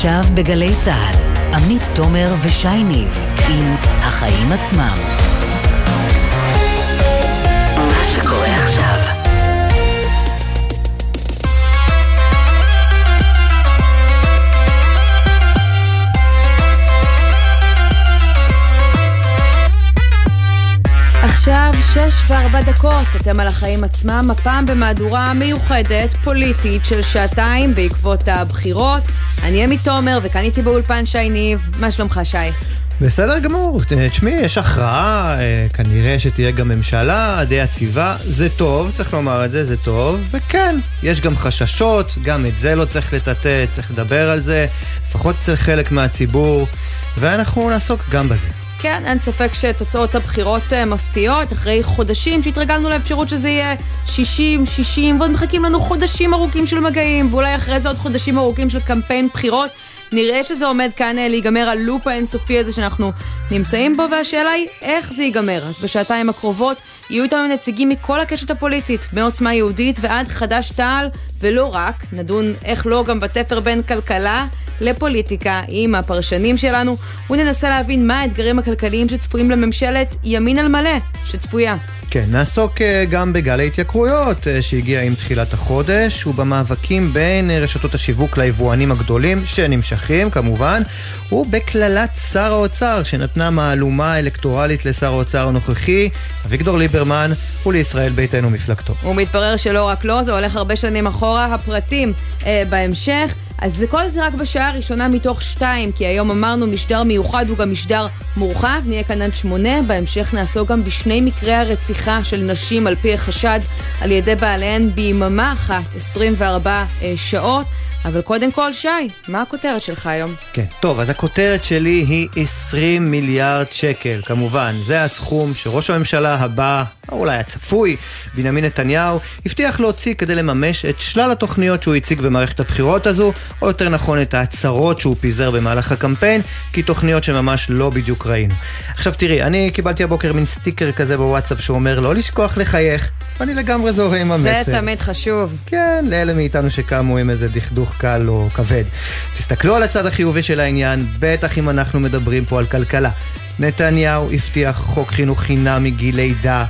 עכשיו בגלי צה"ל, עמית תומר ושי ניב עם החיים עצמם. מה שקורה עכשיו עכשיו שש וארבע דקות, אתם על החיים עצמם, הפעם במהדורה מיוחדת, פוליטית, של שעתיים בעקבות הבחירות. אני אמי תומר, וכאן איתי באולפן שי ניב. מה שלומך, שי? בסדר גמור, תשמעי, יש הכרעה, אה, כנראה שתהיה גם ממשלה די יציבה, זה טוב, צריך לומר את זה, זה טוב, וכן, יש גם חששות, גם את זה לא צריך לטאטא, צריך לדבר על זה, לפחות אצל חלק מהציבור, ואנחנו נעסוק גם בזה. כן, אין ספק שתוצאות הבחירות uh, מפתיעות, אחרי חודשים שהתרגלנו לאפשרות שזה יהיה 60, 60, ועוד מחכים לנו חודשים ארוכים של מגעים, ואולי אחרי זה עוד חודשים ארוכים של קמפיין בחירות. נראה שזה עומד כאן uh, להיגמר הלופ האינסופי הזה שאנחנו נמצאים בו, והשאלה היא איך זה ייגמר. אז בשעתיים הקרובות יהיו איתנו נציגים מכל הקשת הפוליטית, מעוצמה יהודית ועד חד"ש-תע"ל, ולא רק, נדון איך לא גם בתפר בין כלכלה לפוליטיקה עם הפרשנים שלנו, וננסה להבין מה האתגרים הכלכליים שצפויים לממשלת ימין על מלא שצפויה. כן, נעסוק אה, גם בגל ההתייקרויות אה, שהגיע עם תחילת החודש, ובמאבקים בין אה, רשתות השיווק ליבואנים הגדולים, שנמשכים כמובן, ובקללת שר האוצר, שנתנה מהלומה אלקטורלית לשר האוצר הנוכחי, אביגדור ליברמן, ולישראל ביתנו מפלגתו. ומתברר שלא רק לא, זה הולך הרבה שנים אחורה, הפרטים אה, בהמשך. אז זה כל זה רק בשעה הראשונה מתוך שתיים, כי היום אמרנו משדר מיוחד הוא גם משדר מורחב, נהיה כאן עד שמונה, בהמשך נעסוק גם בשני מקרי הרציחה של נשים על פי החשד על ידי בעליהן ביממה אחת, 24 אה, שעות. אבל קודם כל, שי, מה הכותרת שלך היום? כן, טוב, אז הכותרת שלי היא 20 מיליארד שקל, כמובן. זה הסכום שראש הממשלה הבא, או אולי הצפוי, בנימין נתניהו, הבטיח להוציא כדי לממש את שלל התוכניות שהוא הציג במערכת הבחירות הזו, או יותר נכון את ההצהרות שהוא פיזר במהלך הקמפיין, כי תוכניות שממש לא בדיוק ראינו. עכשיו תראי, אני קיבלתי הבוקר מין סטיקר כזה בוואטסאפ שאומר לא לשכוח לחייך, ואני לגמרי זוהה עם המסר. זה תמיד חשוב. כן, לאלה מאיתנו שקמו עם איזה דכדוך קל או כבד. תסתכלו על הצד החיובי של העניין, בטח אם אנחנו מדברים פה על כלכלה. נתניהו הבטיח חוק חינוך חינם מגיל לידה,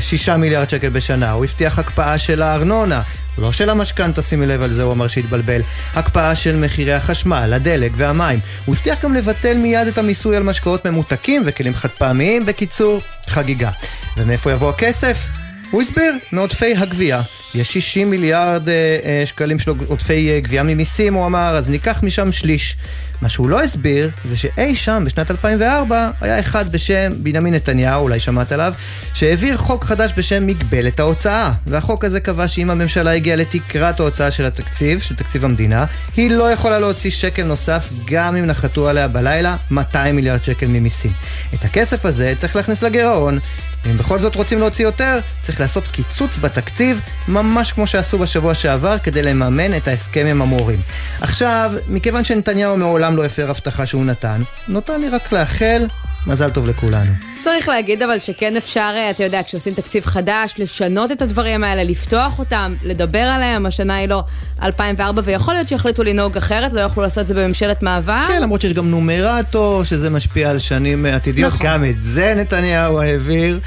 שישה מיליארד שקל בשנה, הוא הבטיח הקפאה של הארנונה, לא של המשכנתה, שימי לב על זה, הוא אמר שהתבלבל. הקפאה של מחירי החשמל, הדלק והמים. הוא הבטיח גם לבטל מיד את המיסוי על משקאות ממותקים וכלים חד פעמיים, בקיצור, חגיגה. ומאיפה יבוא הכסף? הוא הסביר, מעודפי הגבייה. יש 60 מיליארד אה, אה, שקלים של עודפי אה, גבייה ממיסים, הוא אמר, אז ניקח משם שליש. מה שהוא לא הסביר, זה שאי שם, בשנת 2004, היה אחד בשם בנימין נתניהו, אולי שמעת עליו, שהעביר חוק חדש בשם מגבלת ההוצאה. והחוק הזה קבע שאם הממשלה הגיעה לתקרת ההוצאה של התקציב, של תקציב המדינה, היא לא יכולה להוציא שקל נוסף, גם אם נחתו עליה בלילה 200 מיליארד שקל ממיסים. את הכסף הזה צריך להכניס לגירעון, ואם בכל זאת רוצים להוציא יותר, צריך לעשות קיצוץ בתקציב, ממש כמו שעשו בשבוע שעבר, כדי לממן את ההסכם עם המורים. עכשיו, מכיוון שנתניהו מעולם לא הפר הבטחה שהוא נתן, נותר לי רק לאחל מזל טוב לכולנו. צריך להגיד אבל שכן אפשר, אה, אתה יודע, כשעושים תקציב חדש, לשנות את הדברים האלה, לפתוח אותם, לדבר עליהם, השנה היא לא 2004, ויכול להיות שיחליטו לנהוג אחרת, לא יוכלו לעשות את זה בממשלת מעבר. כן, למרות שיש גם נומרטור, שזה משפיע על שנים עתידיות, נכון. גם את זה נתניהו העביר.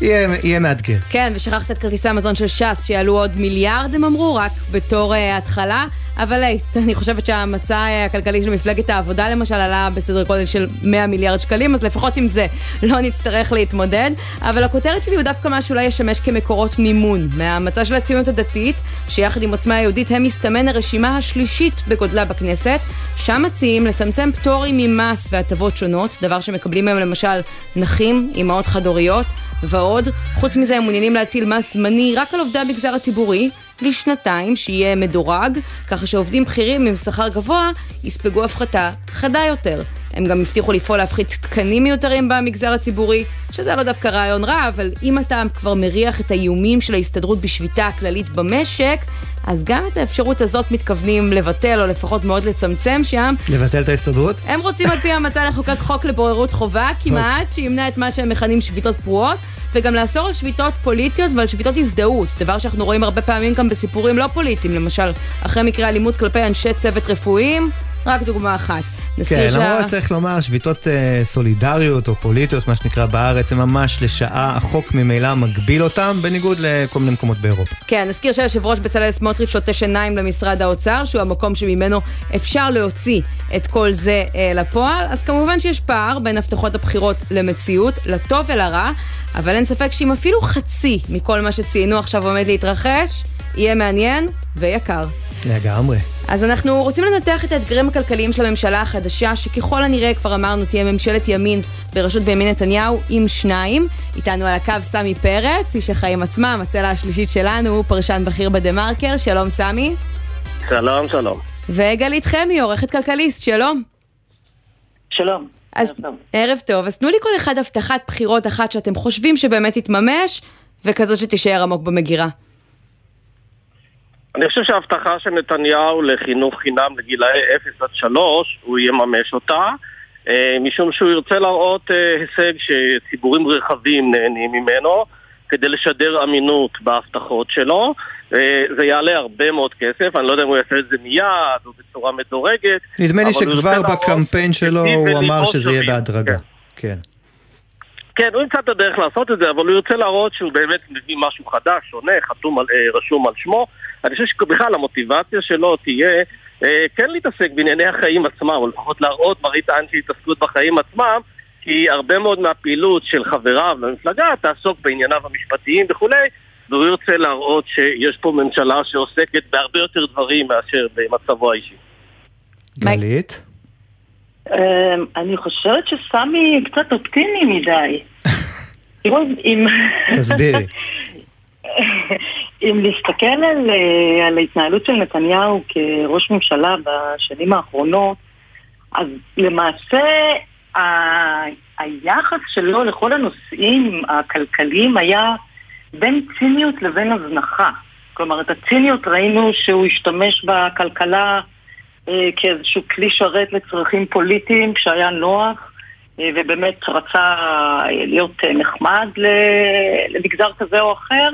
יהיה, יהיה מאתגר. כן, ושכחת את כרטיסי המזון של ש"ס, שיעלו עוד מיליארד, הם אמרו, רק בתור uh, התחלה. אבל היי, אני חושבת שהמצע הכלכלי של מפלגת העבודה למשל עלה בסדר גודל של 100 מיליארד שקלים, אז לפחות עם זה לא נצטרך להתמודד. אבל הכותרת שלי הוא דווקא מה שאולי ישמש כמקורות מימון. מהמצע של הציונות הדתית, שיחד עם עוצמה יהודית הם מסתמן הרשימה השלישית בגודלה בכנסת. שם מציעים לצמצם פטורים ממס והטבות שונות, דבר שמקבלים היום למשל נכים, אימהות חד-הוריות ועוד. חוץ מזה הם מעוניינים להטיל מס זמני רק על עובדי המגזר הציבורי. לשנתיים, שיהיה מדורג, ככה שעובדים בכירים עם שכר גבוה יספגו הפחתה חדה יותר. הם גם הבטיחו לפעול להפחית תקנים מיותרים במגזר הציבורי, שזה לא דווקא רעיון רע, אבל אם אתה כבר מריח את האיומים של ההסתדרות בשביתה הכללית במשק, אז גם את האפשרות הזאת מתכוונים לבטל, או לפחות מאוד לצמצם שם. לבטל את ההסתדרות? הם רוצים על פי המצע לחוקק חוק לבוררות חובה כמעט, שימנע את מה שהם מכנים שביתות פרועות. וגם לאסור על שביתות פוליטיות ועל שביתות הזדהות, דבר שאנחנו רואים הרבה פעמים גם בסיפורים לא פוליטיים, למשל, אחרי מקרה אלימות כלפי אנשי צוות רפואיים, רק דוגמה אחת. כן. למרות צריך לומר, שביתות אה, סולידריות או פוליטיות, מה שנקרא בארץ, הן ממש לשעה, החוק ממילא מגביל אותם, בניגוד לכל מיני מקומות באירופה. כן, נזכיר שהיושב ראש בצלאל סמוטריץ' שותה עיניים למשרד האוצר, שהוא המקום שממנו אפשר להוציא את כל זה אה, לפועל, אז כמובן שיש פער בין הבטחות הבחירות למציאות, לטוב ולרע, אבל אין ספק שאם אפילו חצי מכל מה שציינו עכשיו עומד להתרחש, יהיה מעניין ויקר. לגמרי. אז אנחנו רוצים לנתח את האתגרים הכלכליים של הממשלה החדשה, שככל הנראה, כבר אמרנו, תהיה ממשלת ימין בראשות בנימין נתניהו עם שניים. איתנו על הקו סמי פרץ, איש החיים עצמם, הצלע השלישית שלנו, פרשן בכיר בדה מרקר, שלום סמי. שלום, שלום. וגלית חמי, עורכת כלכליסט, שלום. שלום. אז ערב טוב. ערב טוב. אז תנו לי כל אחד הבטחת בחירות אחת שאתם חושבים שבאמת תתממש, וכזאת שתישאר עמוק במגירה. אני חושב שההבטחה של נתניהו לחינוך חינם לגילאי 0 עד 3, הוא יממש אותה, אה, משום שהוא ירצה להראות אה, הישג שציבורים רחבים נהנים ממנו, כדי לשדר אמינות בהבטחות שלו. אה, זה יעלה הרבה מאוד כסף, אני לא יודע אם הוא יעשה את זה מיד או בצורה מדורגת. נדמה לי שכבר בקמפיין שלו הוא אמר שזה יהיה בהדרגה. כן. כן. כן, הוא ימצא את הדרך לעשות את זה, אבל הוא ירצה להראות שהוא באמת מביא משהו חדש, שונה, חתום על, רשום על שמו. אני חושב שבכלל המוטיבציה שלו תהיה אה, כן להתעסק בענייני החיים עצמם, או לפחות להראות מראית עין של התעסקות בחיים עצמם, כי הרבה מאוד מהפעילות של חבריו למפלגה תעסוק בענייניו המשפטיים וכולי, והוא ירצה להראות שיש פה ממשלה שעוסקת בהרבה יותר דברים מאשר במצבו האישי. גלית? אמ, אני חושבת שסמי קצת אופטימי מדי. תסבירי. אם נסתכל על, אה, על ההתנהלות של נתניהו כראש ממשלה בשנים האחרונות, אז למעשה ה, היחס שלו לכל הנושאים הכלכליים היה בין ציניות לבין הזנחה. כלומר, את הציניות ראינו שהוא השתמש בכלכלה אה, כאיזשהו כלי שרת לצרכים פוליטיים כשהיה נוח, אה, ובאמת רצה להיות נחמד למגזר כזה או אחר.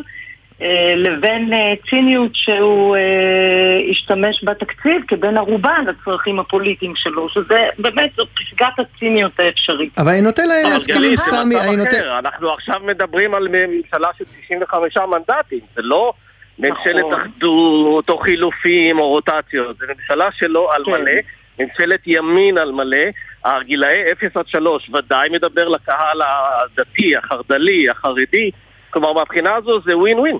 אה, לבין אה, ציניות שהוא אה, השתמש בתקציב כבן ערובה לצרכים הפוליטיים שלו, שזה באמת, זו פסגת הציניות האפשרית. אבל אני נוטה להסכים עם סמי, אני נוטה... אנחנו עכשיו מדברים על ממשלה של 95 מנדטים, זה לא ממשלת נכון. אחדות או חילופים או רוטציות, זה ממשלה שלא על כן. מלא, ממשלת ימין על מלא. הגילאי 0 עד 3 ודאי מדבר לקהל הדתי, החרד"לי, החרדי. כלומר, מהבחינה הזו זה ווין ווין.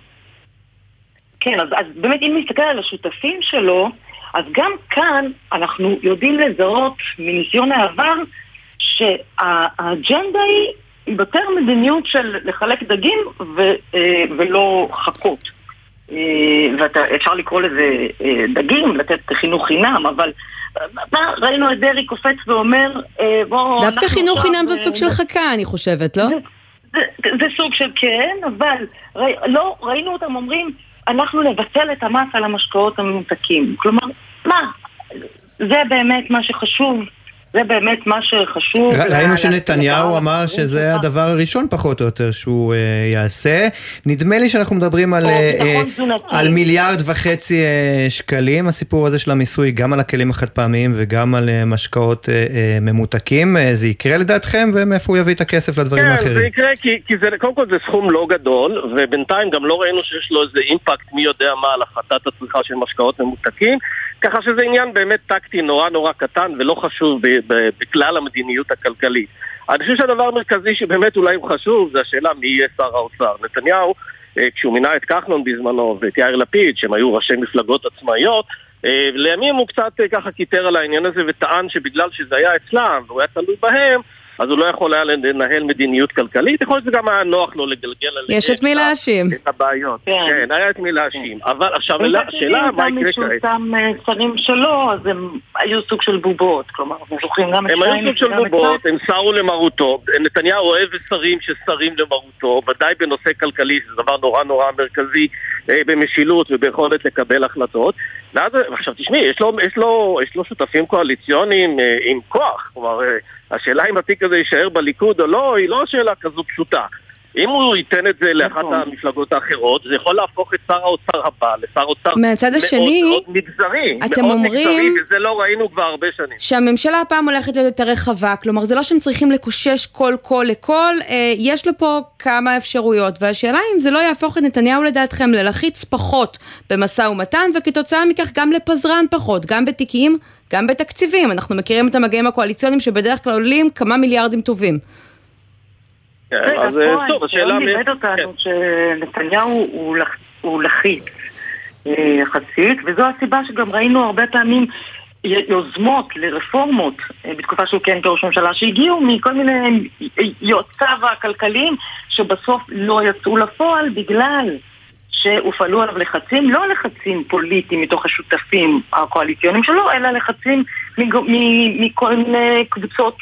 כן, אז, אז באמת אם נסתכל על השותפים שלו, אז גם כאן אנחנו יודעים לזהות מניסיון העבר שהאג'נדה היא יותר מדיניות של לחלק דגים ו, אה, ולא חכות. אה, ואפשר לקרוא לזה אה, דגים, לתת חינוך חינם, אבל מה, ראינו את דרעי קופץ ואומר, בואו... דווקא חינוך חינם זה סוג של חכה, אני חושבת, לא? זה, זה סוג של כן, אבל ראי, לא, ראינו אותם אומרים, אנחנו נבטל את המס על המשקאות הממותקים. כלומר, מה? זה באמת מה שחשוב זה באמת מה שחשוב. ראינו שנתניהו אמר שזה הדבר הראשון פחות או יותר שהוא אה, יעשה. נדמה לי שאנחנו מדברים על, אה, על מיליארד וחצי אה, שקלים, הסיפור הזה של המיסוי, גם על הכלים החד פעמיים וגם על משקאות ממותקים. זה יקרה לדעתכם, ומאיפה הוא יביא את הכסף לדברים כן, האחרים? כן, זה יקרה כי, כי זה, קודם כל זה סכום לא גדול, ובינתיים גם לא ראינו שיש לו איזה אימפקט מי יודע מה על הפחתת הצריכה של משקאות ממותקים. ככה שזה עניין באמת טקטי נורא נורא קטן ולא חשוב בכלל המדיניות הכלכלית. אני חושב שהדבר המרכזי שבאמת אולי הוא חשוב זה השאלה מי יהיה שר האוצר. נתניהו, אה, כשהוא מינה את כחלון בזמנו ואת יאיר לפיד, שהם היו ראשי מפלגות עצמאיות, אה, לימים הוא קצת אה, ככה קיטר על העניין הזה וטען שבגלל שזה היה אצלם והוא היה תלוי בהם, אז הוא לא יכול היה לנהל מדיניות כלכלית, יכול להיות שזה גם היה נוח לו לגלגל על... יש את מי להאשים. את הבעיות, כן, כן היה את מי להאשים. אבל עכשיו, השאלה מה יקרה כעת. אותם אה, שרים שלו, אז הם היו סוג של בובות, כלומר, אנחנו זוכרים גם את הם היו סוג של בובות, הם סרו למרותו. נתניהו אוהב שרים שסרים למרותו, ודאי בנושא כלכלי, שזה דבר נורא נורא מרכזי במשילות וביכולת לקבל החלטות. ואז, עכשיו תשמעי, יש יש, יש לו שותפים קואליציוניים אה, עם כוח, כלומר, אה, השאלה אם התיק הזה יישאר בליכוד או לא, היא לא שאלה כזו פשוטה. אם הוא ייתן את זה לאחת נכון. המפלגות האחרות, זה יכול להפוך את שר האוצר הבא לשר אוצר מהצד מאוד השני, מאוד מגזרי. אתם מאוד אומרים- מגזרי, וזה לא ראינו כבר הרבה שנים. שהממשלה הפעם הולכת להיות יותר רחבה, כלומר זה לא שהם צריכים לקושש כל קול לקול, אה, יש לו פה כמה אפשרויות, והשאלה אם זה לא יהפוך את נתניהו לדעתכם ללחיץ פחות במשא ומתן, וכתוצאה מכך גם לפזרן פחות, גם בתיקים, גם בתקציבים. אנחנו מכירים את המגעים הקואליציוניים שבדרך כלל עולים כמה מיליארדים טובים. כן, רגע, אז אה, טוב, השאלה... מ- לימד אותנו כן. שנתניהו הוא לח- הוא לחיץ אה, יחסית, וזו הסיבה שגם ראינו הרבה פעמים יוזמות לרפורמות אה, בתקופה שהוא כיהן כראש ממשלה, שהגיעו מכל מיני יועציו הכלכליים, שבסוף לא יצאו לפועל בגלל שהופעלו עליו לחצים, לא לחצים פוליטיים מתוך השותפים הקואליציוניים שלו, אלא לחצים מכל מיני קבוצות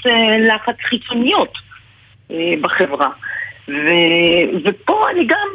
לחץ חיצוניות. אה, בחברה. ו- ופה אני גם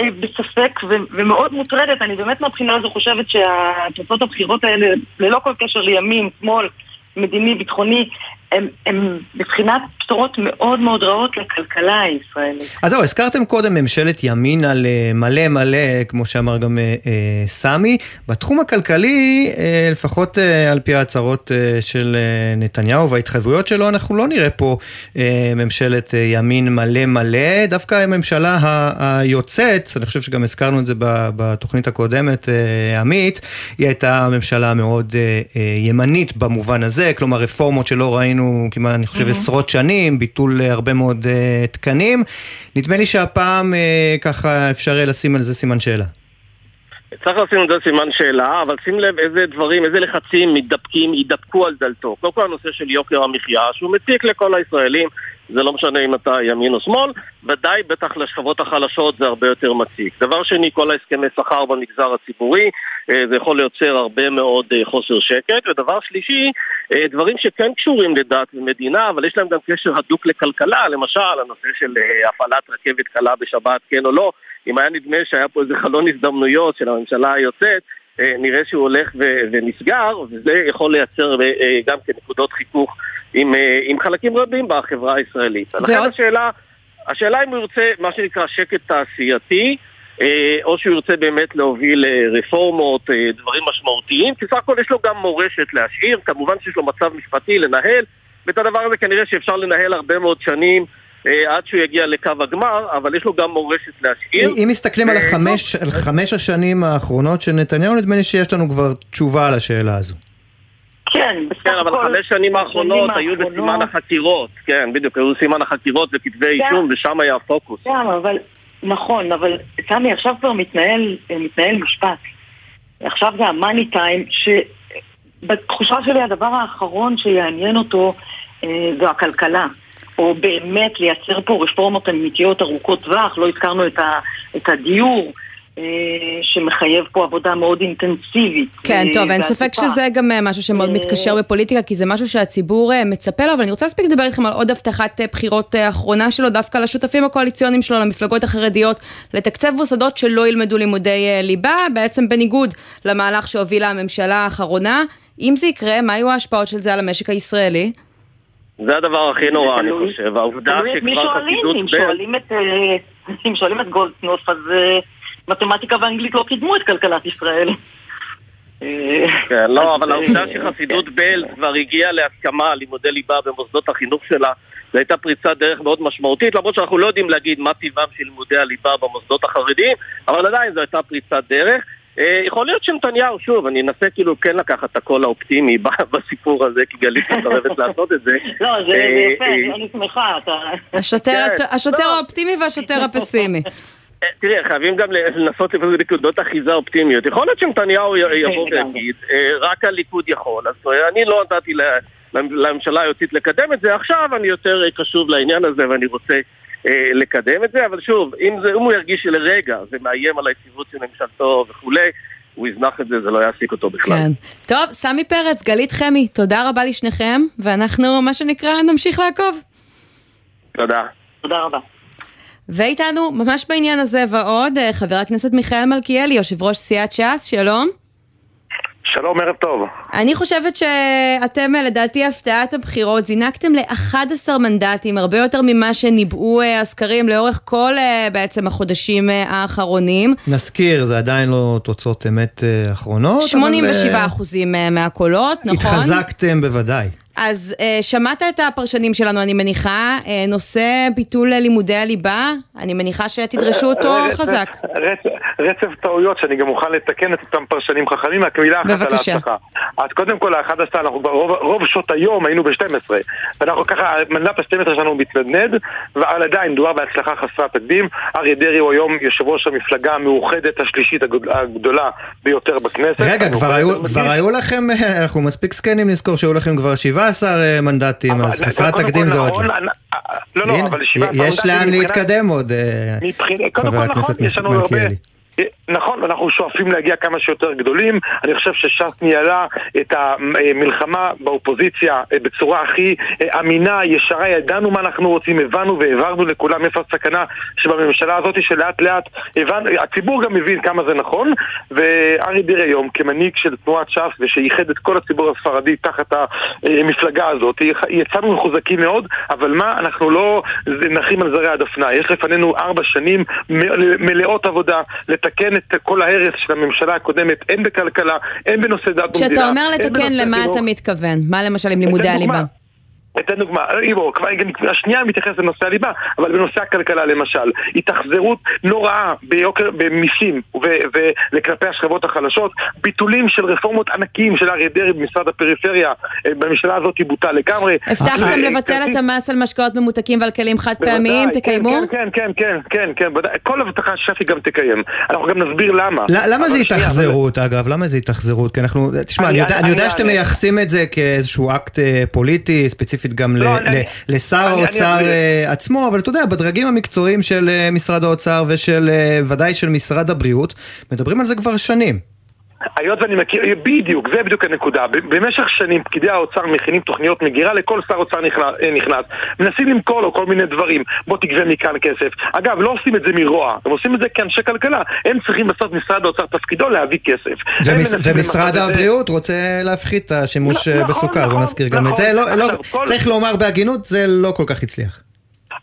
אה, בספק ו- ומאוד מוטרדת, אני באמת מהבחינה הזו חושבת שהתוצאות הבחירות האלה, ללא כל קשר לימין, שמאל, מדיני, ביטחוני, הם, הם בבחינת בשורות מאוד מאוד רעות לכלכלה הישראלית. אז זהו, הזכרתם קודם ממשלת ימין על אה, מלא מלא, כמו שאמר גם אה, אה, סמי. בתחום הכלכלי, אה, לפחות אה, על פי ההצהרות אה, של אה, נתניהו וההתחייבויות שלו, אנחנו לא נראה פה אה, ממשלת אה, ימין מלא מלא. דווקא הממשלה ה- היוצאת, אני חושב שגם הזכרנו את זה ב- בתוכנית הקודמת, אה, עמית, היא הייתה ממשלה מאוד אה, אה, ימנית במובן הזה, כלומר רפורמות שלא ראינו כמעט, אני חושב, עשרות שנים, ביטול אה, הרבה מאוד אה, תקנים. נדמה לי שהפעם אה, ככה אפשר יהיה לשים על זה סימן שאלה. צריך לשים על זה סימן שאלה, אבל שים לב איזה דברים, איזה לחצים מתדפקים, יידפקו על דלתו. קודם כל הנושא של יוקר המחיה, שהוא מציק לכל הישראלים, זה לא משנה אם אתה ימין או שמאל, ודאי בטח לשכבות החלשות זה הרבה יותר מציק. דבר שני, כל ההסכמי שכר במגזר הציבורי, זה יכול ליוצר הרבה מאוד אה, חוסר שקט. ודבר שלישי, אה, דברים שכן קשורים לדת ומדינה, אבל יש להם גם קשר הדוק לכלכלה, למשל הנושא של אה, הפעלת רכבת קלה בשבת, כן או לא. אם היה נדמה שהיה פה איזה חלון הזדמנויות של הממשלה היוצאת, אה, נראה שהוא הולך ו- ונסגר, וזה יכול לייצר אה, אה, גם כנקודות חיכוך עם, אה, עם חלקים רבים בחברה הישראלית. לכן ועוד- השאלה, השאלה אם הוא ירצה מה שנקרא שקט תעשייתי, אה, או שהוא ירצה באמת להוביל אה, רפורמות, אה, דברים משמעותיים, כי סך הכל יש לו גם מורשת להשאיר, כמובן שיש לו מצב משפטי לנהל, ואת הדבר הזה כנראה שאפשר לנהל הרבה מאוד שנים. אה, עד שהוא יגיע לקו הגמר, אבל יש לו גם מורשת להשאיר. אם מסתכלים על אה, החמש, על חמש השנים האחרונות של נתניהו, נדמה לי שיש לנו כבר תשובה על השאלה הזו. כן, בסך כן, אבל הכל, החמש שנים האחרונות היו בסימן החקירות, כן, בדיוק, היו בסימן החקירות וכתבי כן. אישום, ושם היה הפוקוס. כן, אבל, נכון, אבל סמי, עכשיו כבר מתנהל, אה, מתנהל משפט. עכשיו זה המאני טיים, שבתחושה שלי הדבר האחרון שיעניין אותו אה, זו הכלכלה. או באמת לייצר פה רפורמות אמיתיות ארוכות טווח, לא הזכרנו את, ה, את הדיור. אה, שמחייב פה עבודה מאוד אינטנסיבית. כן, אה, טוב, אין ספק. שזה גם אה, משהו שמאוד מתקשר בפוליטיקה, כי זה משהו שהציבור מצפה לו, אבל אני רוצה להספיק לדבר איתכם על עוד הבטחת בחירות אחרונה שלו, דווקא לשותפים הקואליציוניים שלו, למפלגות החרדיות, לתקצב מוסדות שלא ילמדו לימודי ליבה, בעצם בניגוד למהלך שהובילה הממשלה האחרונה. אם זה יקרה, מה יהיו ההשפעות של זה על המשק הישראלי? זה הדבר הכי נורא, אני חושב. העובדה שכבר חסידות אם. שואלים את, גולדקנופ, אז מתמטיקה ואנגלית לא קידמו את כלכלת ישראל. אה, כן, לא, אבל אה, העובדה שחסידות בל כבר הגיעה להסכמה על לימודי ליבה במוסדות החינוך שלה, זו הייתה פריצת דרך מאוד משמעותית, למרות שאנחנו לא יודעים להגיד מה טיבם של לימודי הליבה במוסדות החרדיים, אבל עדיין זו הייתה פריצת דרך. אה, יכול להיות שנתניהו, שוב, אני אנסה כאילו כן לקחת את הקול האופטימי בסיפור הזה, כי גלית מסרבת לעשות את זה. לא, זה זה אה, יפה, אה, אני- אני שמחה, אתה... השוטר, כן, השוטר לא. האופטימי והשוטר הפסימי. אה, תראה, חייבים גם לנסות לפעמים נקודות אחיזה אופטימיות. יכול להיות שנתניהו י- יבוא. ויגיד, אה, רק הליכוד יכול. אז אה, אני לא נתתי ל- לממשלה היוצאת לקדם את זה, עכשיו אני יותר אה, קשוב לעניין הזה ואני רוצה לקדם את זה, אבל שוב, אם זה- אם הוא ירגיש שלרגע זה מאיים על היציבות של ממשלתו וכולי, הוא יזנח את זה, זה לא יעסיק אותו בכלל. כן. טוב, סמי פרץ, גלית חמי, תודה רבה לשניכם, ואנחנו, מה שנקרא, נמשיך לעקוב. תודה. תודה רבה. ואיתנו, ממש בעניין הזה ועוד, אה, חבר הכנסת מיכאל מלכיאלי, יושב ראש סיעת ש"ס, שלום. שלום, ערב טוב. אני חושבת שאתם, לדעתי, הפתעת הבחירות, זינקתם ל-11 מנדטים, הרבה יותר ממה שניבאו אה, הסקרים לאורך כל אה, בעצם החודשים אה, האחרונים. נזכיר, זה עדיין לא תוצאות אמת אחרונות, 87 אבל... אחוזים מהקולות, נכון? התחזקתם בוודאי. אז uh, שמעת את הפרשנים שלנו, אני מניחה, uh, נושא ביטול לימודי הליבה, אני מניחה שתדרשו אותו רצף, חזק. רצף, רצף טעויות שאני גם מוכן לתקן את אותם פרשנים חכמים, רק מילה אחת על ההצלחה. אז קודם כל, ה-11 אנחנו כבר רוב, רוב שעות היום היינו ב-12, ואנחנו ככה, מנדט ה-12 שלנו מתנדנד, אבל עדיין מדובר בהצלחה חסרת תקדים. אריה דרעי הוא היום יושב ראש המפלגה המאוחדת השלישית הגדולה ביותר בכנסת. רגע, כבר היו, כבר היו לכם, אנחנו מספיק סקנים לזכור שהיו לכם כבר שבעה. 17 אה, מנדטים, אז חסרת תקדים זה עוד לא. לא, לא, אבל 17 מנדטים... יש לאן להתקדם עוד, אה, חבר הכנסת מלכיאלי. נכון, אנחנו שואפים להגיע כמה שיותר גדולים. אני חושב שש"ס ניהלה את המלחמה באופוזיציה אה, בצורה הכי אה, אמינה, ישרה, ידענו מה אנחנו רוצים, הבנו והעברנו לכולם איפה הסכנה שבממשלה הזאת שלאט לאט הבנו, הציבור גם מבין כמה זה נכון, וארי דרעי היום כמנהיג של תנועת ש"ס ושייחד את כל הציבור הספרדי תחת המפלגה הזאת, יצאנו מחוזקים מאוד, אבל מה, אנחנו לא נחים על זרי הדפנה. יש לפנינו ארבע שנים מלאות עבודה לתקן את כל ההרס של הממשלה הקודמת, הן בכלכלה, הן בנושא דת ומדינה. כשאתה אומר לתקן, למה אתה מתכוון? מה למשל עם לימודי הליבה? אתן דוגמה, איבו, כבר השנייה מתייחסת לנושא הליבה, אבל בנושא הכלכלה למשל, התאכזרות נוראה ביוקר, במיסים וכלפי השכבות החלשות, ביטולים של רפורמות ענקיים של אריה דרעי במשרד הפריפריה, אה, בממשלה הזאת היא בוטה לגמרי. הבטחתם אה, לבטל את המס על משקאות ממותקים ועל כלים חד פעמיים, תקיימו? כן, כן, כן, כן, כן, כל הבטחה ששפי גם תקיים. אנחנו גם נסביר למה. למה זה התאכזרות, אגב? למה זה התאכזרות? כי אנחנו, תשמע, אני יודע שאתם מייחסים את זה כאיזשהו אקט אה, פוליטי, ספציפי. ספציפית גם לא, ל, אני, לשר האוצר אה, עצמו, אבל אתה יודע, בדרגים המקצועיים של אה, משרד האוצר ושל אה, ודאי של משרד הבריאות, מדברים על זה כבר שנים. היות ואני מכיר, בדיוק, זה בדיוק הנקודה. במשך שנים פקידי האוצר מכינים תוכניות מגירה לכל שר אוצר נכנס. מנסים למכור לו כל מיני דברים. בוא תגבה מכאן כסף. אגב, לא עושים את זה מרוע, הם עושים את זה כאנשי כלכלה. הם צריכים לעשות משרד האוצר תפקידו להביא כסף. ומשרד הבריאות זה... רוצה להפחית את השימוש לא, בסוכר, נכון, בוא נזכיר נכון, גם נכון. את זה. לא, לא. צריך לומר בהגינות, זה לא כל כך הצליח.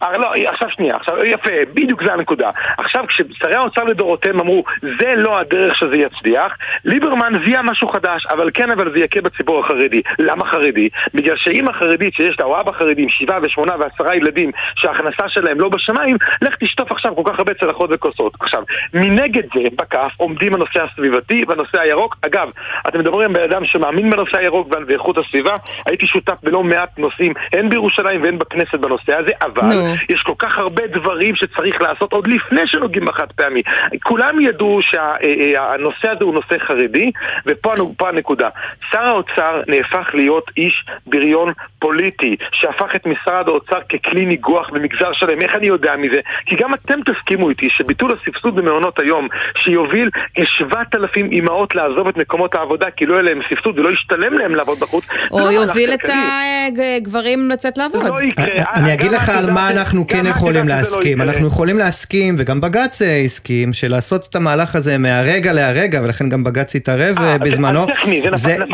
אה, לא, עכשיו שנייה, עכשיו יפה, בדיוק זה הנקודה. עכשיו כששרי האוצר לדורותיהם אמרו, זה לא הדרך שזה יצליח, ליברמן זיהה משהו חדש, אבל כן, אבל זה יכה בציבור החרדי. למה חרדי? בגלל שאימא חרדית שיש לה או אבא חרדי עם שבעה ושמונה ועשרה ילדים שההכנסה שלהם לא בשמיים, לך תשטוף עכשיו כל כך הרבה צלחות וכוסות. עכשיו, מנגד זה, בכף, עומדים הנושא הסביבתי והנושא הירוק. אגב, אתם מדברים עם בן אדם שמאמין בנושא הירוק ואיכות הסביבה, הייתי שותף בלא מעט נושאים, הן בירושלים והן בכנסת בנושא הזה, אבל... No. יש כל כך הרבה דברים שצריך לעשות עוד לפני שנוגעים בחד פעמי. כולם ידעו שהנושא הזה הוא נושא חרדי, ופה הנקודה. שר האוצר נהפך להיות איש בריון פוליטי, שהפך את משרד האוצר ככלי ניגוח במגזר שלם. איך אני יודע מזה? כי גם אתם תסכימו איתי שביטול הסבסוד במעונות היום, שיוביל כ-7,000 אימהות לעזוב את מקומות העבודה כי לא יהיה להם סבסוד ולא ישתלם להם לעבוד בחוץ, או לא יוביל את הגברים לצאת לעבוד. לא יקרה. אני אגיד לך על מה אנחנו כן יכולים לא להסכים. אנחנו יכולים להסכים, וגם בג"ץ אה, הסכים, שלעשות את המהלך הזה מהרגע להרגע, ולכן גם בג"ץ התערב אה, בזמנו,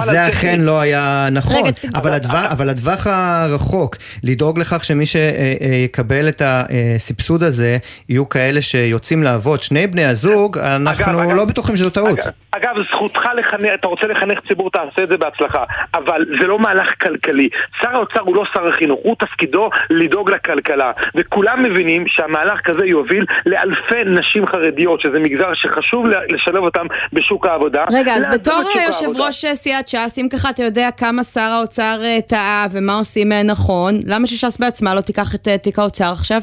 זה אכן לא היה נכון. אבל הטווח הרחוק, לדאוג לכך שמי שיקבל את הסבסוד הזה, יהיו כאלה שיוצאים לעבוד, שני בני הזוג, אנחנו לא בטוחים שזו טעות. אגב, זכותך לחנך, אתה רוצה לחנך ציבור, תעשה את זה בהצלחה. אבל זה לא מהלך כלכלי. שר האוצר הוא לא שר החינוך, הוא תפקידו לדאוג לכלכלה. וכולם מבינים שהמהלך כזה יוביל לאלפי נשים חרדיות, שזה מגזר שחשוב לשלב אותם בשוק העבודה. רגע, אז בתור יושב ראש סיעת ש"ס, אם ככה אתה יודע כמה שר האוצר אה, טעה ומה עושים אה, נכון, למה שש"ס בעצמה לא תיקח את אה, תיק האוצר עכשיו?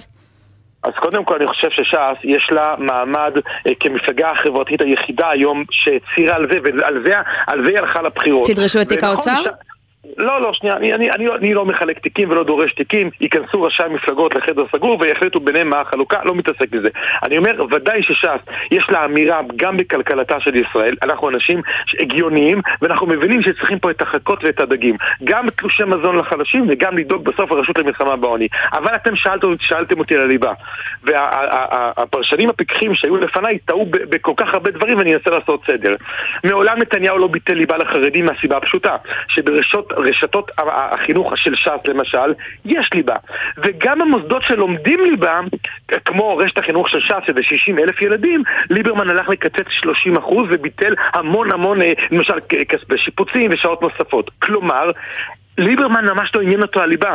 אז קודם כל אני חושב שש"ס יש לה מעמד אה, כמפלגה החברתית היחידה היום שהצהירה על זה ועל זה, על זה היא הלכה לבחירות. תדרשו את תיק האוצר? ש... לא, לא, שנייה, אני, אני, אני, אני לא מחלק תיקים ולא דורש תיקים, ייכנסו ראשי המפלגות לחדר סגור ויחליטו ביניהם מה החלוקה, לא מתעסק בזה. אני אומר, ודאי שש"ס, יש לה אמירה גם בכלכלתה של ישראל, אנחנו אנשים הגיוניים, ואנחנו מבינים שצריכים פה את החכות ואת הדגים. גם תלושי מזון לחלשים וגם לדאוג בסוף הרשות למלחמה בעוני. אבל אתם שאלתם, שאלתם אותי על הליבה. והפרשנים וה, הפיקחים שהיו לפניי טעו בכל כך הרבה דברים ואני אנסה לעשות סדר. מעולם נתניהו לא ביטל ליבה לחרדים מהסיבה הפשוטה, שברשתות רשתות החינוך של ש"ס למשל, יש ליבה. וגם המוסדות שלומדים ליבה, כמו רשת החינוך של ש"ס, שזה 60 אלף ילדים, ליברמן הלך לקצץ 30 אחוז וביטל המון המון, אה, למשל, כספי שיפוצים ושעות נוספות. כלומר, ליברמן ממש לא עניין אותו הליבה.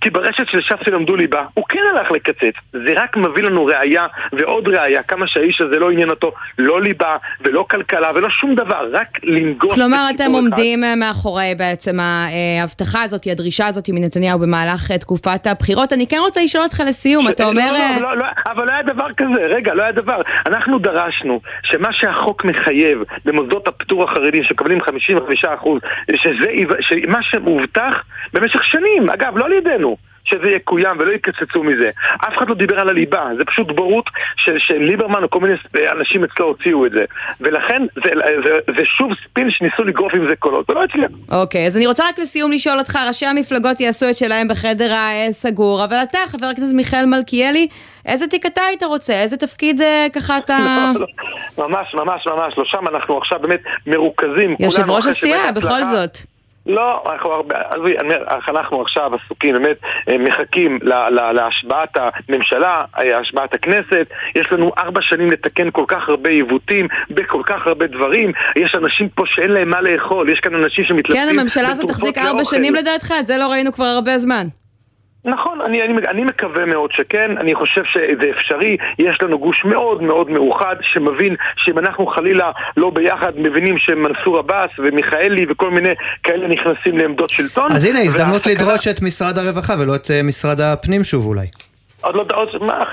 כי ברשת של ש"ס שלמדו ליבה, הוא כן הלך לקצץ. זה רק מביא לנו ראייה ועוד ראייה, כמה שהאיש הזה לא עניין אותו לא ליבה ולא כלכלה ולא שום דבר, רק לנגוס כלומר, אתם עומדים אחד. מאחורי בעצם ההבטחה הזאת, הדרישה הזאת מנתניהו במהלך אה, תקופת הבחירות. אני כן רוצה לשאול אותך לסיום, ש... אתה אומר... לא, לא, לא, לא, אבל לא היה דבר כזה, רגע, לא היה דבר. אנחנו דרשנו שמה שהחוק מחייב במוסדות הפטור החרדים שמקבלים 55%, שזה, שמה שמובטח במשך שנים, אגב, לא על ידינו, שזה יקוים ולא יקצצו מזה. אף אחד לא דיבר על הליבה, זה פשוט בורות של, של ליברמן או כל מיני אנשים אצלו הוציאו את זה. ולכן זה, זה, זה שוב ספין שניסו לגרוף עם זה קולות, ולא הצליח. אוקיי, okay, אז אני רוצה רק לסיום לשאול אותך, ראשי המפלגות יעשו את שלהם בחדר הסגור, אבל אתה, חבר הכנסת מיכאל מלכיאלי, איזה תיק אתה היית רוצה? איזה תפקיד אה, ככה אתה... לא, לא, ממש, ממש, ממש, לא שם אנחנו עכשיו באמת מרוכזים. יושב ראש הסיעה, בכל זאת. לא, אנחנו הרבה, עזבי, אני אומר, אנחנו עכשיו עסוקים, באמת אה, מחכים לה, לה, להשבעת הממשלה, אה, השבעת הכנסת, יש לנו ארבע שנים לתקן כל כך הרבה עיוותים בכל כך הרבה דברים, יש אנשים פה שאין להם מה לאכול, יש כאן אנשים שמתלבטים כן, הממשלה הזאת תחזיק ארבע שנים לדעתך? את זה לא ראינו כבר הרבה זמן. נכון, אני, אני, אני מקווה מאוד שכן, אני חושב שזה אפשרי, יש לנו גוש מאוד מאוד מאוחד שמבין שאם אנחנו חלילה לא ביחד מבינים שמנסור עבאס ומיכאלי וכל מיני כאלה נכנסים לעמדות שלטון. אז הנה, הזדמנות לדרוש את משרד הרווחה ולא את אה, משרד הפנים שוב אולי. עוד לא, עוד, מה,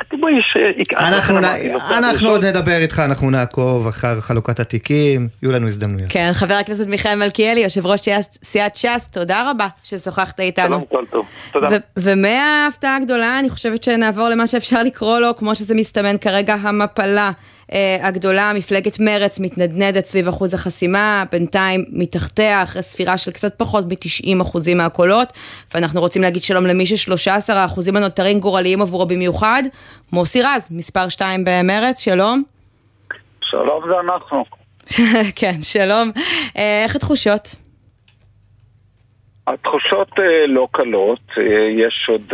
נ... אנחנו עוד נדבר איתך, אנחנו נעקוב אחר חלוקת התיקים, יהיו לנו הזדמנויות. כן, חבר הכנסת מיכאל מלכיאלי, יושב ראש סיעת ש"ס, תודה רבה ששוחחת איתנו. שלום, כל טוב, תודה. ומההפתעה הגדולה, אני חושבת שנעבור למה שאפשר לקרוא לו, כמו שזה מסתמן כרגע, המפלה. אה, הגדולה, מפלגת מרץ מתנדנדת סביב אחוז החסימה, בינתיים מתחתיה, אחרי ספירה של קצת פחות מ-90 אחוזים מהקולות, ואנחנו רוצים להגיד שלום למי ש-13 האחוזים הנותרים גורליים עבורו במיוחד, מוסי רז, מספר 2 במרץ, שלום. שלום זה אנחנו. כן, שלום. אה, איך התחושות? התחושות אה, לא קלות, יש עוד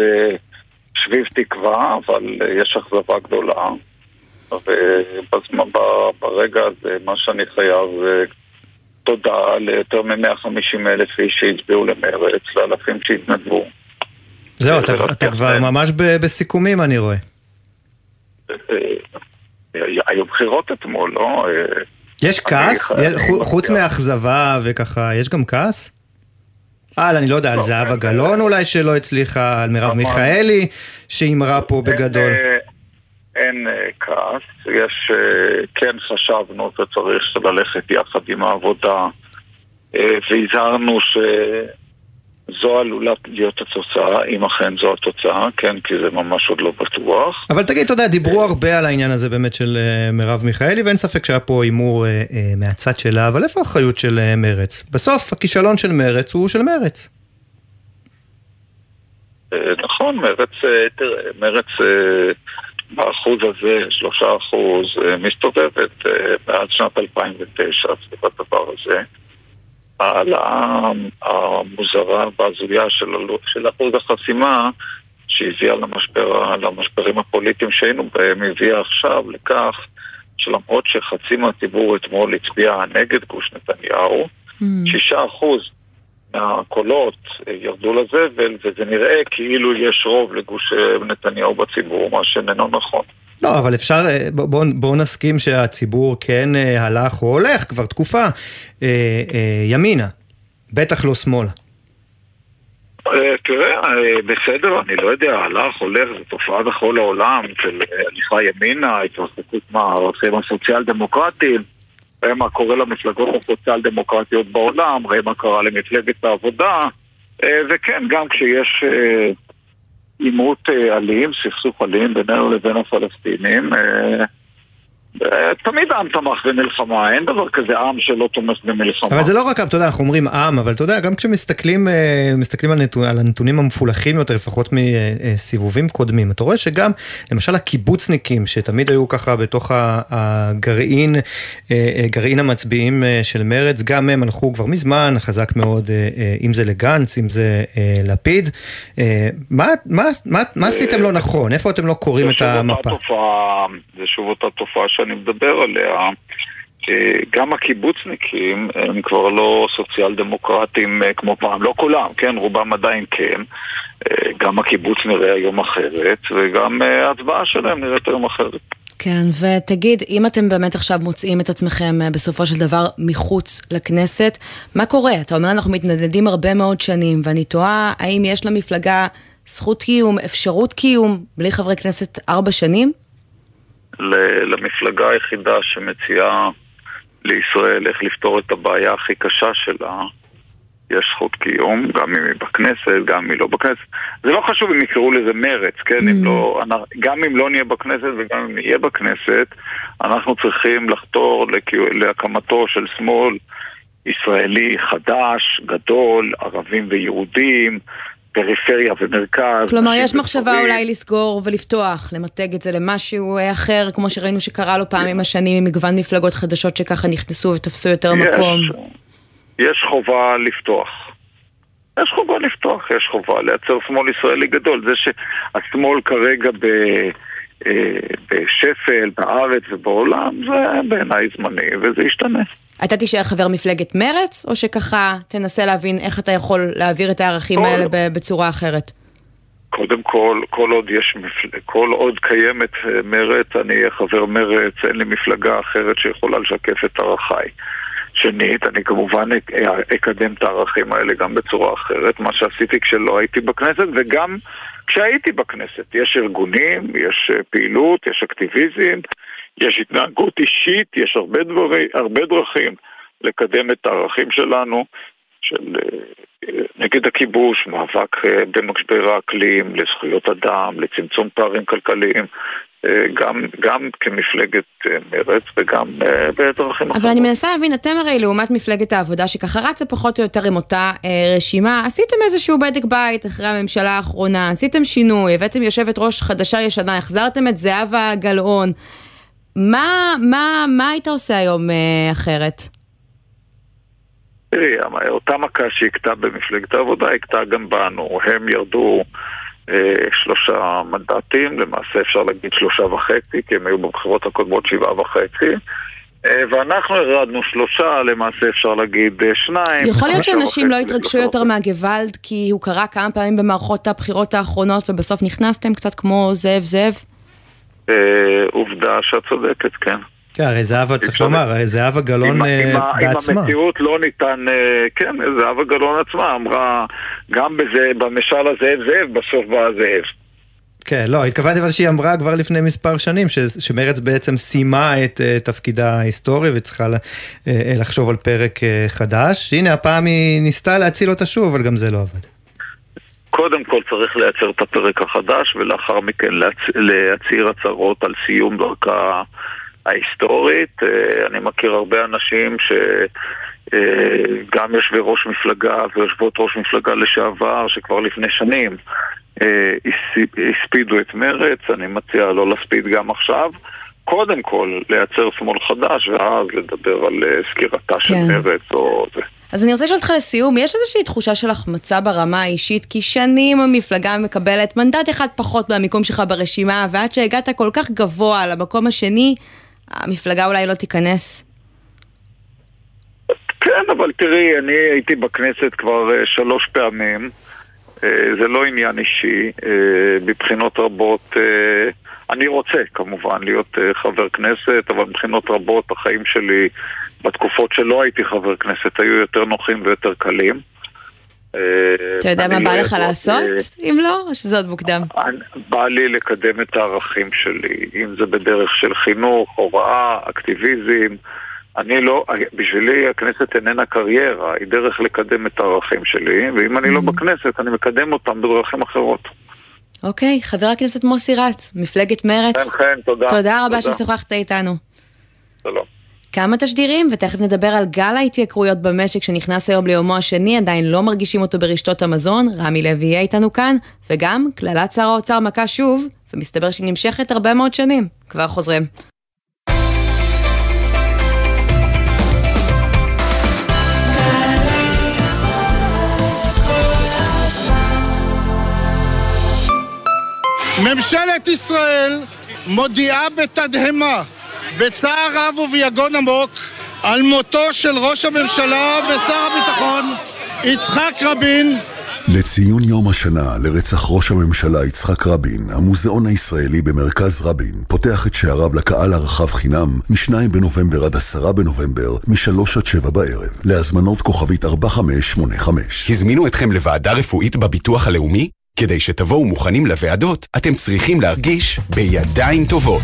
שביב תקווה, אבל יש אכזבה גדולה. וברגע הזה מה שאני חייב זה תודה ליותר מ-150 אלף איש שהצביעו למרץ, לאלפים שהתנדבו. זהו, אתה, אתה כבר ממש בסיכומים אני רואה. אה, היו בחירות אתמול, לא? אה, יש כעס? חוץ מאכזבה וככה, יש גם כעס? על, אני לא יודע, על לא, זהבה גלאון אולי שלא הצליחה, על מרב. מיכאלי שהימרה פה בגדול. אה, אין uh, כעס, יש, uh, כן חשבנו שצריך ללכת יחד עם העבודה uh, והזהרנו שזו עלולה להיות התוצאה, אם אכן זו התוצאה, כן, כי זה ממש עוד לא בטוח. אבל תגיד, אתה יודע, דיברו הרבה על העניין הזה באמת של uh, מרב מיכאלי, ואין ספק שהיה פה הימור uh, uh, מהצד שלה, אבל איפה האחריות של uh, מרץ? בסוף, הכישלון של מרץ הוא של מרץ. נכון, מרץ, תראה, מרץ באחוז הזה, שלושה אחוז, אה, מסתובבת אה, מאז שנת 2009 סביב הדבר הזה. העלאה המוזרה והזויה של, של אחוז החסימה שהביאה למשבר, למשברים הפוליטיים שהיינו בהם, הביאה עכשיו לכך שלמרות שחצי מהציבור אתמול הצביע נגד גוש נתניהו, mm. שישה אחוז מהקולות אה, ירדו לזבל, וזה נראה כאילו יש רוב לגוש אה, נתניהו בציבור, מה שאיננו נכון. לא, אבל אפשר, בואו בוא, נסכים שהציבור כן אה, הלך או הולך כבר תקופה אה, אה, ימינה, בטח לא שמאלה. תראה, בסדר, אני לא יודע, הלך, הולך, זו תופעה בכל העולם של הליכה ימינה, התרחקות מהערכים הסוציאל דמוקרטיים. ראה מה קורה למפלגות הסוציאל דמוקרטיות בעולם, ראה מה קרה למפלגת העבודה, וכן, גם כשיש עימות אלים, סכסוך אלים בינינו לבין הפלסטינים, תמיד העם תמך במלחמה, אין דבר כזה עם שלא תומך במלחמה. אבל זה לא רק, אתה יודע, אנחנו אומרים עם, אבל אתה יודע, גם כשמסתכלים אה, מסתכלים על, נתון, על הנתונים המפולחים יותר, לפחות מסיבובים קודמים, אתה רואה שגם, למשל הקיבוצניקים, שתמיד היו ככה בתוך הגרעין, אה, אה, גרעין המצביעים של מרץ, גם הם הלכו כבר מזמן, חזק מאוד, אם זה לגנץ, אם זה לפיד. מה, מה, מה, מה עשיתם לא נכון? איפה אתם לא קוראים את המפה? זה שוב אותה תופעה שאני מדבר עליה, אה, גם הקיבוצניקים הם כבר לא סוציאל דמוקרטים אה, כמו פעם, לא כולם, כן, רובם עדיין כן, אה, גם הקיבוץ נראה היום אחרת, וגם ההצבעה שלהם נראית היום אחרת. כן, ותגיד, אם אתם באמת עכשיו מוצאים את עצמכם בסופו של דבר מחוץ לכנסת, מה קורה? אתה אומר אנחנו מתנדנדים הרבה מאוד שנים, ואני תוהה האם יש למפלגה זכות קיום, אפשרות קיום, בלי חברי כנסת ארבע שנים? למפלגה היחידה שמציעה לישראל איך לפתור את הבעיה הכי קשה שלה, יש זכות קיום, גם אם היא בכנסת, גם אם היא לא בכנסת. זה לא חשוב אם יקראו לזה מרץ, כן? Mm. אם לא, גם אם לא נהיה בכנסת וגם אם נהיה בכנסת, אנחנו צריכים לחתור להקמתו של שמאל ישראלי חדש, גדול, ערבים ויהודים, פריפריה ומרכז. כלומר, יש מחשבה דברים. אולי לסגור ולפתוח, למתג את זה למשהו אחר, כמו שראינו שקרה לו פעם עם השנים, עם מגוון מפלגות חדשות שככה נכנסו ותפסו יותר יש, מקום. יש חובה לפתוח. יש חובה לפתוח, יש חובה לייצר שמאל ישראלי גדול. זה שהשמאל כרגע ב... אה, בשפל, בארץ ובעולם, זה בעיניי זמני וזה ישתנה. אתה תישאר חבר מפלגת מרץ, או שככה תנסה להבין איך אתה יכול להעביר את הערכים כל... האלה בצורה אחרת? קודם כל, כל עוד יש, מפל... כל עוד קיימת אה, מרץ, אני אהיה חבר מרץ, אין לי מפלגה אחרת שיכולה לשקף את ערכיי. שנית, אני כמובן אקדם את הערכים האלה גם בצורה אחרת, מה שעשיתי כשלא הייתי בכנסת, וגם כשהייתי בכנסת. יש ארגונים, יש אה, פעילות, יש אקטיביזם, יש התנהגות אישית, יש הרבה, דברי, הרבה דרכים לקדם את הערכים שלנו, של אה, נגד הכיבוש, מאבק אה, במשבר האקלים, לזכויות אדם, לצמצום פערים כלכליים. אה, גם, גם כמפלגת אה, מרץ וגם אה, בדרכים אחרות. אבל אני מנסה להבין, אתם הרי לעומת מפלגת העבודה שככה רצה פחות או יותר עם אותה אה, רשימה, עשיתם איזשהו בדק בית אחרי הממשלה האחרונה, עשיתם שינוי, הבאתם יושבת ראש חדשה ישנה, החזרתם את זהבה גלאון. מה, מה, מה היית עושה היום אה, אחרת? תראי, אותה מכה שהכתה במפלגת העבודה, הכתה גם בנו. הם ירדו שלושה מנדטים, למעשה אפשר להגיד שלושה וחצי, כי הם היו בבחירות הקודמות שבעה וחצי. אה, ואנחנו ירדנו שלושה, למעשה אפשר להגיד אה, שניים. יכול להיות שאנשים לא התרגשו יותר מהגוואלד, כי הוא קרה כמה פעמים במערכות הבחירות האחרונות, ובסוף נכנסתם קצת כמו זאב זאב? עובדה שאת צודקת, כן. כן, הרי זהבה, צריך לומר, הרי זהבה גלאון אה, בעצמה. עם המציאות לא ניתן, אה, כן, זהבה גלאון עצמה אמרה, גם בזה, במשל הזאב זאב, בסוף בא הזאב. כן, לא, התכוונתי אבל שהיא אמרה כבר לפני מספר שנים ש, שמרץ בעצם סיימה את uh, תפקידה ההיסטורי וצריכה uh, לחשוב על פרק uh, חדש. הנה, הפעם היא ניסתה להציל אותה שוב, אבל גם זה לא עבד. קודם כל צריך לייצר את הפרק החדש ולאחר מכן להצ... להצהיר הצהרות על סיום דרכה ההיסטורית. אה, אני מכיר הרבה אנשים שגם אה, יושבי ראש מפלגה ויושבות ראש מפלגה לשעבר שכבר לפני שנים אה, הספידו את מרץ, אני מציע לא להספיד גם עכשיו. קודם כל לייצר שמאל חדש ואז לדבר על סגירתה של כן. מרץ או זה. אז אני רוצה לשאול אותך לסיום, יש איזושהי תחושה של החמצה ברמה האישית? כי שנים המפלגה מקבלת מנדט אחד פחות מהמיקום שלך ברשימה, ועד שהגעת כל כך גבוה למקום השני, המפלגה אולי לא תיכנס? כן, אבל תראי, אני הייתי בכנסת כבר uh, שלוש פעמים. Uh, זה לא עניין אישי. Uh, מבחינות רבות, אני רוצה כמובן להיות חבר כנסת, אבל מבחינות רבות החיים שלי בתקופות שלא הייתי חבר כנסת היו יותר נוחים ויותר קלים. אתה יודע מה בא לך לעשות, אם לא, או שזה עוד מוקדם? בא לי לקדם את הערכים שלי, אם זה בדרך של חינוך, הוראה, אקטיביזם, אני לא, בשבילי הכנסת איננה קריירה, היא דרך לקדם את הערכים שלי, ואם אני לא בכנסת, אני מקדם אותם בדרכים אחרות. אוקיי, חבר הכנסת מוסי רץ, מפלגת מרץ. חן חן, תודה. תודה רבה ששוחחת איתנו. שלום. כמה תשדירים, ותכף נדבר על גל ההתייקרויות במשק שנכנס היום ליומו השני, עדיין לא מרגישים אותו ברשתות המזון, רמי לוי יהיה איתנו כאן, וגם קללת שר האוצר מכה שוב, ומסתבר שהיא נמשכת הרבה מאוד שנים. כבר חוזרים. ממשלת ישראל מודיעה בתדהמה, בצער רב וביגון עמוק, על מותו של ראש הממשלה ושר הביטחון יצחק רבין לציון יום השנה לרצח ראש הממשלה יצחק רבין, המוזיאון הישראלי במרכז רבין פותח את שעריו לקהל הרחב חינם מ-2 בנובמבר עד 10 בנובמבר, מ-3 עד 7 בערב, להזמנות כוכבית 4585. הזמינו אתכם לוועדה רפואית בביטוח הלאומי? כדי שתבואו מוכנים לוועדות, אתם צריכים להרגיש בידיים טובות.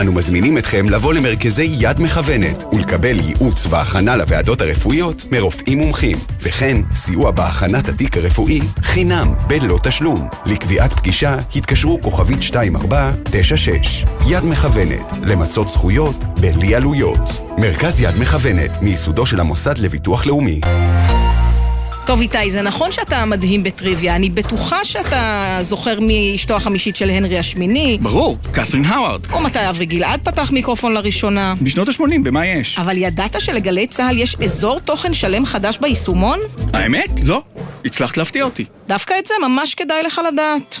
אנו מזמינים אתכם לבוא למרכזי יד מכוונת ולקבל ייעוץ והכנה לוועדות הרפואיות מרופאים מומחים, וכן סיוע בהכנת התיק הרפואי חינם בלא תשלום. לקביעת פגישה התקשרו כוכבית 2496. יד מכוונת, למצות זכויות בלי עלויות. מרכז יד מכוונת, מייסודו של המוסד לביטוח לאומי. טוב איתי, זה נכון שאתה מדהים בטריוויה, אני בטוחה שאתה זוכר מי אשתו החמישית של הנרי השמיני. ברור, קת'רין האווארד. או מתי אברי גלעד פתח מיקרופון לראשונה. בשנות ה-80, במה יש? אבל ידעת שלגלי צה"ל יש אזור תוכן שלם חדש ביישומון? האמת? לא. הצלחת להפתיע אותי. דווקא את זה ממש כדאי לך לדעת.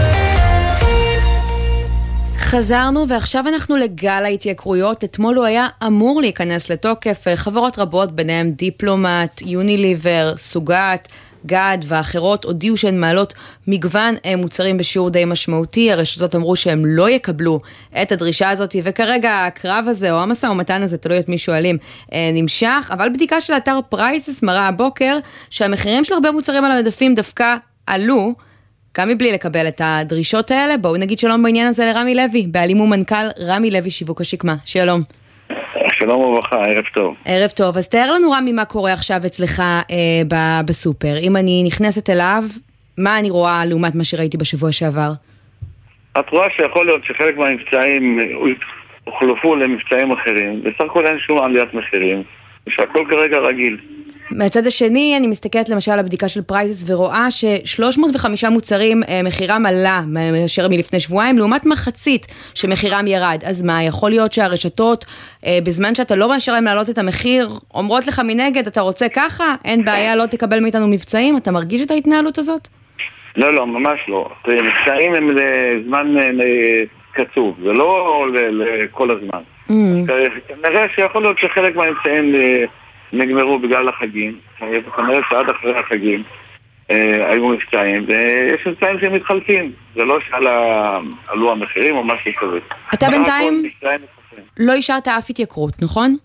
חזרנו ועכשיו אנחנו לגל ההתייקרויות. אתמול הוא היה אמור להיכנס לתוקף. חברות רבות, ביניהם דיפלומט, יוניליבר, סוגת, גד ואחרות הודיעו שהן מעלות מגוון אה, מוצרים בשיעור די משמעותי. הרשתות אמרו שהם לא יקבלו את הדרישה הזאת, וכרגע הקרב הזה או המשא ומתן הזה, תלוי את מי שואלים, אה, נמשך. אבל בדיקה של אתר פרייסס מראה הבוקר שהמחירים של הרבה מוצרים על המדפים דווקא עלו. גם מבלי לקבל את הדרישות האלה, בואו נגיד שלום בעניין הזה לרמי לוי, בעלים ומנכ"ל רמי לוי שיווק השקמה. שלום. שלום וברכה, ערב טוב. ערב טוב, אז תאר לנו רמי מה קורה עכשיו אצלך אה, בסופר. אם אני נכנסת אליו, מה אני רואה לעומת מה שראיתי בשבוע שעבר? את רואה שיכול להיות שחלק מהמבצעים הוחלפו למבצעים אחרים, בסך הכל אין שום עליית מחירים, ושהכל כרגע רגיל. מהצד השני, אני מסתכלת למשל על הבדיקה של פרייסס ורואה ש-305 מוצרים אה, מחירם עלה מאשר מלפני שבועיים, לעומת מחצית שמחירם ירד. אז מה, יכול להיות שהרשתות, אה, בזמן שאתה לא מאשר להם להעלות את המחיר, אומרות לך מנגד, אתה רוצה ככה, אין בעיה, לא תקבל מאיתנו מבצעים? אתה מרגיש את ההתנהלות הזאת? לא, לא, ממש לא. מבצעים הם לזמן אה, קצוב, זה לא לכל הזמן. Mm. כנראה שיכול להיות שחלק מהמבצעים... נגמרו בגלל החגים, כנראה שעד אחרי החגים אה, היו מבצעים, ויש מבצעים שמתחלפים, זה לא שעלו המחירים או משהו כזה. אתה בינתיים לא אישרת אף התייקרות, נכון?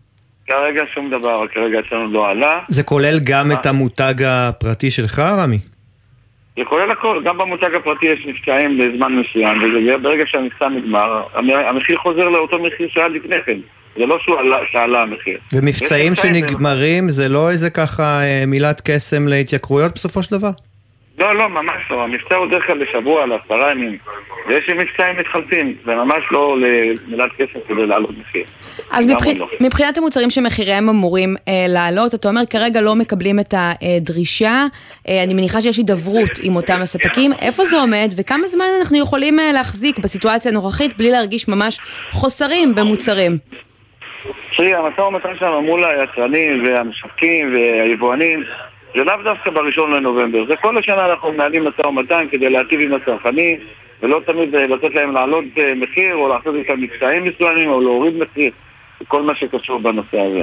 כרגע שום דבר, כרגע אצלנו לא עלה. זה כולל גם את המותג הפרטי שלך, רמי? זה כולל הכל, גם במותג הפרטי יש מבצעים בזמן מסוים, וברגע שהמבצע נגמר, המחיר חוזר לאותו מחיר שהיה לפני כן. זה לא שהוא עלה, שעלה המחיר. ומבצעים שנגמרים זה לא איזה ככה אה, מילת קסם להתייקרויות בסופו של דבר? לא, לא, ממש לא. המבצע הוא דרך כלל לשבוע, לעשרה ימים. ויש מבצעים מתחלפים, זה ממש לא למילת כסף כדי לעלות מחיר. אז. לא. מבחינת המוצרים שמחיריהם אמורים אה, לעלות, אתה אומר כרגע לא מקבלים את הדרישה, אה, אני מניחה שיש הידברות עם אותם הספקים, איפה זה עומד וכמה זמן אנחנו יכולים אה, להחזיק בסיטואציה הנוכחית בלי להרגיש ממש חוסרים במוצרים? תראי, המשא ומתן שלנו מול היצרנים והמשווקים והיבואנים זה לאו דווקא בראשון לנובמבר. זה כל השנה אנחנו מנהלים משא ומתן כדי להטיב עם הצרכנים ולא תמיד אה, לתת להם לעלות אה, מחיר או לעשות איתם מבצעים מסוימים או להוריד מחיר. כל מה שקשור בנושא הזה.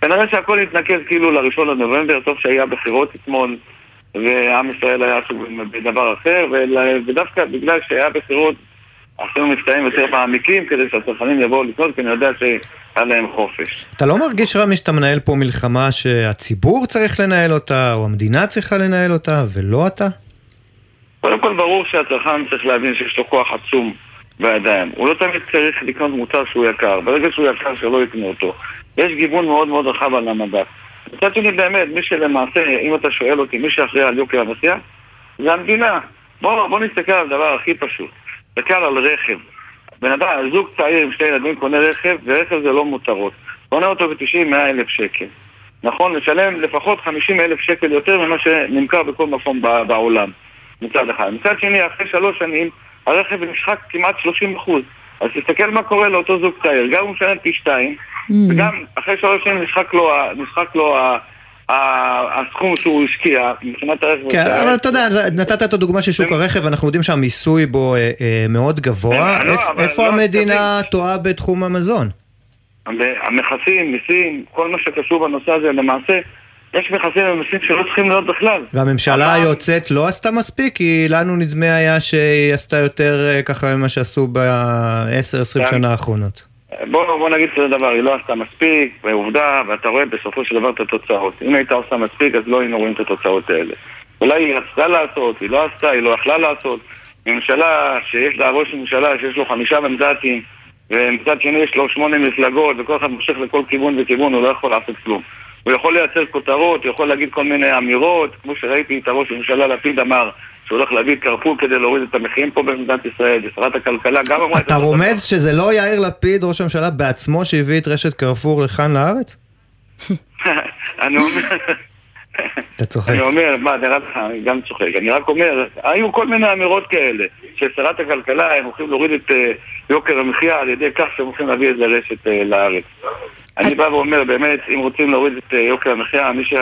כנראה שהכל התנקז כאילו לראשון לנובמבר, טוב שהיה בחירות אתמול, ועם ישראל היה עסוק בדבר אחר, ודווקא בגלל שהיה בחירות, עשינו מבצעים יותר מעמיקים כדי שהצרכנים יבואו לקנות, כי אני יודע שהיה להם חופש. אתה לא מרגיש רמי שאתה מנהל פה מלחמה שהציבור צריך לנהל אותה, או המדינה צריכה לנהל אותה, ולא אתה? קודם כל ברור שהצרכן צריך להבין שיש לו כוח עצום בידיים. הוא לא תמיד צריך לקנות מוצר שהוא יקר. ברגע שהוא יקר שלא יקנו אותו. יש גיוון מאוד מאוד רחב על המדף. מצד שני באמת, מי שלמעשה, אם אתה שואל אותי, מי שאחראי על יוקר המחיה, זה המדינה. בוא, בוא נסתכל על הדבר הכי פשוט. נסתכל על רכב. בן אדם, זוג צעיר עם שני ילדים קונה רכב, ורכב זה לא מותרות. קונה אותו ב-90-100 אלף שקל. נכון, לשלם לפחות 50 אלף שקל יותר ממה שנמכר בכל מקום בעולם. מצד אחד. מצד שני, אחרי שלוש שנים, הרכב נשחק כמעט 30 אחוז. אז תסתכל מה קורה לאותו זוג צעיר, גם הוא משלם פי שתיים, mm. וגם אחרי שלוש שנים נשחק לו, נשחק לו הסכום שהוא השקיע מבחינת הרכב. כן, אבל אתה יודע, נתת את הדוגמה של שוק הרכב, אנחנו יודעים שהמיסוי בו אה, אה, מאוד גבוה. לא, איפה לא המדינה טועה בתחום המזון? המכסים, מיסים, כל מה שקשור בנושא הזה, למעשה, יש מכסים ומיסים שלא צריכים להיות בכלל. והממשלה היוצאת לא עשתה מספיק? כי לנו נדמה היה שהיא עשתה יותר אה, ככה ממה שעשו ב-10-20 כן. שנה האחרונות. בוא, בוא נגיד שזה דבר, היא לא עשתה מספיק, ועובדה, ואתה רואה בסופו של דבר את התוצאות. אם הייתה עושה מספיק, אז לא היינו רואים את התוצאות האלה. אולי היא רצתה לעשות, היא לא עשתה, היא לא יכלה לעשות. ממשלה שיש לה ראש ממשלה שיש לו חמישה מנדטים, ומצד שני יש לו שמונה מפלגות, וכל אחד מושך לכל כיוון וכיוון, הוא לא יכול לעשות כלום. הוא יכול לייצר כותרות, הוא יכול להגיד כל מיני אמירות, כמו שראיתי את הראש הממשלה לפיד אמר, שהוא הולך להביא את קרפור כדי להוריד את המחירים פה במדינת ישראל, ושרת הכלכלה גם אמרה... אתה רומז שזה לא יאיר לפיד, ראש הממשלה, בעצמו שהביא את רשת קרפור לכאן לארץ? אני אומר... אתה צוחק. אני אומר, מה, נראה לך, אני גם צוחק. אני רק אומר, היו כל מיני אמירות כאלה, ששרת הכלכלה, הם הולכים להוריד את אה, יוקר המחיה על ידי כך שהם הולכים להביא איזה רשת אה, לארץ. אני בא ואומר, באמת, אם רוצים להוריד את אה, יוקר המחיה, מי, ש...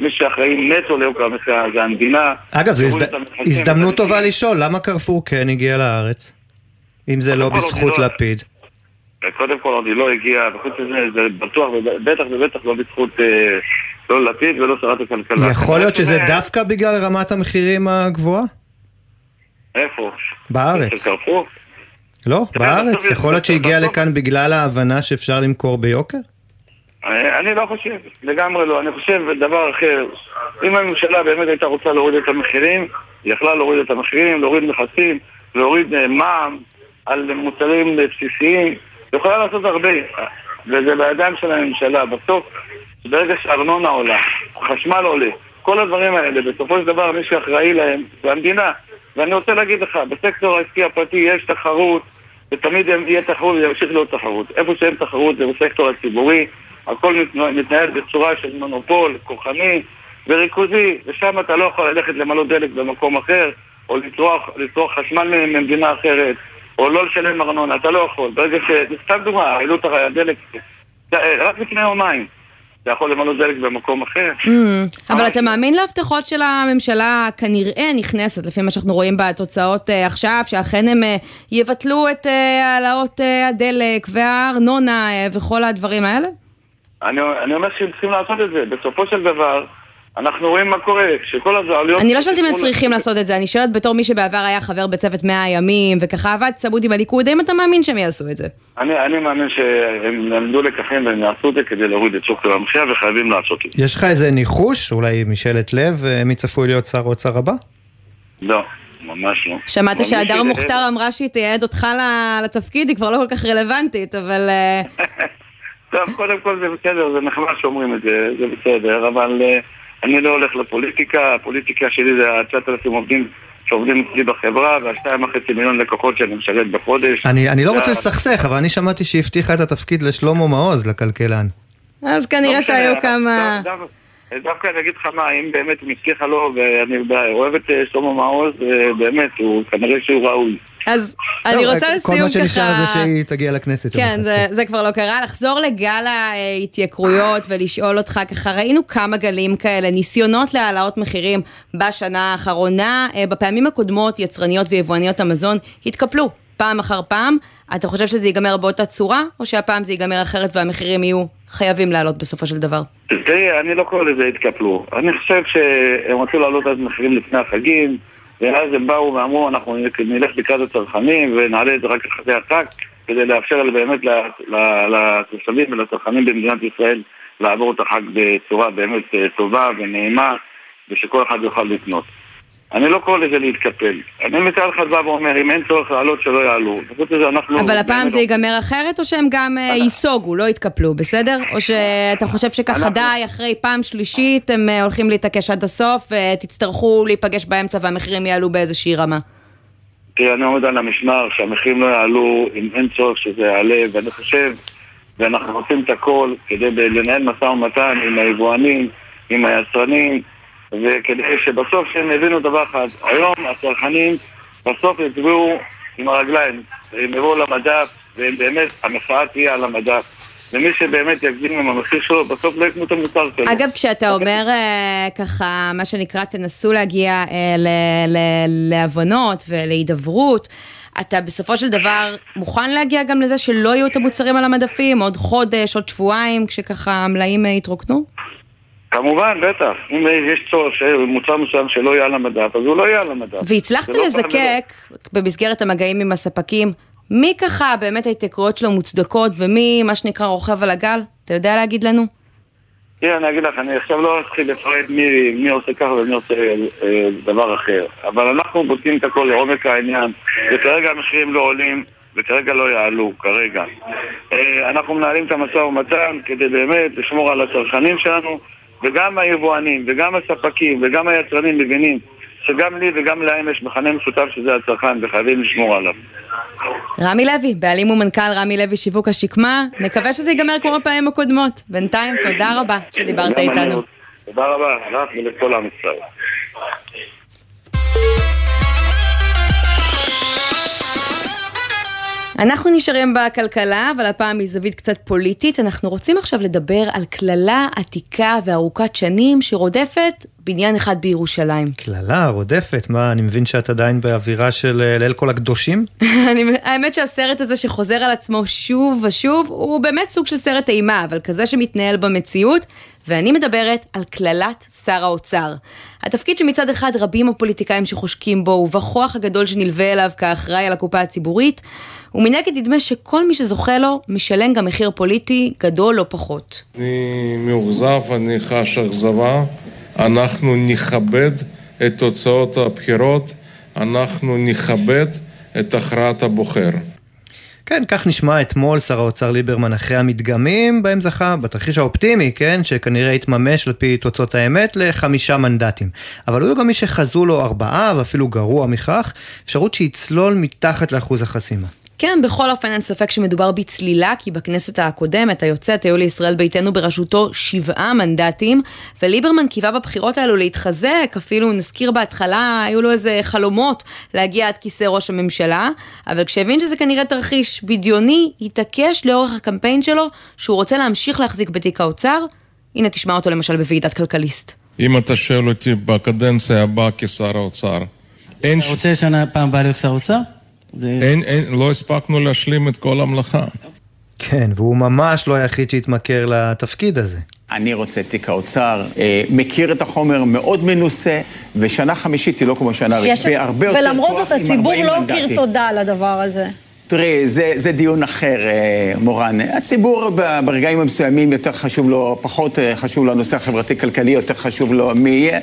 מי שאחראי נטו ליוקר המחיה זה המדינה. אגב, זו הזד... הזדמנות טובה לשאול, למה קרפור כן הגיע לארץ? אם זה לא בזכות לא- לפיד. קודם כל עוד היא לא הגיעה, וחוץ מזה זה בטוח, בטח ובטח לא בזכות אה, לא לפיד ולא שרת הכלכלה. יכול להיות שזה דווקא בגלל רמת המחירים הגבוהה? איפה? בארץ. לא, בארץ. יכול להיות שהגיע לכאן בגלל ההבנה שאפשר למכור ביוקר? אני לא חושב, לגמרי לא. אני חושב דבר אחר. אם הממשלה באמת הייתה רוצה להוריד את המחירים, היא יכלה להוריד את המחירים, להוריד מכסים, להוריד אה, מע"מ על מוצרים בסיסיים. היא יכולה לעשות הרבה, וזה בידיים של הממשלה. בסוף, ברגע שארנונה עולה, חשמל עולה, כל הדברים האלה, בסופו של דבר מי שאחראי להם זה המדינה. ואני רוצה להגיד לך, בסקטור העסקי הפרטי יש תחרות, ותמיד יהיה תחרות וימשיך להיות תחרות. איפה שאין תחרות זה בסקטור הציבורי, הכל מתנהל בצורה של מונופול, כוחני וריכוזי, ושם אתה לא יכול ללכת למלא דלק במקום אחר, או לצרוך, חשמל ממדינה אחרת, או לא לשלם ארנונה, אתה לא יכול. ברגע ש... סתם דוגמה, העלו את הדלק רק לפני יומיים. אתה יכול למלא דלק במקום אחר. Mm, אבל אתה מאמין להבטחות של הממשלה כנראה נכנסת, לפי מה שאנחנו רואים בתוצאות אה, עכשיו, שאכן הם אה, יבטלו את אה, העלאות הדלק והארנונה וכל הדברים האלה? אני אומר שהם צריכים לעשות את זה. בסופו של דבר, אנחנו רואים מה קורה, שכל הזעלויות... אני לא שואלת אם הם צריכים לעשות את זה, אני שואלת בתור מי שבעבר היה חבר בצוות 100 הימים, וככה עבד צמוד עם הליכוד, האם אתה מאמין שהם יעשו את זה? אני, אני מאמין שהם למדו לקחים והם יעשו את זה כדי להוריד את שוק המחיה, וחייבים לעשות את זה. יש לך איזה ניחוש, אולי משאלת לב, אה, מי צפוי להיות שר האוצר הבא? לא. ממש לא. שמעת שהדר מוכתר אמרה שהיא תייעד אותך לתפקיד, היא כבר לא כל כך רלוונטית, אבל... אה, טוב, קודם כל זה בסדר, זה נחמד שאומרים את זה, זה בסדר, אבל... Uh, אני לא הולך לפוליטיקה, הפוליטיקה שלי זה ה-9,000 עובדים שעובדים אצלי בחברה, והשתיים וחצי מיליון לקוחות שאני משרת בחודש. אני, אני לא רוצה לסכסך, אבל אני שמעתי שהבטיחה את התפקיד לשלמה מעוז, לכלכלן. אז כנראה לא שהיו כמה... דווקא אני אגיד לך מה, אם באמת הוא הבטיחה לו, ואני אוהב את אה, שלמה מעוז, אה, באמת, הוא כנראה שהוא ראוי. אז אני רוצה לסיום ככה... כל מה שנשאר זה שהיא תגיע לכנסת. כן, זה, זה כבר לא קרה. לחזור לגל ההתייקרויות ולשאול אותך, ככה ראינו כמה גלים כאלה, ניסיונות להעלאות מחירים בשנה האחרונה. אה, בפעמים הקודמות יצרניות ויבואניות המזון התקפלו פעם אחר פעם, אתה חושב שזה ייגמר באותה צורה, או שהפעם זה ייגמר אחרת והמחירים יהיו חייבים לעלות בסופו של דבר? תראי, אני לא קורא לזה התקפלו. אני חושב שהם רצו להעלות את המחירים לפני החגים, ואז הם באו ואמרו, אנחנו נלך לקראת הצרכנים ונעלה את זה רק אחרי החג, כדי לאפשר באמת לתושבים ולצרכנים במדינת ישראל לעבור את החג בצורה באמת אה, טובה ונעימה, ושכל אחד יוכל לקנות. אני לא קורא לזה להתקפל. אני מצד אחד בא ואומר, אם אין צורך לעלות, שלא יעלו. אנחנו... אבל הפעם זה ייגמר אחרת, או שהם גם אה, ייסוגו, לא יתקפלו, בסדר? או שאתה חושב שככה די, אחרי פעם שלישית הם אה, הולכים להתעקש עד הסוף, ותצטרכו להיפגש באמצע והמחירים יעלו באיזושהי רמה? תראה, אני עומד על המשמר שהמחירים לא יעלו, אם אין צורך שזה יעלה, ואני חושב, ואנחנו עושים את הכל כדי לנהל משא ומתן עם היבואנים, עם היצרנים, וכדי שבסוף שהם יבינו דבר אחד, היום הצרכנים בסוף יצביעו עם הרגליים, הם יבואו למדף, והם באמת, המחאה תהיה על המדף. ומי שבאמת יגזים עם המחיר שלו, בסוף לא יקנו את המוצר שלו. אגב, כשאתה אומר אה, ככה, מה שנקרא, תנסו להגיע אה, להבנות ולהידברות, אתה בסופו של דבר מוכן להגיע גם לזה שלא יהיו את המוצרים על המדפים עוד חודש, עוד שבועיים, כשככה המלאים אה, יתרוקנו? כמובן, בטח. אם יש צורך שמוצר מסוים שלא יהיה על המדף, אז הוא לא יהיה על המדף. והצלחת לא לזקק, במסגרת המגעים עם הספקים, מי ככה באמת ההתייקרויות שלו מוצדקות ומי מה שנקרא רוכב על הגל? אתה יודע להגיד לנו? תראה, אני אגיד לך, אני עכשיו לא אתחיל לפרט מי, מי עושה ככה ומי עושה אה, דבר אחר, אבל אנחנו בודקים את הכל לעומק העניין, וכרגע המחירים לא עולים וכרגע לא יעלו, כרגע. אה, אנחנו מנהלים את המשא ומתן כדי באמת לשמור על הצרכנים שלנו, וגם היבואנים, וגם הספקים, וגם היצרנים מבינים שגם לי וגם להם יש מכנה משותף שזה הצרכן, וחייבים לשמור עליו. רמי לוי, בעלים ומנכ"ל רמי לוי שיווק השקמה, נקווה שזה ייגמר כמו בפעמים הקודמות. בינתיים, תודה רבה שדיברת איתנו. תודה רבה, לך ולכל עם ישראל. אנחנו נשארים בכלכלה, אבל הפעם מזווית קצת פוליטית. אנחנו רוצים עכשיו לדבר על קללה עתיקה וארוכת שנים שרודפת בניין אחד בירושלים. קללה, רודפת, מה, אני מבין שאת עדיין באווירה של אה, ליל כל הקדושים? האמת שהסרט הזה שחוזר על עצמו שוב ושוב, הוא באמת סוג של סרט אימה, אבל כזה שמתנהל במציאות, ואני מדברת על קללת שר האוצר. התפקיד שמצד אחד רבים הפוליטיקאים שחושקים בו, ובכוח הגדול שנלווה אליו כאחראי על הקופה הציבורית, ומנגד נדמה שכל מי שזוכה לו, משלם גם מחיר פוליטי גדול לא פחות. אני מאוכזב, אני חש אכזבה. אנחנו נכבד את תוצאות הבחירות, אנחנו נכבד את הכרעת הבוחר. כן, כך נשמע אתמול שר האוצר ליברמן אחרי המדגמים, בהם זכה בתרחיש האופטימי, כן, שכנראה התממש על פי תוצאות האמת לחמישה מנדטים. אבל היו גם מי שחזו לו ארבעה, ואפילו גרוע מכך, אפשרות שיצלול מתחת לאחוז החסימה. כן, בכל אופן אין ספק שמדובר בצלילה, כי בכנסת הקודמת, היוצאת, היו לישראל ביתנו בראשותו שבעה מנדטים, וליברמן קיווה בבחירות האלו להתחזק, אפילו נזכיר בהתחלה, היו לו איזה חלומות להגיע עד כיסא ראש הממשלה, אבל כשהבין שזה כנראה תרחיש בדיוני, התעקש לאורך הקמפיין שלו שהוא רוצה להמשיך להחזיק בתיק האוצר. הנה תשמע אותו למשל בוועידת כלכליסט. אם אתה שואל אותי בקדנציה הבאה כשר האוצר, אין... אתה רוצה שנה פעם הבאה להיות שר אוצר? זה... אין, אין, לא הספקנו להשלים את כל המלאכה. כן, והוא ממש לא היחיד שהתמכר לתפקיד הזה. אני רוצה תיק האוצר, אה, מכיר את החומר, מאוד מנוסה, ושנה חמישית היא לא כמו שנה ראשונה, יש... הרבה יותר ולמרות זאת הציבור לא מכיר תודה על הדבר הזה. תראי, זה, זה דיון אחר, אה, מורן. הציבור ברגעים המסוימים יותר חשוב לו, פחות אה, חשוב לו הנושא החברתי-כלכלי, יותר חשוב לו מי יהיה.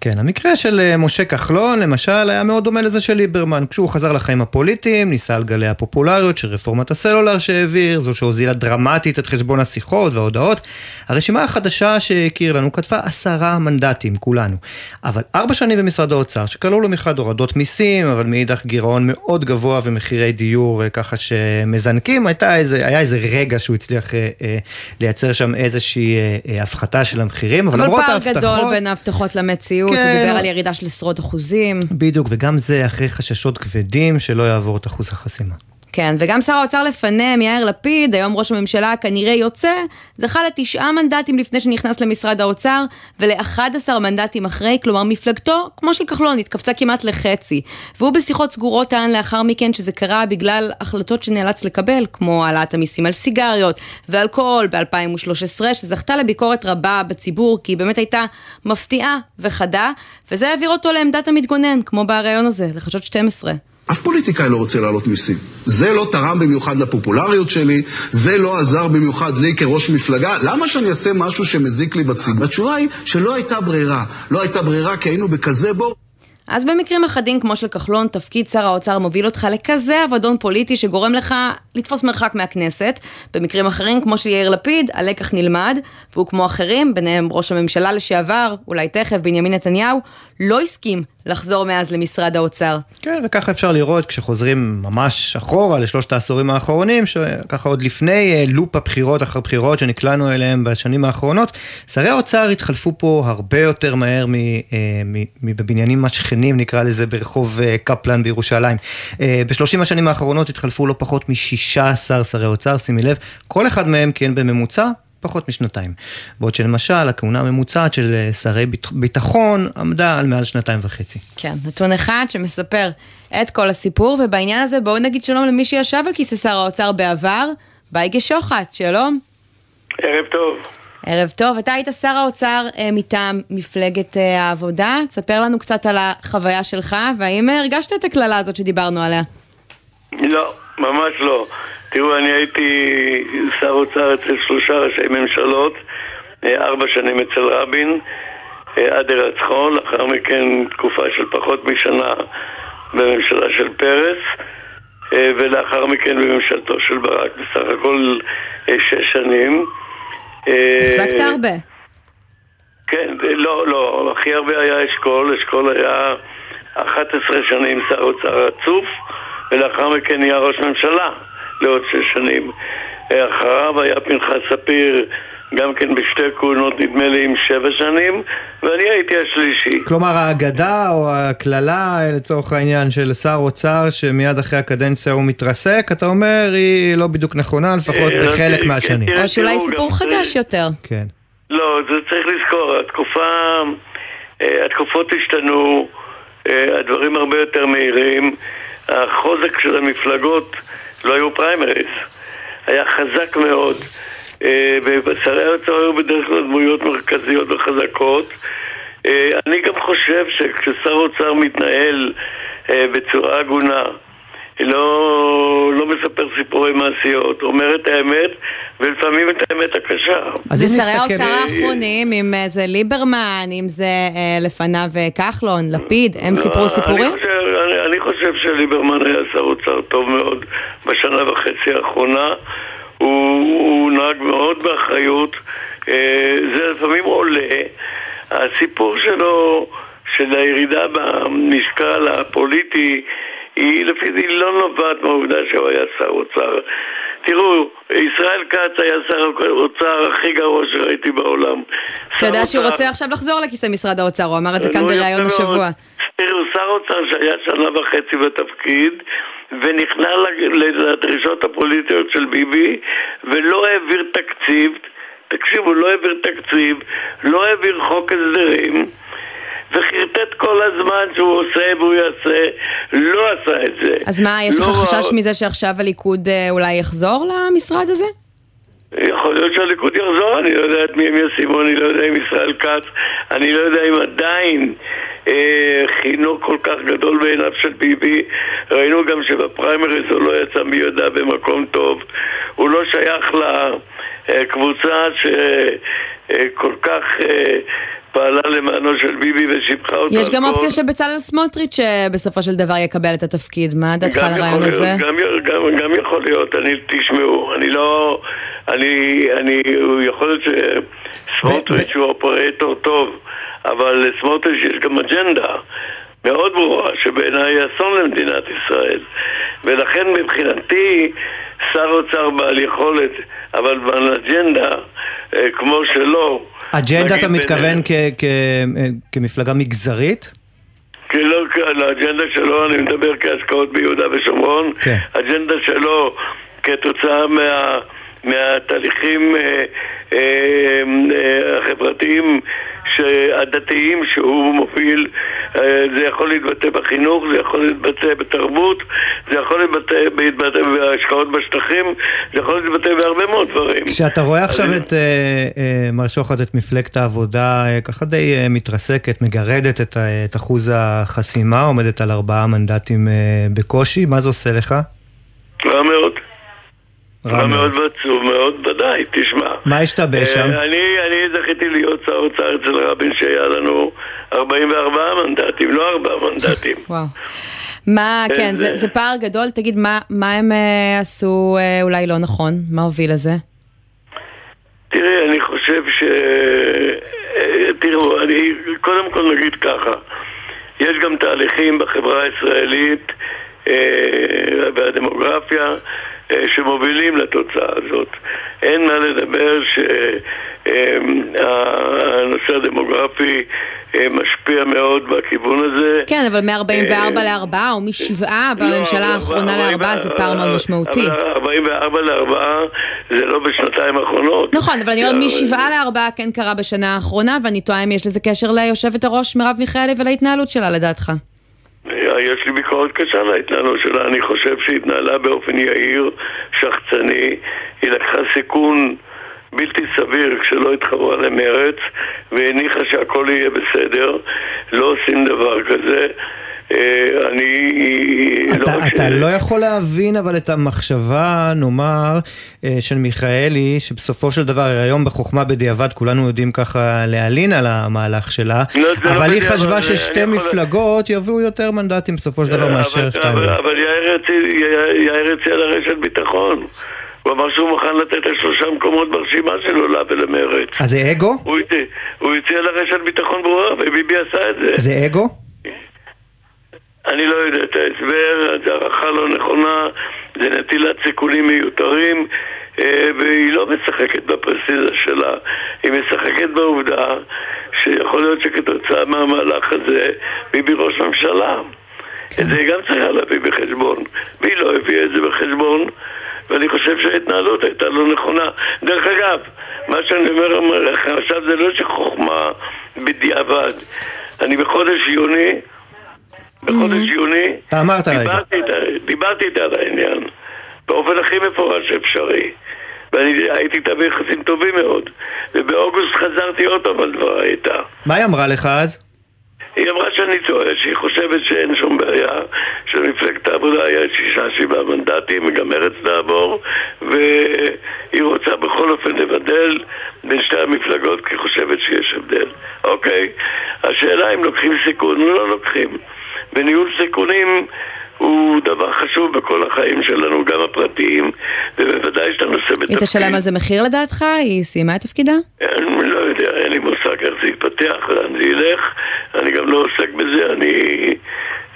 כן, המקרה של אה, משה כחלון, למשל, היה מאוד דומה לזה של ליברמן. כשהוא חזר לחיים הפוליטיים, ניסה על גלי הפופולריות של רפורמת הסלולר שהעביר, זו שהוזילה דרמטית את חשבון השיחות וההודעות. הרשימה החדשה שהכיר לנו כתבה עשרה מנדטים, כולנו. אבל ארבע שנים במשרד האוצר, שכללו לו מחד הורדות מיסים, אבל מאידך גירעון מאוד גבוה ומחירי דיור אה, ככה שמזנקים, הייתה איזה, היה איזה רגע שהוא הצליח אה, אה, לייצר שם איזושהי אה, הפחתה של המחירים, אבל, אבל למרות ההבטחות... אבל פער גדול בין ההבטחות למציאות. כן. הוא דיבר על ירידה של עשרות אחוזים. בדיוק, וגם זה אחרי חששות כבדים שלא יעבור את אחוז החסימה. כן, וגם שר האוצר לפניהם, יאיר לפיד, היום ראש הממשלה כנראה יוצא, זכה לתשעה מנדטים לפני שנכנס למשרד האוצר, ול-11 מנדטים אחרי, כלומר מפלגתו, כמו של כחלון, התכווצה כמעט לחצי. והוא בשיחות סגורות טען לאחר מכן שזה קרה בגלל החלטות שנאלץ לקבל, כמו העלאת המיסים על סיגריות ואלכוהול ב-2013, שזכתה לביקורת רבה בציבור, כי היא באמת הייתה מפתיעה וחדה, וזה העביר אותו לעמדת המתגונן, כמו בריאיון הזה, לחדשות 12. אף פוליטיקאי לא רוצה להעלות מיסים. זה לא תרם במיוחד לפופולריות שלי, זה לא עזר במיוחד לי כראש מפלגה. למה שאני אעשה משהו שמזיק לי בציבור? התשובה היא שלא הייתה ברירה. לא הייתה ברירה כי היינו בכזה בור. אז במקרים אחדים כמו של כחלון, תפקיד שר האוצר מוביל אותך לכזה אבדון פוליטי שגורם לך לתפוס מרחק מהכנסת. במקרים אחרים, כמו של יאיר לפיד, הלקח נלמד, והוא כמו אחרים, ביניהם ראש הממשלה לשעבר, אולי תכף, בנימין נתניהו, לא הסכים לחזור מאז למשרד האוצר. כן, וככה אפשר לראות כשחוזרים ממש אחורה לשלושת העשורים האחרונים, שככה עוד לפני אה, לופ הבחירות אחר בחירות שנקלענו אליהם בשנים האחרונות, שרי האוצר התחלפו פה הרבה יותר מהר מבבניינים השכנים, נקרא לזה, ברחוב אה, קפלן בירושלים. אה, בשלושים השנים האחרונות התחלפו לא פחות מ-16 שרי אוצר, שימי לב, כל אחד מהם כן בממוצע פחות משנתיים. בעוד שלמשל, הכהונה הממוצעת של אה, שרי ביטחון עמדה על מעל שנתיים וחצי. כן, נתון אחד שמספר את כל הסיפור, ובעניין הזה בואו נגיד שלום למי שישב על כיסא שר האוצר בעבר, בייגה שוחט, שלום. ערב טוב. ערב טוב, אתה היית שר האוצר אה, מטעם מפלגת אה, העבודה, תספר לנו קצת על החוויה שלך, והאם הרגשת את הקללה הזאת שדיברנו עליה? לא, ממש לא. תראו, אני הייתי שר אוצר אצל שלושה ראשי ממשלות, אה, ארבע שנים אצל רבין, אה, עד הירצחו, לאחר מכן תקופה של פחות משנה בממשלה של פרס, אה, ולאחר מכן בממשלתו של ברק, בסך הכל שש שנים. החזקת הרבה. כן, לא, לא, הכי הרבה היה אשכול, אשכול היה 11 שנים שר אוצר רצוף, ולאחר מכן נהיה ראש ממשלה. לעוד שש שנים. אחריו היה פנחס ספיר גם כן בשתי כהונות, נדמה לי, עם שבע שנים, ואני הייתי השלישי. כלומר, האגדה או הקללה, לצורך העניין, של שר אוצר שמיד אחרי הקדנציה הוא מתרסק, אתה אומר, היא לא בדיוק נכונה, לפחות אה, בחלק מהשנים. או שאולי סיפור חדש יותר. כן. לא, זה צריך לזכור, התקופה, אה, התקופות השתנו, אה, הדברים הרבה יותר מהירים, החוזק של המפלגות לא היו פריימריז. היה חזק מאוד. אה, ובשרי האוצר היו בדרך כלל דמויות מרכזיות וחזקות. אה, אני גם חושב שכששר אוצר מתנהל אה, בצורה הגונה, לא, לא מספר סיפורי מעשיות, אומר את האמת, ולפעמים את האמת הקשה. אז זה שרי האוצר האחרונים, אם זה ליברמן, אם זה אה, לפניו כחלון, לפיד, הם לא, סיפרו סיפורים? אני חושב, אני, אני חושב שליברמן היה שר אוצר טוב מאוד בשנה וחצי האחרונה. הוא, הוא נהג מאוד באחריות, אה, זה לפעמים עולה. הסיפור שלו, של הירידה במשקל הפוליטי, היא לפי זה לא נובעת מהעובדה שהוא היה שר אוצר. תראו, ישראל כץ היה שר האוצר הכי גרוע שראיתי בעולם. אתה יודע שהוא רוצה עכשיו לחזור לכיסא משרד האוצר, הוא אמר את זה כאן בריאיון השבוע. תראו, שר אוצר שהיה שנה וחצי בתפקיד, ונכנע לדרישות הפוליטיות של ביבי, ולא העביר תקציב, תקשיבו, לא העביר תקציב, לא העביר חוק הסדרים. וחרטט כל הזמן שהוא עושה והוא יעשה, לא עשה את זה. אז מה, יש לא לך חשש מזה שעכשיו הליכוד אה, אולי יחזור למשרד הזה? יכול להיות שהליכוד יחזור, אני לא יודע את מי הם ישימו, אני לא יודע אם ישראל כץ, אני לא יודע אם עדיין אה, חינוך כל כך גדול בעיניו של ביבי. ראינו גם שבפריימריז הוא לא יצא מי יודע במקום טוב. הוא לא שייך לקבוצה שכל כך... אה, פעלה למענו של ביבי ושיבחה אותו. יש גם אופציה שבצלאל סמוטריץ' בסופו של דבר יקבל את התפקיד. מה דעתך על הרעיון הזה? גם, גם, גם יכול להיות, אני, תשמעו, אני לא... אני, אני, יכול להיות שסמוטריץ' הוא אופרטור טוב, אבל לסמוטריץ' יש גם אג'נדה. מאוד ברורה, שבעיניי היא אסון למדינת ישראל. ולכן מבחינתי, שר אוצר בעל יכולת, אבל בעל אג'נדה, אה, כמו שלא, אג'נדה אתה מתכוון כ- כ- כמפלגה מגזרית? לא על האג'נדה שלו, אני מדבר כהשקעות ביהודה ושומרון, כן. האג'נדה שלו כתוצאה מה... מהתהליכים אה, אה, אה, החברתיים הדתיים שהוא מוביל זה יכול להתבטא בחינוך, זה יכול להתבטא בתרבות, זה יכול להתבטא, להתבטא בהשקעות בשטחים, זה יכול להתבטא בהרבה מאוד דברים. כשאתה רואה עכשיו את מר שוחט, את מפלגת העבודה, ככה די מתרסקת, מגרדת את, אחוז החסימה, עומדת על ארבעה מנדטים בקושי, מה זה עושה לך? רע מאוד. רע רע מאוד. מאוד ועצוב מאוד, ודאי, תשמע. מה השתבש שם? אה, אני, אני זכיתי להיות שר אוצר אצל רבין שהיה לנו 44 מנדטים, לא 4 מנדטים. וואו. מה, כן, כן, זה, זה- פער גדול. תגיד, מה, מה הם אה, עשו אה, אולי לא נכון? מה הוביל לזה? תראי, אני חושב ש... אה, תראו, אני קודם כל נגיד ככה, יש גם תהליכים בחברה הישראלית אה, והדמוגרפיה אה, שמובילים לתוצאה הזאת. אין מה לדבר שהנושא הדמוגרפי אה, משפיע מאוד בכיוון הזה. כן, אבל מ-44 ל-4 או מ-7 בממשלה האחרונה ל-4 זה פער מאוד משמעותי. אבל 44 ל-4 זה לא בשנתיים האחרונות. נכון, אבל אני אומרת מ-7 ל-4 כן קרה בשנה האחרונה, ואני תוהה אם יש לזה קשר ליושבת הראש מרב מיכאלי ולהתנהלות שלה לדעתך. יש לי ביקורת קשה על ההתנהלות שלה, אני חושב שהיא התנהלה באופן יהיר, שחצני, היא לקחה סיכון בלתי סביר כשלא התחברה למרץ והניחה שהכל יהיה בסדר, לא עושים דבר כזה. אה, אני... לא אתה, ש- אתה לא יכול להבין אבל את המחשבה, נאמר, אה, של מיכאלי, שבסופו של דבר, היום בחוכמה בדיעבד כולנו יודעים ככה להלין על המהלך שלה, לא, לא אבל היא בדיעבד, חשבה ששתי אני יכול- מפלגות יביאו יותר מנדטים בסופו של דבר מאשר אבל- שתיים. אבל- אבל יאיר הציע- יאיר הציע לה רשת ביטחון. הוא אמר שהוא מוכן לתת לה שלושה מקומות ברשימה שלו לה ולמרץ. אז זה אגו? הוא הציע- הוא הציע לה רשת ביטחון ברורה, וביבי עשה את זה. זה אגו? אני לא יודע את ההסבר, זו הערכה לא נכונה, זה נטילת סיכונים מיותרים, אה, והיא לא משחקת בפרסיזה שלה, היא משחקת בעובדה שיכול להיות שכתוצאה מהמהלך הזה ביבי ראש ממשלה. את זה היא גם צריכה להביא בחשבון, והיא לא הביאה את זה בחשבון, ואני חושב שההתנהלות הייתה לא נכונה. דרך אגב, מה שאני אומר עכשיו זה לא שחוכמה בדיעבד. אני בחודש יוני בחודש יוני אתה אמרת את זה. דיברתי איתה, על העניין באופן הכי מפורש שאפשרי ואני הייתי איתה ביחסים טובים מאוד ובאוגוסט חזרתי עוד פעם על דבריי איתה. מה היא אמרה לך אז? היא אמרה שאני טועה, שהיא חושבת שאין שום בעיה שלמפלגת העבודה היה שישה שבעה מנדטים וגם מרצ תעבור והיא רוצה בכל אופן לבדל בין שתי המפלגות כי היא חושבת שיש הבדל. אוקיי, השאלה אם לוקחים סיכון או לא לוקחים וניהול סיכונים הוא דבר חשוב בכל החיים שלנו, גם הפרטיים ובוודאי שאתה נושא בתפקיד היא תשלם על זה מחיר לדעתך? היא סיימה את תפקידה? אני לא יודע, אין לי מושג איך זה יתפתח, לאן זה ילך, אני גם לא עוסק בזה, אני,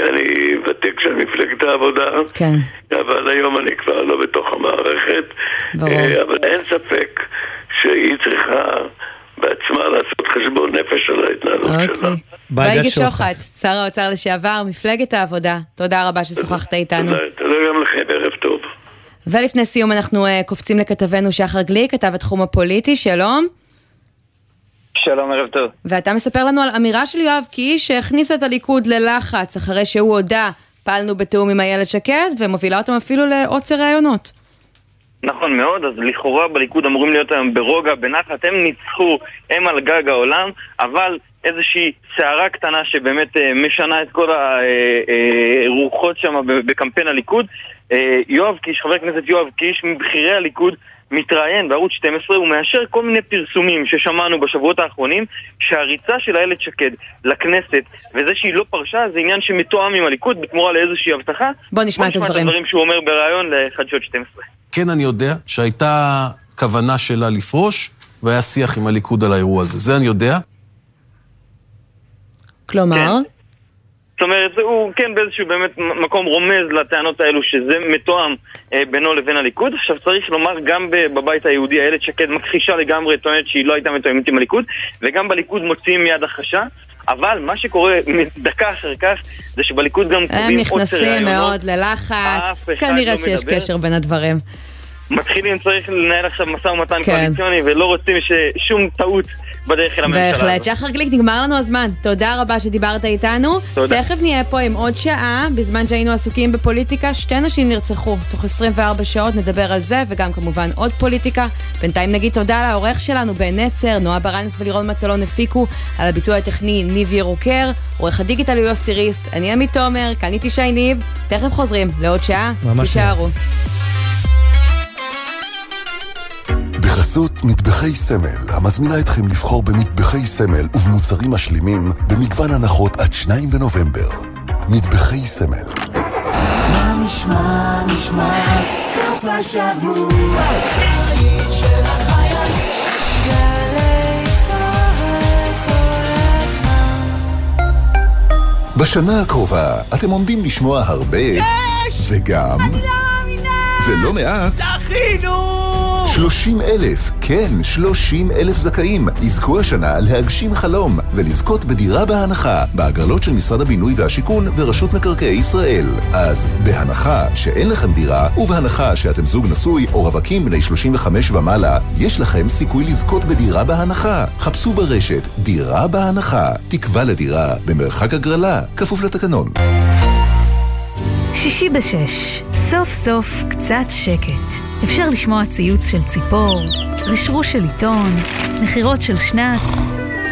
אני ותיק של מפלגת העבודה, כן. אבל היום אני כבר לא בתוך המערכת, ברור. אה, אבל אין ספק שהיא צריכה בעצמה לעשות חשבון נפש על ההתנהלות שלה. אוקיי. בייגה שוחט, שר האוצר לשעבר, מפלגת העבודה, תודה רבה ששוחחת איתנו. תודה, תודה גם לכם, ערב טוב. ולפני סיום אנחנו אה, קופצים לכתבנו שחר גליק, כתב התחום הפוליטי, שלום. שלום, ערב טוב. ואתה מספר לנו על אמירה של יואב קיש שהכניסה את הליכוד ללחץ אחרי שהוא הודה, פעלנו בתיאום עם איילת שקד, ומובילה אותם אפילו לעוצר ראיונות. נכון מאוד, אז לכאורה בליכוד אמורים להיות היום ברוגע, בנחת, הם ניצחו, הם על גג העולם, אבל איזושהי סערה קטנה שבאמת אה, משנה את כל הרוחות שם ב- בקמפיין הליכוד. אה, יואב קיש, חבר הכנסת יואב קיש, מבכירי הליכוד, מתראיין בערוץ 12, הוא מאשר כל מיני פרסומים ששמענו בשבועות האחרונים, שהריצה של איילת שקד לכנסת, וזה שהיא לא פרשה, זה עניין שמתואם עם הליכוד בתמורה לאיזושהי הבטחה. בוא נשמע את הדברים. הדברים שהוא אומר בריאיון לחדשות 12. כן אני יודע שהייתה כוונה שלה לפרוש, והיה שיח עם הליכוד על האירוע הזה. זה אני יודע. כלומר? זאת אומרת, הוא כן באיזשהו באמת מקום רומז לטענות האלו שזה מתואם אה, בינו לבין הליכוד. עכשיו צריך לומר, גם בבית היהודי איילת שקד מכחישה לגמרי, טוענת שהיא לא הייתה מתואמת עם הליכוד, וגם בליכוד מוציאים מיד הכחשה. אבל מה שקורה דקה אחר כך, זה שבליכוד גם קובעים עוד סרי רעיונות. הם נכנסים מאוד ללחץ, כנראה לא שיש מדבר. קשר בין הדברים. מתחילים, צריך לנהל עכשיו משא ומתן כן. קואליציוני, ולא רוצים ששום טעות בדרך אל הממשלה הזאת. בהחלט. שחר גליק, נגמר לנו הזמן. תודה רבה שדיברת איתנו. תודה. תכף נהיה פה עם עוד שעה, בזמן שהיינו עסוקים בפוליטיקה, שתי נשים נרצחו. תוך 24 שעות נדבר על זה, וגם כמובן עוד פוליטיקה. בינתיים נגיד תודה לעורך שלנו בן נצר, נועה ברנס ולירון מטלון הפיקו, על הביצוע הטכני ניב ירוקר, עורך הדיגיטל הוא יוסי ריס, אני עמית תומר, כאן איתי שי ניב. תכף חוזרים לעוד שעה. ממש תישארו. בחסות מטבחי סמל, המזמינה אתכם לבחור במטבחי סמל ובמוצרים משלימים במגוון הנחות עד 2 בנובמבר. מטבחי סמל. מה נשמע, נשמע, סוף השבוע, של בשנה הקרובה אתם עומדים לשמוע הרבה... יש! וגם... אני לא מאמינה! ולא מעט... זכינו! 30 אלף, כן, 30 אלף זכאים, יזכו השנה להגשים חלום ולזכות בדירה בהנחה בהגרלות של משרד הבינוי והשיכון ורשות מקרקעי ישראל. אז בהנחה שאין לכם דירה, ובהנחה שאתם זוג נשוי או רווקים בני 35 ומעלה, יש לכם סיכוי לזכות בדירה בהנחה. חפשו ברשת דירה בהנחה, תקווה לדירה במרחק הגרלה, כפוף לתקנון. שישי בשש, סוף סוף קצת שקט. אפשר לשמוע ציוץ של ציפור, רשרוש של עיתון, נחירות של שנץ,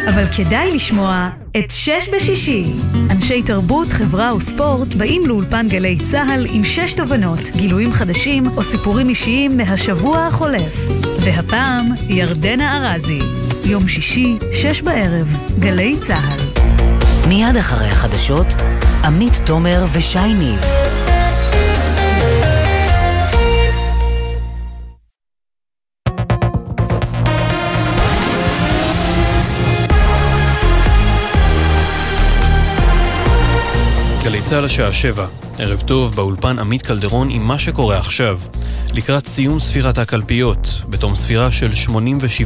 אבל כדאי לשמוע את שש בשישי. אנשי תרבות, חברה וספורט באים לאולפן גלי צה"ל עם שש תובנות, גילויים חדשים או סיפורים אישיים מהשבוע החולף. והפעם, ירדנה ארזי. יום שישי, שש בערב, גלי צה"ל. מיד אחרי החדשות, עמית תומר ושי ניב. צה"ל השעה שבע, ערב טוב, באולפן עמית קלדרון עם מה שקורה עכשיו. לקראת סיום ספירת הקלפיות, בתום ספירה של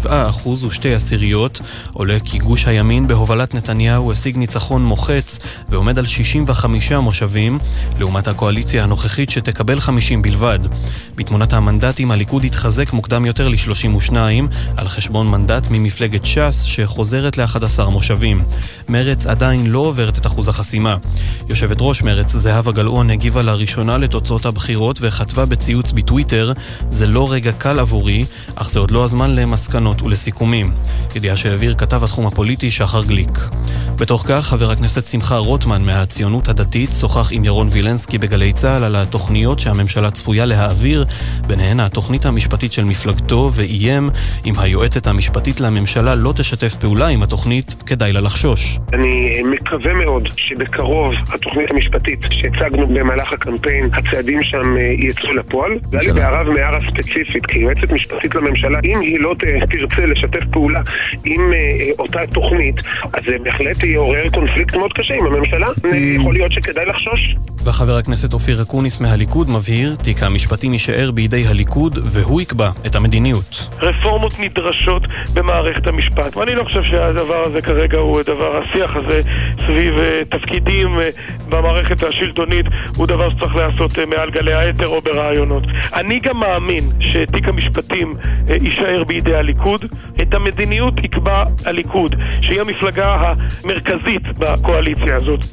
87% ושתי עשיריות, עולה כי גוש הימין בהובלת נתניהו השיג ניצחון מוחץ ועומד על 65 מושבים, לעומת הקואליציה הנוכחית שתקבל 50 בלבד. בתמונת המנדטים הליכוד התחזק מוקדם יותר ל-32, על חשבון מנדט ממפלגת ש"ס שחוזרת ל-11 מושבים. מרץ עדיין לא עוברת את אחוז החסימה. יושבת ראש מרץ זהבה גלאון הגיבה לראשונה לתוצאות הבחירות וכתבה בציוץ בטוויטר זה לא רגע קל עבורי, אך זה עוד לא הזמן למסקנות ולסיכומים. ידיעה שהעביר כתב התחום הפוליטי שחר גליק. בתוך כך, חבר הכנסת שמחה רוטמן מהציונות הדתית שוחח עם ירון וילנסקי בגלי צה"ל על התוכניות שהממשלה צפויה להעביר, ביניהן התוכנית המשפטית של מפלגתו, ואיים אם היועצת המשפטית לממשלה לא תשתף פעולה עם התוכנית, כדאי לה לחשוש. אני מקווה מאוד שבקרוב התוכנית המשפטית שהצגנו במהלך הקמפיין, הצעדים שם אה, יצאו לפועל. והיה לי בהערה ומערה ספציפית, כיועצת משפטית לממשלה, אם היא לא תרצה לשתף פעולה עם אה, אותה תוכנית, אז זה בהחלט יעורר קונפליקט מאוד קשה עם הממשלה. יכול להיות שכדאי לחשוש. וחבר הכנסת אופיר אקוניס מהליכוד מבהיר, תיק המשפטים יישאר בידי הליכוד והוא יקבע את המדיניות. רפורמות נדרשות במערכת המשפט, ואני לא חושב שהדבר הזה כרגע הוא דבר, השיח הזה סביב אה, תפקידים במערכת השלטונית הוא דבר שצריך להיעשות אה, מעל גלי האתר או ברעיונות. אני גם מאמין שתיק המשפטים אה, יישאר בידי הליכוד, את המדיניות יקבע הליכוד, שהיא המפלגה המרכזית בקואליציה הזאת.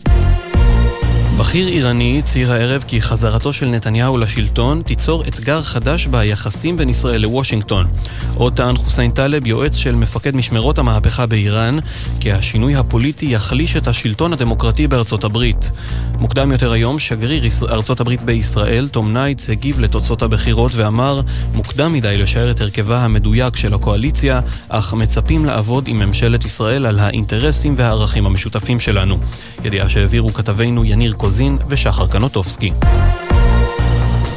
בכיר איראני הצהיר הערב כי חזרתו של נתניהו לשלטון תיצור אתגר חדש ביחסים בין ישראל לוושינגטון. עוד טען חוסיין טלב, יועץ של מפקד משמרות המהפכה באיראן, כי השינוי הפוליטי יחליש את השלטון הדמוקרטי בארצות הברית. מוקדם יותר היום, שגריר ארצות הברית בישראל, תום ניידס, הגיב לתוצאות הבחירות ואמר, מוקדם מדי לשער את הרכבה המדויק של הקואליציה, אך מצפים לעבוד עם ממשלת ישראל על האינטרסים והערכים המשותפים שלנו. ידיעה שהעבירו כתבינו יניר קוזין ושחר קנוטובסקי.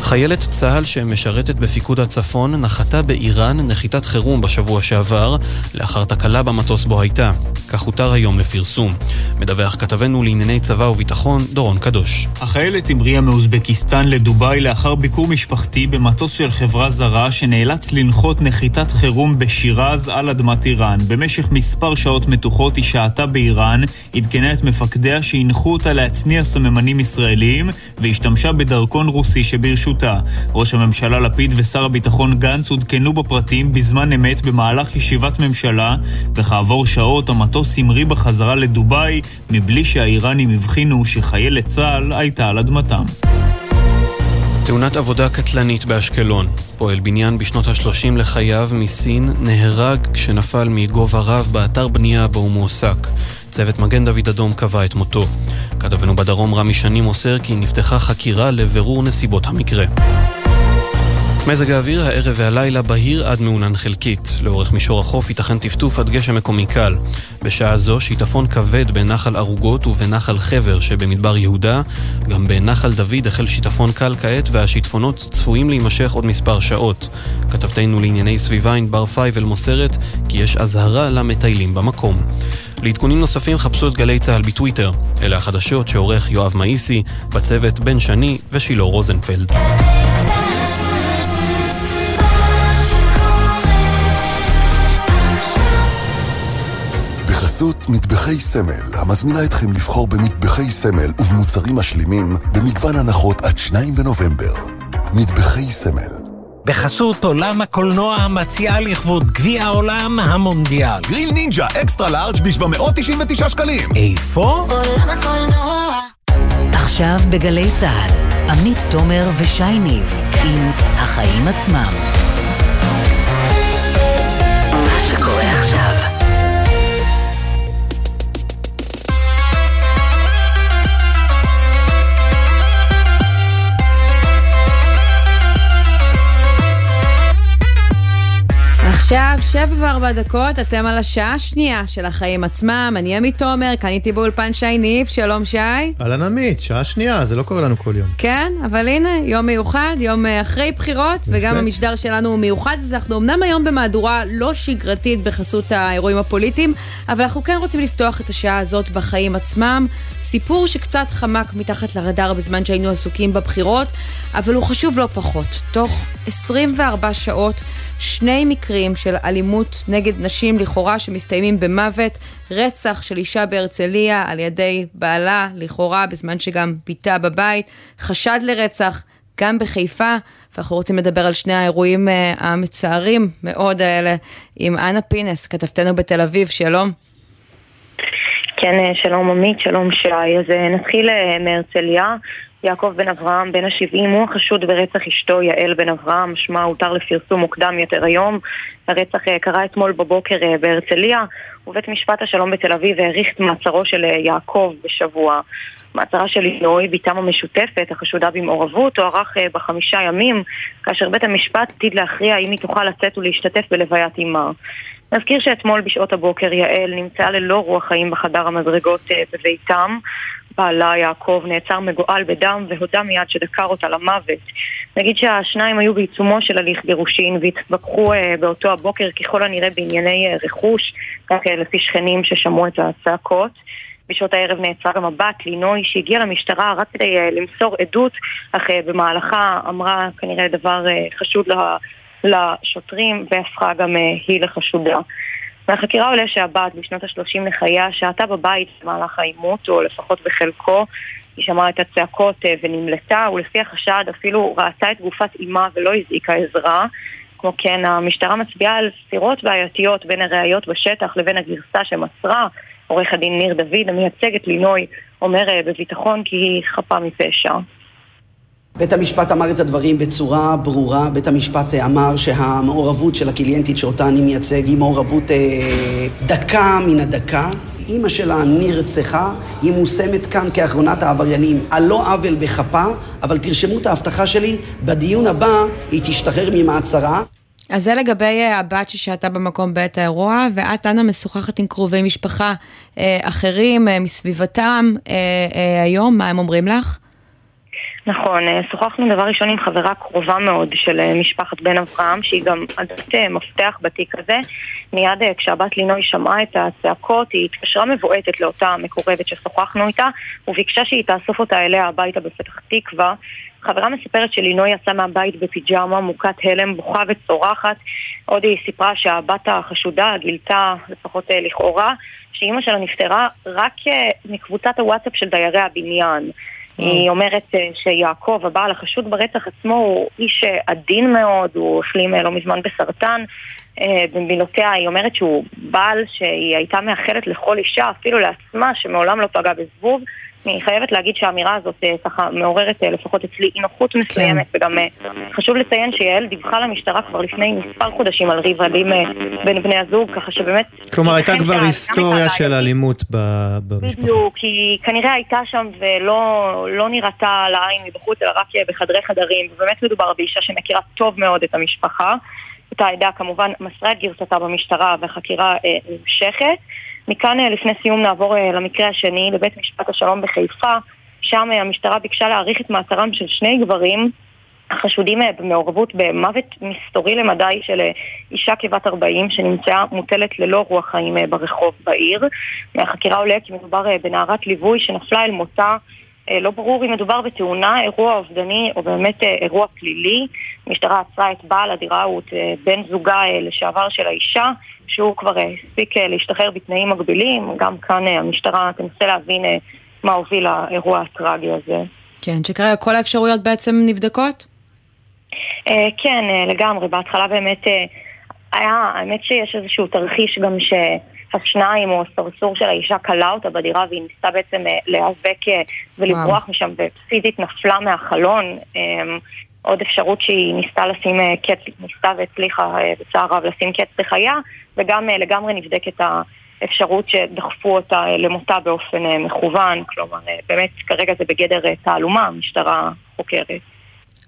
חיילת צה"ל שמשרתת בפיקוד הצפון נחתה באיראן נחיתת חירום בשבוע שעבר, לאחר תקלה במטוס בו הייתה. כך הותר היום לפרסום. מדווח כתבנו לענייני צבא וביטחון, דורון קדוש. החיילת המריאה מאוזבקיסטן לדובאי לאחר ביקור משפחתי במטוס של חברה זרה שנאלץ לנחות נחיתת חירום בשירז על אדמת איראן. במשך מספר שעות מתוחות היא שהתה באיראן, עדכנה את מפקדיה שהנחו אותה להצניע סממנים ישראליים והשתמשה בדרכון רוסי שברשותה. ראש הממשלה לפיד ושר הביטחון גנץ עודכנו בפרטים בזמן אמת במהלך ישיבת ממשלה, וכעבור שעות המטוס המריא בחזרה לדובאי מבלי שהאיראנים הבחינו שחיילת צה"ל הייתה על אדמתם. תאונת עבודה קטלנית באשקלון. פועל בניין בשנות ה-30 לחייו מסין נהרג כשנפל מגובה רב באתר בנייה בו הוא מועסק. צוות מגן דוד אדום קבע את מותו. כתבנו בדרום רמי שני מוסר כי נפתחה חקירה לבירור נסיבות המקרה. מזג האוויר הערב והלילה בהיר עד מעונן חלקית. לאורך מישור החוף ייתכן טפטוף עד גשם מקומי קל. בשעה זו שיטפון כבד בנחל ערוגות ובנחל חבר שבמדבר יהודה. גם בנחל דוד החל שיטפון קל כעת והשיטפונות צפויים להימשך עוד מספר שעות. כתבתנו לענייני סביבה ענבר פייבל מוסרת כי יש אזהרה למטיילים במקום. לעדכונים נוספים חפשו את גלי צה"ל בטוויטר. אלה החדשות שעורך יואב מאיסי, בצוות בן שני ושילה רוזנפלד. בחסות מטבחי סמל, המזמינה אתכם לבחור במטבחי סמל ובמוצרים משלימים במגוון הנחות עד 2 בנובמבר. מטבחי סמל. בחסות עולם הקולנוע המציעה לכבוד גביע העולם המונדיאל. גריל נינג'ה אקסטרה לארג' ב-799 שקלים. איפה? עולם הקולנוע. עכשיו בגלי צה"ל, עמית תומר ושי ניב עם החיים עצמם. עכשיו, שבע וארבע דקות, אתם על השעה השנייה של החיים עצמם. אני עמית תומר, כאן איתי באולפן שי ניב, שלום שי. אהלן עמית, שעה שנייה, זה לא קורה לנו כל יום. כן, אבל הנה, יום מיוחד, יום אה, אחרי בחירות, וגם המשדר שלנו הוא מיוחד, אז אנחנו אמנם היום במהדורה לא שגרתית בחסות האירועים הפוליטיים, אבל אנחנו כן רוצים לפתוח את השעה הזאת בחיים עצמם. סיפור שקצת חמק מתחת לרדאר בזמן שהיינו עסוקים בבחירות, אבל הוא חשוב לא פחות. תוך 24 שעות, שני מקרים של אלימות נגד נשים לכאורה שמסתיימים במוות, רצח של אישה בהרצליה על ידי בעלה לכאורה בזמן שגם בתה בבית, חשד לרצח גם בחיפה, ואנחנו רוצים לדבר על שני האירועים uh, המצערים מאוד האלה עם אנה פינס, כתבתנו בתל אביב, שלום. כן, שלום עמית, שלום שי. אז נתחיל מהרצליה. יעקב בן אברהם, בן ה-70, הוא החשוד ברצח אשתו יעל בן אברהם, שמה הותר לפרסום מוקדם יותר היום. הרצח קרה אתמול בבוקר בהרצליה, ובית משפט השלום בתל אביב העריך את מעצרו של יעקב בשבוע. מעצרה של לינוי, בתם המשותפת, החשודה במעורבות, הוארך בחמישה ימים, כאשר בית המשפט עתיד להכריע אם היא תוכל לצאת ולהשתתף בלוויית אמה. נזכיר שאתמול בשעות הבוקר יעל נמצאה ללא רוח חיים בחדר המדרגות בביתם. בעלה יעקב נעצר מגואל בדם והודה מיד שדקר אותה למוות. נגיד שהשניים היו בעיצומו של הליך גירושין והתווכחו uh, באותו הבוקר ככל הנראה בענייני uh, רכוש, uh, לפי שכנים ששמעו את הצעקות. בשעות הערב נעצרה גם הבת, לינוי, שהגיעה למשטרה רק כדי למסור עדות, אך במהלכה אמרה כנראה דבר חשוד לה, לשוטרים והפכה גם uh, היא לחשודה. מהחקירה עולה שהבת בשנות ה-30 לחייה שהתה בבית במהלך העימות, או לפחות בחלקו. היא שמעה את הצעקות ונמלטה, ולפי החשד אפילו ראתה את גופת אימה ולא הזעיקה עזרה. כמו כן, המשטרה מצביעה על סתירות בעייתיות בין הראיות בשטח לבין הגרסה שמסרה. עורך הדין ניר דוד, המייצג את לינוי, אומר בביטחון כי היא חפה מפשע. בית המשפט אמר את הדברים בצורה ברורה, בית המשפט אמר שהמעורבות של הקליינטית שאותה אני מייצג היא מעורבות אה, דקה מן הדקה. אימא שלה נרצחה, היא מושמת כאן כאחרונת העבריינים על לא עוול בכפה, אבל תרשמו את ההבטחה שלי, בדיון הבא היא תשתחרר ממעצרה. אז זה לגבי הבת ששהתה במקום בעת האירוע, ואת, אנה, משוחחת עם קרובי משפחה אה, אחרים אה, מסביבתם אה, אה, היום, מה הם אומרים לך? נכון, אה, שוחחנו דבר ראשון עם חברה קרובה מאוד של אה, משפחת בן אברהם, שהיא גם אדם אה, מפתח בתיק הזה. מיד כשהבת לינוי שמעה את הצעקות, היא התקשרה מבועטת לאותה מקורבת ששוחחנו איתה, וביקשה שהיא תאסוף אותה אליה הביתה בפתח תקווה. חברה מספרת שלינוי יצאה מהבית בפיג'מה, מוכת הלם, בוכה וצורחת. עוד היא סיפרה שהבת החשודה גילתה, לפחות לכאורה, שאימא שלה נפטרה רק מקבוצת הוואטסאפ של דיירי הבניין. היא אומרת אה, שיעקב, הבעל החשוד ברצח עצמו, הוא איש אה, עדין מאוד, הוא החלים אה, לא מזמן בסרטן. במילותיה היא אומרת שהוא בעל שהיא הייתה מאחלת לכל אישה, אפילו לעצמה, שמעולם לא פגע בזבוב. אני חייבת להגיד שהאמירה הזאת אה, ככה מעוררת אה, לפחות אצלי אי נוחות מסוימת, כן. וגם אה, חשוב לציין שיעל דיווחה למשטרה כבר לפני מספר חודשים על ריב אלים בין בני הזוג, ככה שבאמת... כלומר, הייתה כבר היסטוריה של אלימות במשפחה. בדיוק, היא כנראה הייתה שם ולא לא נראתה לעין מבחוץ, אלא רק בחדרי חדרים, ובאמת מדובר באישה שמכירה טוב מאוד את המשפחה. אותה עדה כמובן מסרה את גרסתה במשטרה והחקירה נמשכת. מכאן אה, לפני סיום נעבור אה, למקרה השני, לבית משפט השלום בחיפה, שם אה, המשטרה ביקשה להאריך את מעצרם של שני גברים החשודים במעורבות במוות מסתורי למדי של אישה כבת 40 שנמצאה מוטלת ללא רוח חיים ברחוב בעיר. מהחקירה עולה כי מדובר בנערת ליווי שנפלה אל מותה לא ברור אם מדובר בתאונה, אירוע אובדני או באמת אה, אירוע פלילי. המשטרה עצרה את בעל הדירה, הוא אה, בן זוגה לשעבר של האישה, שהוא כבר הספיק להשתחרר בתנאים מגבילים. גם כאן המשטרה תנסה להבין מה הוביל לאירוע הטרגי הזה. כן, שכרגע כל האפשרויות בעצם נבדקות? כן, לגמרי. בהתחלה באמת היה, האמת שיש איזשהו תרחיש גם ש... השניים או הסרסור של האישה כלה אותה בדירה והיא ניסתה בעצם אה, להיאבק אה, ולברוח משם ופיזית נפלה מהחלון. אמ, עוד אפשרות שהיא ניסתה לשים אה, קץ, ניסתה והצליחה בצער רב לשים קץ לחייה, וגם לגמרי נבדקת האפשרות שדחפו אותה למותה באופן מכוון, כלומר באמת כרגע זה בגדר תעלומה, המשטרה חוקרת.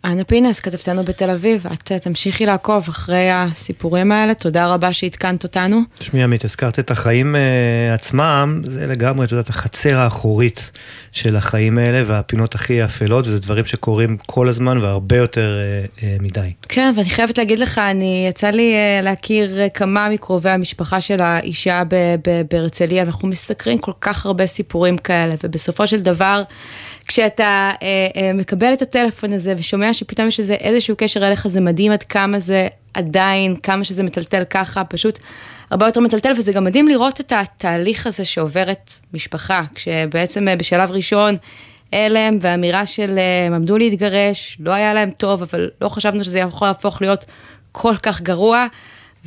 אנה פינס, כתבתנו בתל אביב, את אה, תמשיכי לעקוב אחרי הסיפורים האלה, תודה רבה שהתקנת אותנו. תשמעי עמית, הזכרת את החיים uh, עצמם, זה לגמרי, את יודעת, החצר האחורית של החיים האלה והפינות הכי אפלות, וזה דברים שקורים כל הזמן והרבה יותר uh, uh, מדי. כן, ואני חייבת להגיד לך, אני, יצא לי uh, להכיר uh, כמה מקרובי המשפחה של האישה בהרצליה, ואנחנו מסקרים כל כך הרבה סיפורים כאלה, ובסופו של דבר... כשאתה אה, אה, מקבל את הטלפון הזה ושומע שפתאום יש איזה איזשהו קשר אליך, זה מדהים עד כמה זה עדיין, כמה שזה מטלטל ככה, פשוט הרבה יותר מטלטל, וזה גם מדהים לראות את התהליך הזה שעוברת משפחה, כשבעצם אה, בשלב ראשון הלם ואמירה של אה, הם עמדו להתגרש, לא היה להם טוב, אבל לא חשבנו שזה יכול להפוך להיות כל כך גרוע.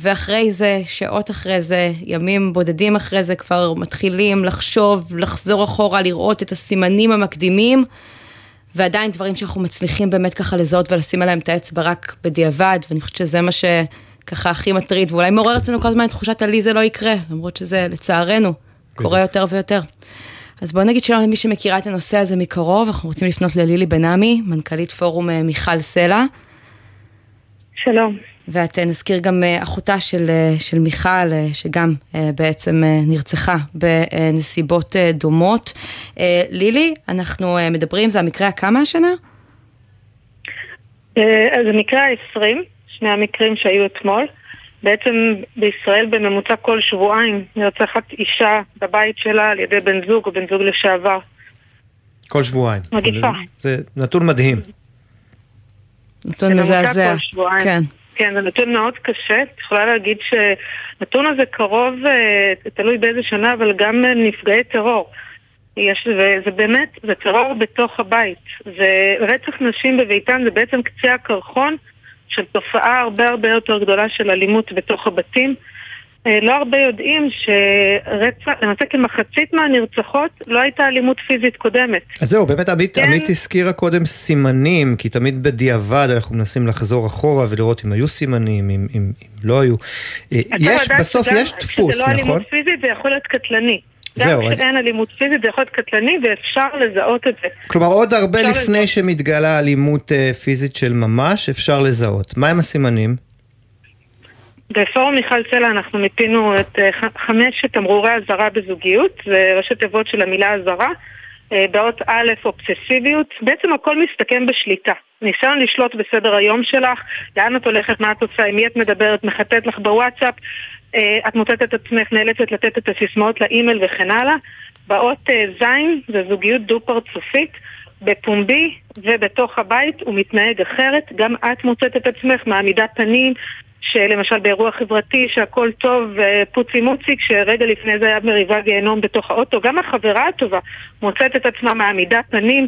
ואחרי זה, שעות אחרי זה, ימים בודדים אחרי זה, כבר מתחילים לחשוב, לחזור אחורה, לראות את הסימנים המקדימים, ועדיין דברים שאנחנו מצליחים באמת ככה לזהות ולשים עליהם את האצבע רק בדיעבד, ואני חושבת שזה מה שככה הכי מטריד, ואולי מעורר אצלנו כל הזמן את תחושת הלי זה לא יקרה, למרות שזה לצערנו קורה יותר ויותר. אז בואו נגיד שלום למי שמכירה את הנושא הזה מקרוב, אנחנו רוצים לפנות ללילי בן עמי, מנכ"לית פורום אה, מיכל סלע. שלום. ואת אה, נזכיר גם אה, אחותה של, אה, של מיכל, שגם בעצם נרצחה בנסיבות דומות. לילי, אנחנו מדברים, זה המקרה הכמה השנה? זה מקרה ה-20, שני המקרים שהיו אתמול. בעצם בישראל בממוצע כל שבועיים נרצחת אישה בבית שלה על ידי בן זוג או בן זוג לשעבר. כל שבועיים. מגיפה. זה נתון מדהים. נתון מזעזע. כן. כן, זה נתון מאוד קשה. את יכולה להגיד שנתון הזה קרוב, אה, תלוי באיזה שנה, אבל גם נפגעי טרור. יש, וזה באמת, זה טרור בתוך הבית. ורצח נשים בביתן זה בעצם קצה הקרחון של תופעה הרבה הרבה יותר גדולה של אלימות בתוך הבתים. אה, לא הרבה יודעים שרצח, למעשה כמחצית מהנרצחות לא הייתה אלימות פיזית קודמת. אז זהו, באמת עמית, כן. עמית הזכירה קודם סימנים, כי תמיד בדיעבד אנחנו מנסים לחזור אחורה ולראות אם היו סימנים, אם, אם, אם לא היו. אה, יש, בסוף יש דפוס, נכון? כשזה לא אלימות פיזית זה יכול להיות קטלני. זהו, גם כשאין אז... אלימות פיזית זה יכול להיות קטלני ואפשר לזהות את זה. כלומר עוד הרבה לפני לזהות. שמתגלה אלימות uh, פיזית של ממש, אפשר לזהות. מה הם הסימנים? בפורום מיכל סלע אנחנו מיפינו את אה, חמשת תמרורי אזהרה בזוגיות, זה ראשי תיבות של המילה אזהרה. אה, באות א', אובססיביות, בעצם הכל מסתכם בשליטה. ניסיון לשלוט בסדר היום שלך, לאן את הולכת, מה את עושה, עם מי את מדברת, מחטאת לך בוואטסאפ, אה, את מוצאת את עצמך נאלצת לתת את הסיסמאות לאימייל וכן הלאה. באות ז' זה זוגיות דו-פרצופית. בפומבי ובתוך הבית הוא מתנהג אחרת, גם את מוצאת את עצמך מעמידה פנים שלמשל באירוע חברתי שהכל טוב פוצי מוצי, כשרגע לפני זה היה מריבה גיהנום בתוך האוטו, גם החברה הטובה מוצאת את עצמה מעמידה פנים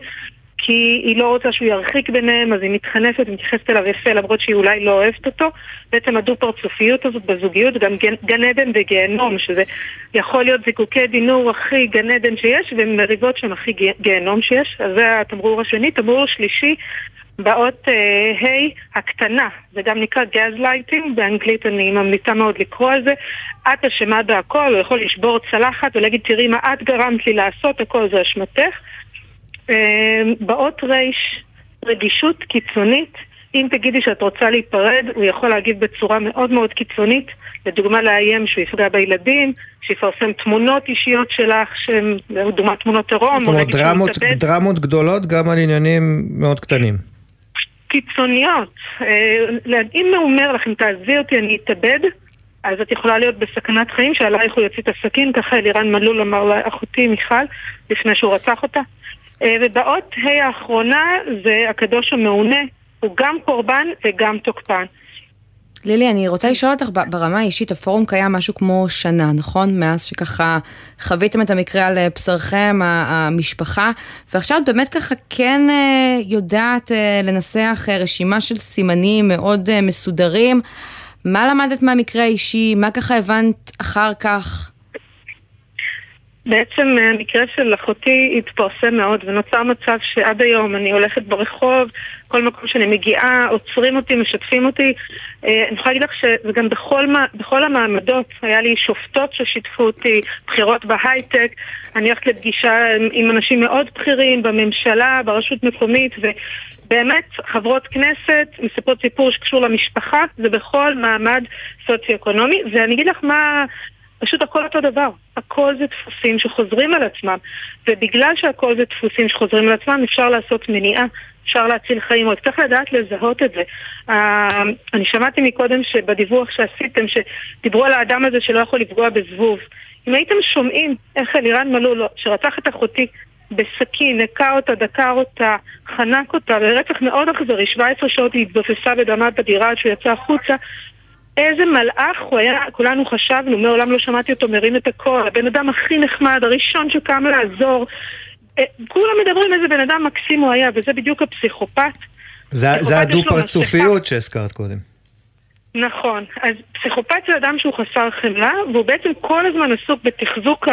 כי היא לא רוצה שהוא ירחיק ביניהם, אז היא מתחנפת ומתייחסת אליו יפה למרות שהיא אולי לא אוהבת אותו. בעצם הדו-פרצופיות הזאת בזוגיות, גם גן עדן וגיהנום, שזה יכול להיות זיקוקי דינור הכי גן עדן שיש, ומריבות שם הכי גיהנום שיש. אז זה התמרור השני. תמרור שלישי, באות ה' אה, ה', הקטנה, זה גם נקרא גז לייטינג, באנגלית אני ממליצה מאוד לקרוא על זה. את אשמה בהכל, הוא יכול לשבור צלחת ולהגיד תראי מה את גרמת לי לעשות, הכל זה אשמתך. אה, באות רייש, רגישות קיצונית. אם תגידי שאת רוצה להיפרד, הוא יכול להגיב בצורה מאוד מאוד קיצונית. לדוגמה לאיים שהוא יפגע בילדים, שיפרסם תמונות אישיות שלך, שהן לדוגמה תמונות עירום. אומרת דרמות, דרמות גדולות גם על עניינים מאוד קטנים. קיצוניות. אה, אם הוא אומר לך, אם תעזבי אותי אני אתאבד, אז את יכולה להיות בסכנת חיים שעלייך הוא יוציא את הסכין, ככה אלירן מלול אמר לאחותי מיכל, לפני שהוא רצח אותה. אה, ובאות ה' האחרונה זה הקדוש המעונה, הוא גם קורבן וגם תוקפן. לילי, אני רוצה לשאול אותך ברמה האישית, הפורום קיים משהו כמו שנה, נכון? מאז שככה חוויתם את המקרה על בשרכם, המשפחה, ועכשיו את באמת ככה כן אה, יודעת אה, לנסח רשימה של סימנים מאוד מסודרים. מה למדת מהמקרה האישי? מה ככה הבנת אחר כך? בעצם המקרה של אחותי התפרסם מאוד ונוצר מצב שעד היום אני הולכת ברחוב, כל מקום שאני מגיעה, עוצרים אותי, משתפים אותי. אה, אני יכולה להגיד לך שזה גם בכל, בכל המעמדות, היה לי שופטות ששיתפו אותי, בחירות בהייטק, אני הולכת לפגישה עם אנשים מאוד בכירים בממשלה, ברשות מקומית, ובאמת חברות כנסת מספרות סיפור שקשור למשפחה, זה בכל מעמד סוציו-אקונומי, ואני אגיד לך מה... פשוט הכל אותו דבר. הכל זה דפוסים שחוזרים על עצמם. ובגלל שהכל זה דפוסים שחוזרים על עצמם, אפשר לעשות מניעה, אפשר להציל חיים. רק צריך לדעת לזהות את זה. Uh, אני שמעתי מקודם שבדיווח שעשיתם, שדיברו על האדם הזה שלא יכול לפגוע בזבוב. אם הייתם שומעים איך אלירן מלול, שרצח את אחותי, בסכין, הכה אותה, דקר אותה, חנק אותה, ברצח מאוד אכזרי, 17 שעות היא התבססה בדמה בדירה עד שהוא יצא החוצה, איזה מלאך הוא היה, כולנו חשבנו, מעולם לא שמעתי אותו מרים את הקול, הבן אדם הכי נחמד, הראשון שקם לעזור. אה, כולם מדברים איזה בן אדם מקסים הוא היה, וזה בדיוק הפסיכופת. זה, זה הדו-פרצופיות שהזכרת קודם. נכון. אז פסיכופת זה אדם שהוא חסר חמלה, והוא בעצם כל הזמן עסוק בתחזוק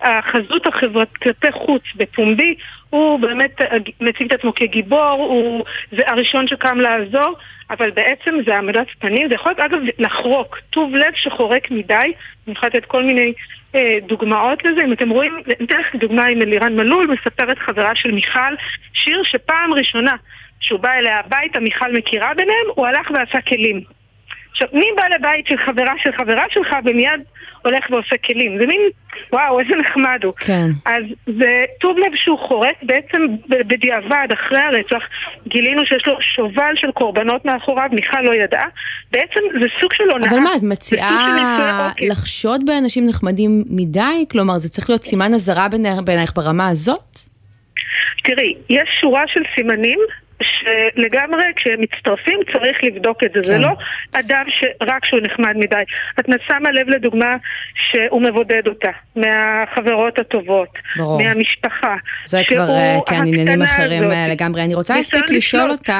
החזות החברת כלפי חוץ, בפומבי. הוא באמת מציג את עצמו כגיבור, הוא זה הראשון שקם לעזור, אבל בעצם זה העמדת פנים. זה יכול להיות, אגב, לחרוק. טוב לב שחורק מדי. אני יכולה לתת כל מיני אה, דוגמאות לזה. אם אתם רואים, אני אתן לך דוגמה עם אלירן מלול, מספרת חברה של מיכל, שיר שפעם ראשונה שהוא בא אליה הביתה, מיכל מכירה ביניהם, הוא הלך ועשה כלים. עכשיו, מי בא לבית של חברה של חברה שלך ומיד הולך ועושה כלים? זה מין, וואו, איזה נחמד הוא. כן. אז זה טוב לב שהוא חורק, בעצם בדיעבד, אחרי הרצח, גילינו שיש לו שובל של קורבנות מאחוריו, מיכל לא ידעה. בעצם זה סוג של הונאה. אבל מה, את מציעה לחשוד באנשים נחמדים מדי? כלומר, זה צריך להיות סימן אזהרה בעינייך ברמה הזאת? תראי, יש שורה של סימנים שלגמרי כשהם מצטרפים צריך לבדוק את זה. כן. זה לא אדם שרק שהוא נחמד מדי. את שמה לב לדוגמה שהוא מבודד אותה מהחברות הטובות, ברור. מהמשפחה. זה כבר, אה, כן, עניינים אחרים הזאת. אה, לגמרי. אני רוצה להספיק לשאול אותך,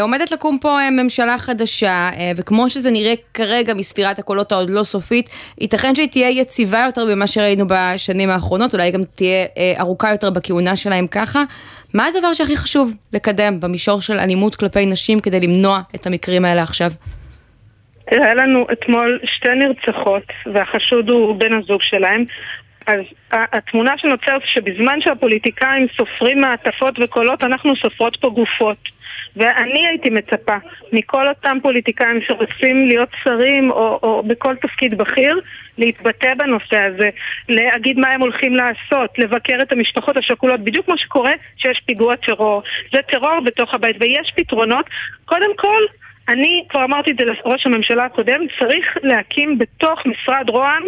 עומדת לקום פה ממשלה חדשה, וכמו שזה נראה כרגע מספירת הקולות העוד לא סופית, ייתכן שהיא תהיה יציבה יותר במה שראינו בשנים האחרונות, אולי גם תהיה ארוכה יותר בכהונה שלהם ככה. מה הדבר שהכי חשוב לקדם במישור של אלימות כלפי נשים כדי למנוע את המקרים האלה עכשיו? היה לנו אתמול שתי נרצחות, והחשוד הוא בן הזוג שלהם. אז התמונה שנוצרת שבזמן שהפוליטיקאים סופרים מעטפות וקולות, אנחנו סופרות פה גופות. ואני הייתי מצפה מכל אותם פוליטיקאים שרוצים להיות שרים או, או בכל תפקיד בכיר, להתבטא בנושא הזה, להגיד מה הם הולכים לעשות, לבקר את המשפחות השכולות, בדיוק כמו שקורה שיש פיגוע טרור. זה טרור בתוך הבית, ויש פתרונות. קודם כל, אני כבר אמרתי את זה לראש הממשלה הקודם, צריך להקים בתוך משרד רוה"מ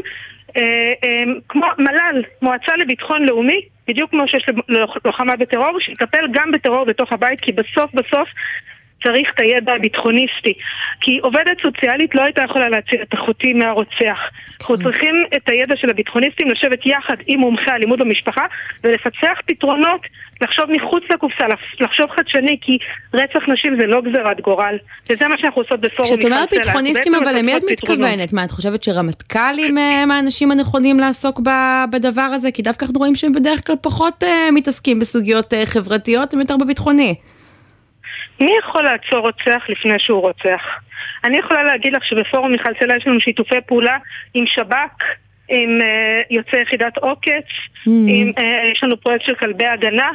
כמו מל"ל, מועצה לביטחון לאומי, בדיוק כמו שיש לוחמה בטרור, שיטפל גם בטרור בתוך הבית, כי בסוף בסוף צריך את הידע הביטחוניסטי. כי עובדת סוציאלית לא הייתה יכולה להציל את אחותי מהרוצח. אנחנו כן. צריכים את הידע של הביטחוניסטים לשבת יחד עם מומחי אלימות במשפחה ולפצח פתרונות, לחשוב מחוץ לקופסה, לחשוב חדשני, כי רצח נשים זה לא גזירת גורל. וזה מה שאנחנו עושות בפורום כשאת אומרת ביטחוניסטים, אבל למי את מתכוונת? מה, את חושבת שרמטכ"לים הם האנשים הנכונים לעסוק בדבר הזה? כי דווקא אנחנו רואים שהם בדרך כלל פחות אה, מתעסקים בסוגיות אה, חברתיות, הם יותר בביטחוני. מי יכול לעצור רוצח לפני שהוא רוצח? אני יכולה להגיד לך שבפורום מיכל סלע יש לנו שיתופי פעולה עם שב"כ, עם uh, יוצאי יחידת עוקץ, mm. עם, uh, יש לנו פרויקט של כלבי הגנה,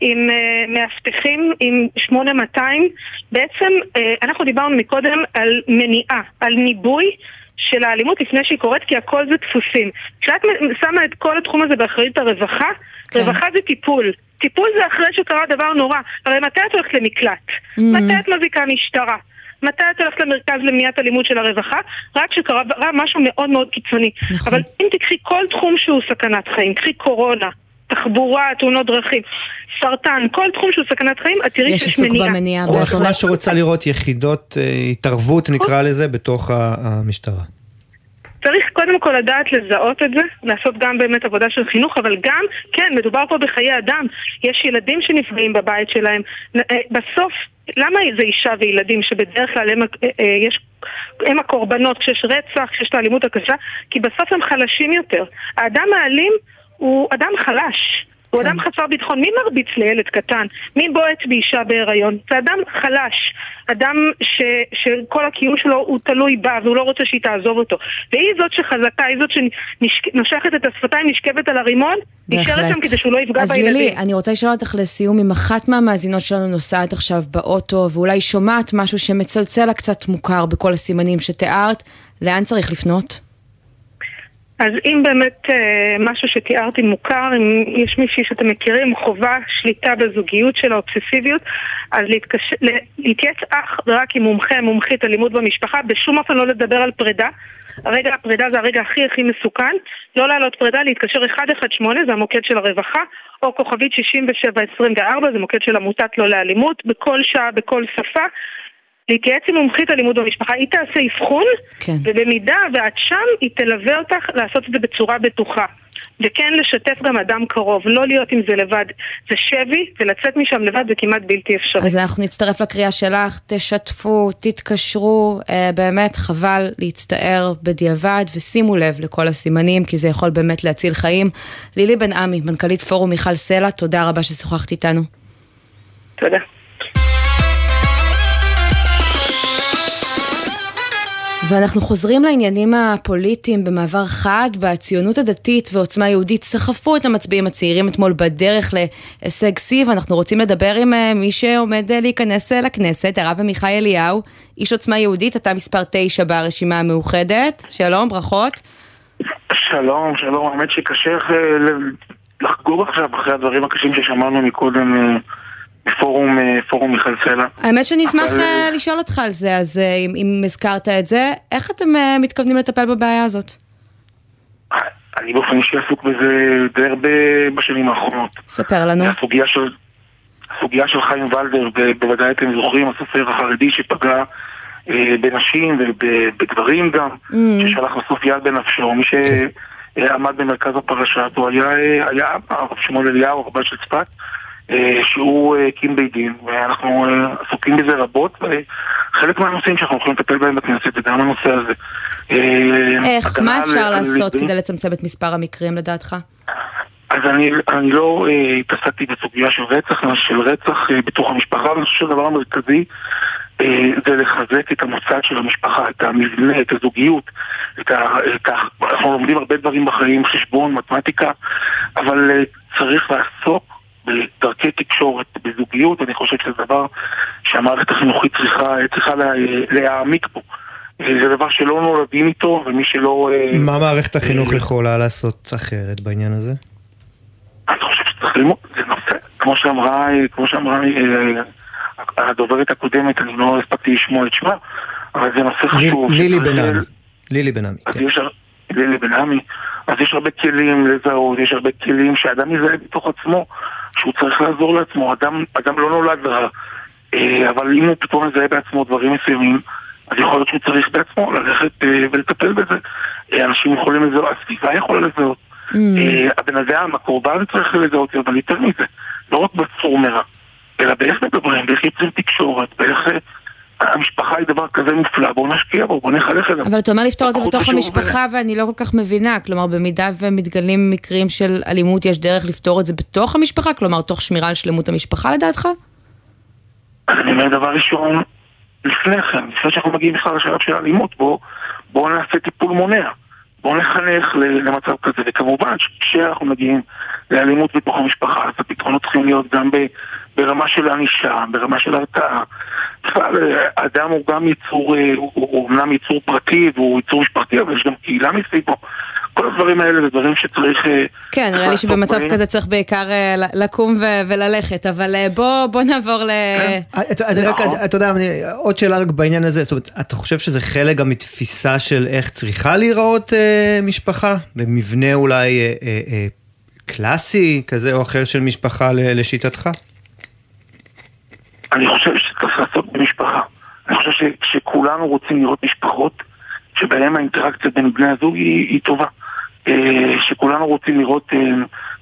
עם uh, מאבטחים, עם 8200. בעצם uh, אנחנו דיברנו מקודם על מניעה, על ניבוי. של האלימות לפני שהיא קורית, כי הכל זה דפוסים. כשאת שמה את כל התחום הזה באחריות הרווחה, כן. רווחה זה טיפול. טיפול זה אחרי שקרה דבר נורא. הרי מתי את הולכת למקלט? Mm-hmm. מתי את מזיקה משטרה? מתי את הולכת למרכז למניעת אלימות של הרווחה? רק כשקרה משהו מאוד מאוד קיצוני. נכון. אבל אם תקחי כל תחום שהוא סכנת חיים, קחי קורונה, תחבורה, תאונות דרכים, סרטן, כל תחום שהוא סכנת חיים, את תראי שיש מניעה. יש עיסוק במניעה. או החברה שרוצה לראות יחידות אה, התערבות, נקרא לזה, בתוך המשטרה. צריך קודם כל לדעת לזהות את זה, לעשות גם באמת עבודה של חינוך, אבל גם, כן, מדובר פה בחיי אדם. יש ילדים שנפגעים בבית שלהם. אה, בסוף, למה זה אישה וילדים שבדרך כלל הם, אה, אה, יש, הם הקורבנות כשיש רצח, כשיש את האלימות הקשה? כי בסוף הם חלשים יותר. האדם האלים הוא אדם חלש. הוא אדם כן. חסר ביטחון. מי מרביץ לילד קטן? מי בועט באישה בהיריון? זה אדם חלש. אדם ש, שכל הקיום שלו הוא תלוי בה והוא לא רוצה שהיא תעזוב אותו. והיא זאת שחזקה, היא זאת שנושכת את השפתיים, נשכבת על הרימון, נשארת שם כדי שהוא לא יפגע אז בילדים. אז יולי, אני רוצה לשאול אותך לסיום, אם אחת מהמאזינות שלנו נוסעת עכשיו באוטו ואולי שומעת משהו שמצלצל לה קצת מוכר בכל הסימנים שתיארת, לאן צריך לפנות? אז אם באמת אה, משהו שתיארתי מוכר, אם יש מישהי שאתם מכירים, חובה שליטה בזוגיות של האובססיביות, אז להתקש... להתייעץ אך ורק עם מומחה, מומחית אלימות במשפחה, בשום אופן לא לדבר על פרידה. הרגע הפרידה זה הרגע הכי הכי מסוכן. לא לעלות פרידה, להתקשר 118, זה המוקד של הרווחה, או כוכבית 6724, זה מוקד של עמותת לא לאלימות, בכל שעה, בכל שפה. להתייעץ עם מומחית אלימות במשפחה, היא תעשה אבחון, כן. ובמידה ואת שם, היא תלווה אותך לעשות את זה בצורה בטוחה. וכן לשתף גם אדם קרוב, לא להיות עם זה לבד. זה שבי, ולצאת משם לבד זה כמעט בלתי אפשרי. אז אנחנו נצטרף לקריאה שלך, תשתפו, תתקשרו, אה, באמת חבל להצטער בדיעבד, ושימו לב לכל הסימנים, כי זה יכול באמת להציל חיים. לילי בן עמי, מנכ"לית פורום מיכל סלע, תודה רבה ששוחחת איתנו. תודה. ואנחנו חוזרים לעניינים הפוליטיים במעבר חד, בציונות הדתית ועוצמה יהודית סחפו את המצביעים הצעירים אתמול בדרך להישג שיא, ואנחנו רוצים לדבר עם אה, מי שעומד אה, להיכנס אה, לכנסת, הרב עמיחי אליהו, איש עוצמה יהודית, אתה מספר 9 ברשימה המאוחדת. שלום, ברכות. שלום, שלום, האמת שקשה לחגוג עכשיו אחרי הדברים הקשים ששמענו מקודם. בפורום פורום מיכל סלע. האמת שאני אשמח אבל... אה, לשאול אותך על זה, אז אה, אם, אם הזכרת את זה, איך אתם אה, מתכוונים לטפל בבעיה הזאת? אני באופן אישי עסוק בזה די הרבה בשנים האחרונות. ספר לנו. הסוגיה של, הסוגיה של חיים ולדר, בוודאי אתם זוכרים, הסופר החרדי שפגע אה, בנשים ובגברים גם, mm. ששלח בסוף יד בנפשו, מי שעמד במרכז הפרשה, הוא היה, היה הרב שמואל אליהו, רבה של צפת. אה, שהוא אה, הקים בית דין, ואנחנו אה, עסוקים בזה רבות, וחלק מהנושאים שאנחנו יכולים לטפל בהם בכנסת זה גם הנושא הזה. איך? מה אפשר לעשות כדי לצמצם את מספר המקרים לדעתך? אז אני, אני לא אה, התעסקתי בסוגיה של רצח, של רצח אה, בתוך המשפחה, אבל אני חושב שהדבר המרכזי אה, זה לחזק את המוסד של המשפחה, את המבנה, את הזוגיות, את ה... את ה אנחנו לומדים הרבה דברים בחיים, חשבון, מתמטיקה, אבל אה, צריך לעסוק בדרכי תקשורת, בזוגיות, אני חושב שזה דבר שהמערכת החינוכית צריכה, צריכה לה, להעמיק בו. אה, זה דבר שלא נולדים איתו, ומי שלא... מה מערכת החינוך יכולה לעשות אחרת בעניין הזה? אני חושב שצריך ללמוד, זה נושא, כמו שאמרה, כמו שאמרה הדוברת הקודמת, אני לא הספקתי לשמוע את שמה, אבל זה נושא חשוב. לילי בן עמי. לילי בן עמי, כן. לילי בן עמי. אז יש הרבה כלים לזהות, יש הרבה כלים שאדם יזהה בתוך עצמו, שהוא צריך לעזור לעצמו. אדם, אדם לא נולד רע, אה, אבל אם הוא פתאום מזהה בעצמו דברים מסוימים, אז יכול להיות שהוא צריך בעצמו ללכת אה, ולטפל בזה. אה, אנשים יכולים לזהות, הסביבה יכולה לזהות. Mm. הבן אדם, הקורבן צריך לזהות, אבל יותר מזה, לא רק בצור מרע. אלא באיך מדברים, באיך יוצרים תקשורת, באיך... המשפחה היא דבר כזה מופלא, בואו נשקיע בו, בואו נחלק את זה. אבל אתה אומר לפתור את זה בתוך המשפחה ואני לא כל כך מבינה, כלומר במידה ומתגלים מקרים של אלימות, יש דרך לפתור את זה בתוך המשפחה? כלומר תוך שמירה על שלמות המשפחה לדעתך? אני אומר דבר ראשון, לפני כן, לפני שאנחנו מגיעים בכלל לשלב של אלימות, בואו בוא נעשה טיפול מונע. בואו נחנך למצב כזה, וכמובן כשאנחנו מגיעים לאלימות בתוך המשפחה, אז הפתרונות צריכים להיות גם ברמה של ענישה, ברמה של הרתעה. בכלל, אדם הוא גם יצור, אה, הוא אומנם יצור פרטי והוא יצור משפחתי, אבל יש גם קהילה מסביבו. כל הדברים האלה זה דברים שצריך... אה, כן, נראה לי שבמצב בהם. כזה צריך בעיקר אה, לקום וללכת, אבל בוא, בוא נעבור ל... אתה יודע, עוד שאלה רק בעניין הזה, זאת אומרת, אתה חושב שזה חלק גם מתפיסה של איך צריכה להיראות משפחה? במבנה אולי קלאסי כזה או אחר של משפחה לשיטתך? אני חושב שצריך לעשות במשפחה. אני חושב ש, שכולנו רוצים לראות משפחות שבהן האינטראקציה בין בני הזוג היא, היא טובה. אה, שכולנו רוצים לראות אה,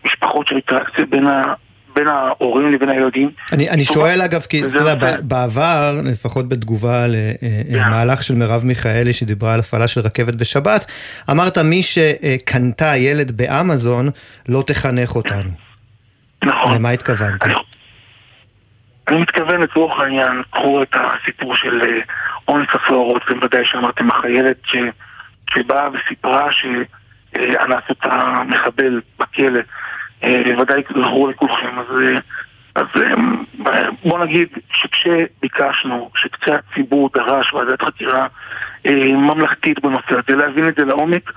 משפחות שהאינטראקציה בין, ה, בין ההורים לבין הילדים. אני, אני שואל אגב, כי אתה יודע, בעבר, לפחות בתגובה למהלך של מרב מיכאלי שדיברה על הפעלה של רכבת בשבת, אמרת מי שקנתה ילד באמזון לא תחנך אותנו. נכון. למה התכוונת? אני, מתכוון לצורך העניין, קחו את הסיפור של אה, אונס הסוהרות, ובוודאי שמעתם החיילת ש... שבאה וסיפרה שאנס אותה מחבל בכלא, אה, ודאי זכור לכולכם, אז, אה, אז בוא נגיד שכשביקשנו, שכשהציבור דרש ועדת חקירה ממלכתית בנושא הזה, להבין את זה לעומק,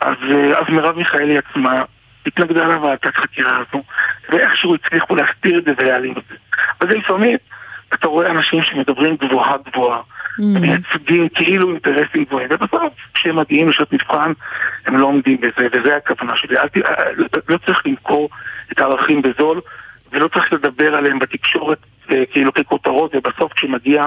אז, אז מרב מיכאלי עצמה התנגדה לוועדת חקירה הזו, ואיכשהו הצליחו להסתיר את זה ולהעלים את זה. אז לפעמים אתה רואה אנשים שמדברים גבוהה גבוהה. מייצגים כאילו אינטרסים גבוהים, ובסוף כשהם מגיעים לשעות מבחן הם לא עומדים בזה, וזה הכוונה שלי. אל, לא, לא צריך למכור את הערכים בזול, ולא צריך לדבר עליהם בתקשורת אה, כאילו ככותרות, ובסוף כשמגיע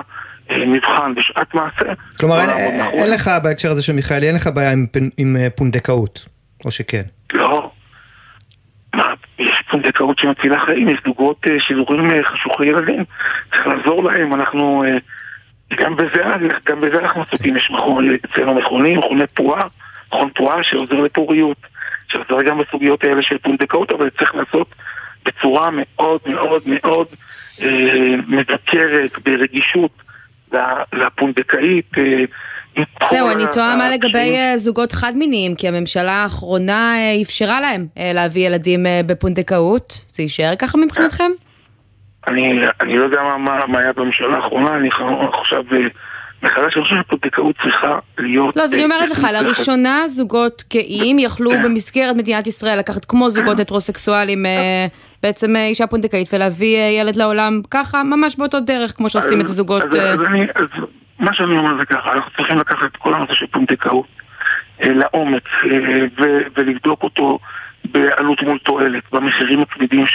אה, מבחן בשעת מעשה... כלומר, אין, אין לך בהקשר הזה של מיכאלי, אין לך בעיה עם, עם אה, פונדקאות, או שכן? לא. מה, יש פונדקאות שמצילה חיים, יש זוגות אה, שידורים אה, חשוכי ילדים, צריך לעזור להם, אנחנו... גם בזה, גם בזה אנחנו עסוקים, יש מכון, אצלנו מכונים, מכוני פועה, מכון פועה שעוזר לפוריות, שעוזר גם בסוגיות האלה של פונדקאות, אבל צריך לעשות בצורה מאוד מאוד מאוד אה, מבקרת, ברגישות לפונדקאית, אה, זהו, אני תוהה מה לגבי אה, זוגות חד-מיניים, כי הממשלה האחרונה אה, אפשרה להם אה, להביא ילדים בפונדקאות. זה יישאר ככה מבחינתכם? אני, אני לא יודע מה, מה היה בממשלה האחרונה, אני עכשיו מחדש, אני חושב שפונדקאות צריכה להיות... לא, אז אני אומרת לך, לראשונה זוגות גאים יכלו במסגרת מדינת ישראל לקחת כמו זוגות הטרוסקסואלים בעצם אישה פונדקאית ולהביא ילד לעולם ככה, ממש באותו דרך, כמו שעושים את הזוגות... אז אני... מה שאני אומר זה ככה, אנחנו צריכים לקחת את כל הנושא של פונדקאות אה, לעומק אה, ולבדוק אותו בעלות מול תועלת, במחירים הכבדים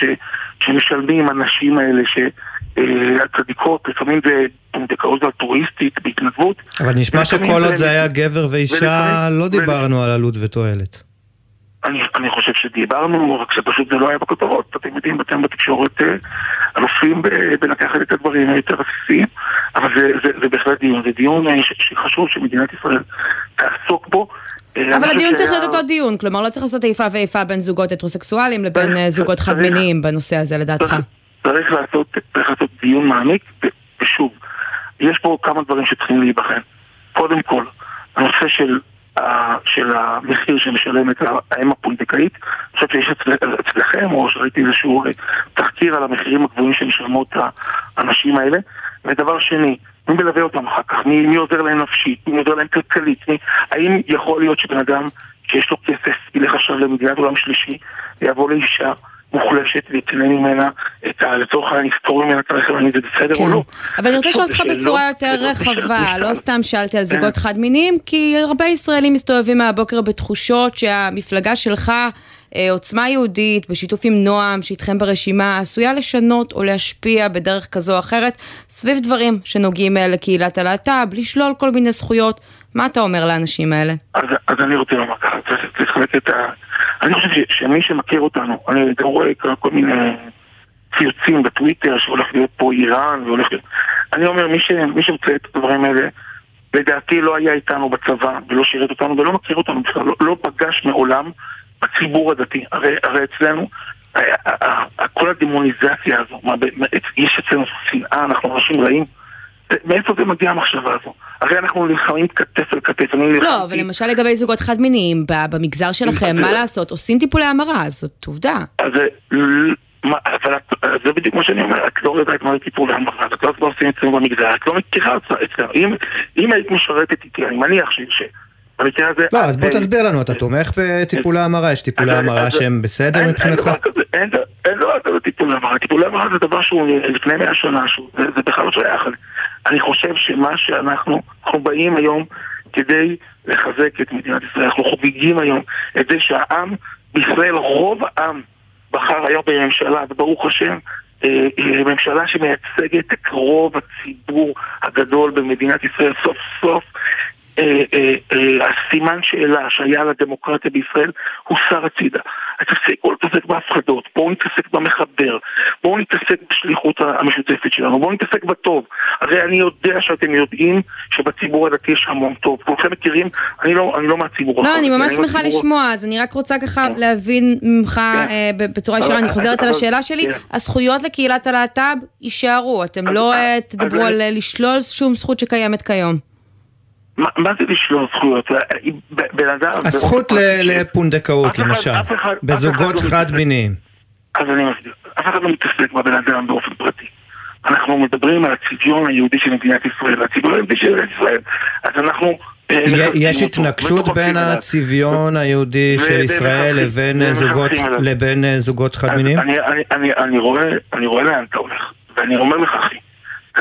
שמשלמים הנשים האלה, שהצדיקות, אה, לפעמים זה פונדקאות אלטרואיסטית, בהתנדבות. אבל נשמע שכל עוד זה היה גבר ואישה, לא דיברנו על עלות ותועלת. אני, אני חושב שדיברנו, רק שפשוט זה לא היה בכותרות. אתם יודעים, אתם בתקשורת אה, אלופים בלקחת את הדברים היותר עסיסיים, אבל זה, זה, זה בהחלט דיון. זה דיון אה, שחשוב שמדינת ישראל תעסוק בו. אה, אבל הדיון צריך להיות אותו דיון, כלומר לא צריך לעשות איפה ואיפה בין זוגות הטרוסקסואלים לבין זוגות חד-מיניים בנושא הזה לדעתך. צריך לעשות, צריך לעשות דיון מעמיק, ושוב, יש פה כמה דברים שצריכים להיבחן. קודם כל, הנושא של, של המחיר שמשלמת האם הפונדקאית, אני חושב שיש אצל, אצלכם, או שראיתי איזשהו אה, תחקיר על המחירים הגבוהים שמשלמות האנשים האלה. ודבר שני, מי מלווה אותם אחר כך? מי, מי עוזר להם נפשית? מי עוזר להם כלכלית? מי, האם יכול להיות שבן אדם שיש לו כסף ילך עכשיו למדינת עולם שלישי ויבוא לאישה מוחלשת ויקנה ממנה את ה... לצורך העניין יפתור ממנה את הרכב, אני זה בסדר או כן. לא? אבל אני רוצה לשאול אותך בצורה יותר רחבה, לא סתם שאלתי על זוגות כן. חד-מיניים, כי הרבה ישראלים מסתובבים מהבוקר בתחושות שהמפלגה שלך, אה, עוצמה יהודית, בשיתוף עם נועם, שאיתכם ברשימה, עשויה לשנות או להשפיע בדרך כזו או אחרת, סביב דברים שנוגעים אה, לקהילת הלהט"ב, לשלול כל מיני זכויות. מה אתה אומר לאנשים האלה? אז, אז אני רוצה לומר ככה, צריך צריך לחלק את ה... אני חושב ש, שמי שמכיר אותנו, אני גם רואה כל, מיני ציוצים בטוויטר שהולך להיות פה איראן והולך להיות... אני אומר, מי, ש, מי שמציין את הדברים האלה, לדעתי לא היה איתנו בצבא ולא שירת אותנו ולא מכיר אותנו בכלל, לא, לא פגש מעולם בציבור הדתי. הרי, הרי אצלנו, ה- ה- ה- כל הדמוניזציה הזו, מה, יש אצלנו שנאה, אנחנו אנשים רעים. מאיפה זה מגיע המחשבה הזו? הרי אנחנו נלחמים כתף אל כתף, אני נלחמתי... לא, אבל למשל לגבי זוגות חד-מיניים, ב- במגזר שלכם, מה לעשות? עושים טיפולי המרה, זאת עובדה. אז זה, אבל בדיוק מה שאני אומר, את לא יודעת מה זה טיפול המרה, את לא עושים אצלנו במגזר, את לא מכירה אצלנו. אם, אם היית משרתת איתי, אני מניח ש... במקרה הזה... לא, אז בוא תסביר לנו, אתה תומך בטיפולי המרה? יש טיפולי המרה שהם בסדר מבחינתך? אין דבר כזה, טיפול המרה. טיפול המרה זה דבר שהוא לפני מאה שנה, זה בכלל לא שייך. אני חושב שמה שאנחנו, אנחנו באים היום כדי לחזק את מדינת ישראל, אנחנו חוגגים היום את זה שהעם בישראל, רוב העם בחר היום בממשלה, וברוך השם, אה, אה, ממשלה שמייצגת את רוב הציבור הגדול במדינת ישראל סוף סוף הסימן שאלה שהיה לדמוקרטיה בישראל הוסר הצידה. אז תפסיקו להתעסק בהפחדות, בואו נתעסק במחבר, בואו נתעסק בשליחות המשותפת שלנו, בואו נתעסק בטוב. הרי אני יודע שאתם יודעים שבציבור הדתי יש המון טוב. כולכם מכירים, אני לא, אני לא מהציבור לא, אני החרדי, ממש שמחה מהציבור- לשמוע, אז אני רק רוצה ככה להבין ממך אה, ב- בצורה ישירה, אבל- אני חוזרת על השאלה שלי, כן. הזכויות לקהילת הלהט"ב יישארו, אתם לא אה, תדברו על אה, לשלול שום זכות שקיימת כיום. מה מה זה לשלול זכויות? בן אדם... הזכות לפונדקאות, אחד- למשל, אחד- בזוגות אחד לא חד-מיניים. אז אני מסביר. אף אחד לא מתעסק בבן אדם באופן פרטי. אנחנו מדברים על הצביון היהודי של מדינת ישראל, הצביון היהודי של מדינת ישראל. אז אנחנו... אה, יש התנגשות ודוחפים בין. הצביון היהודי של ישראל לבין זוגות- אה, זוגות חד-מיניים? אני, רואה, אני רואה לאן אתה הולך, ואני אומר לך, אחי,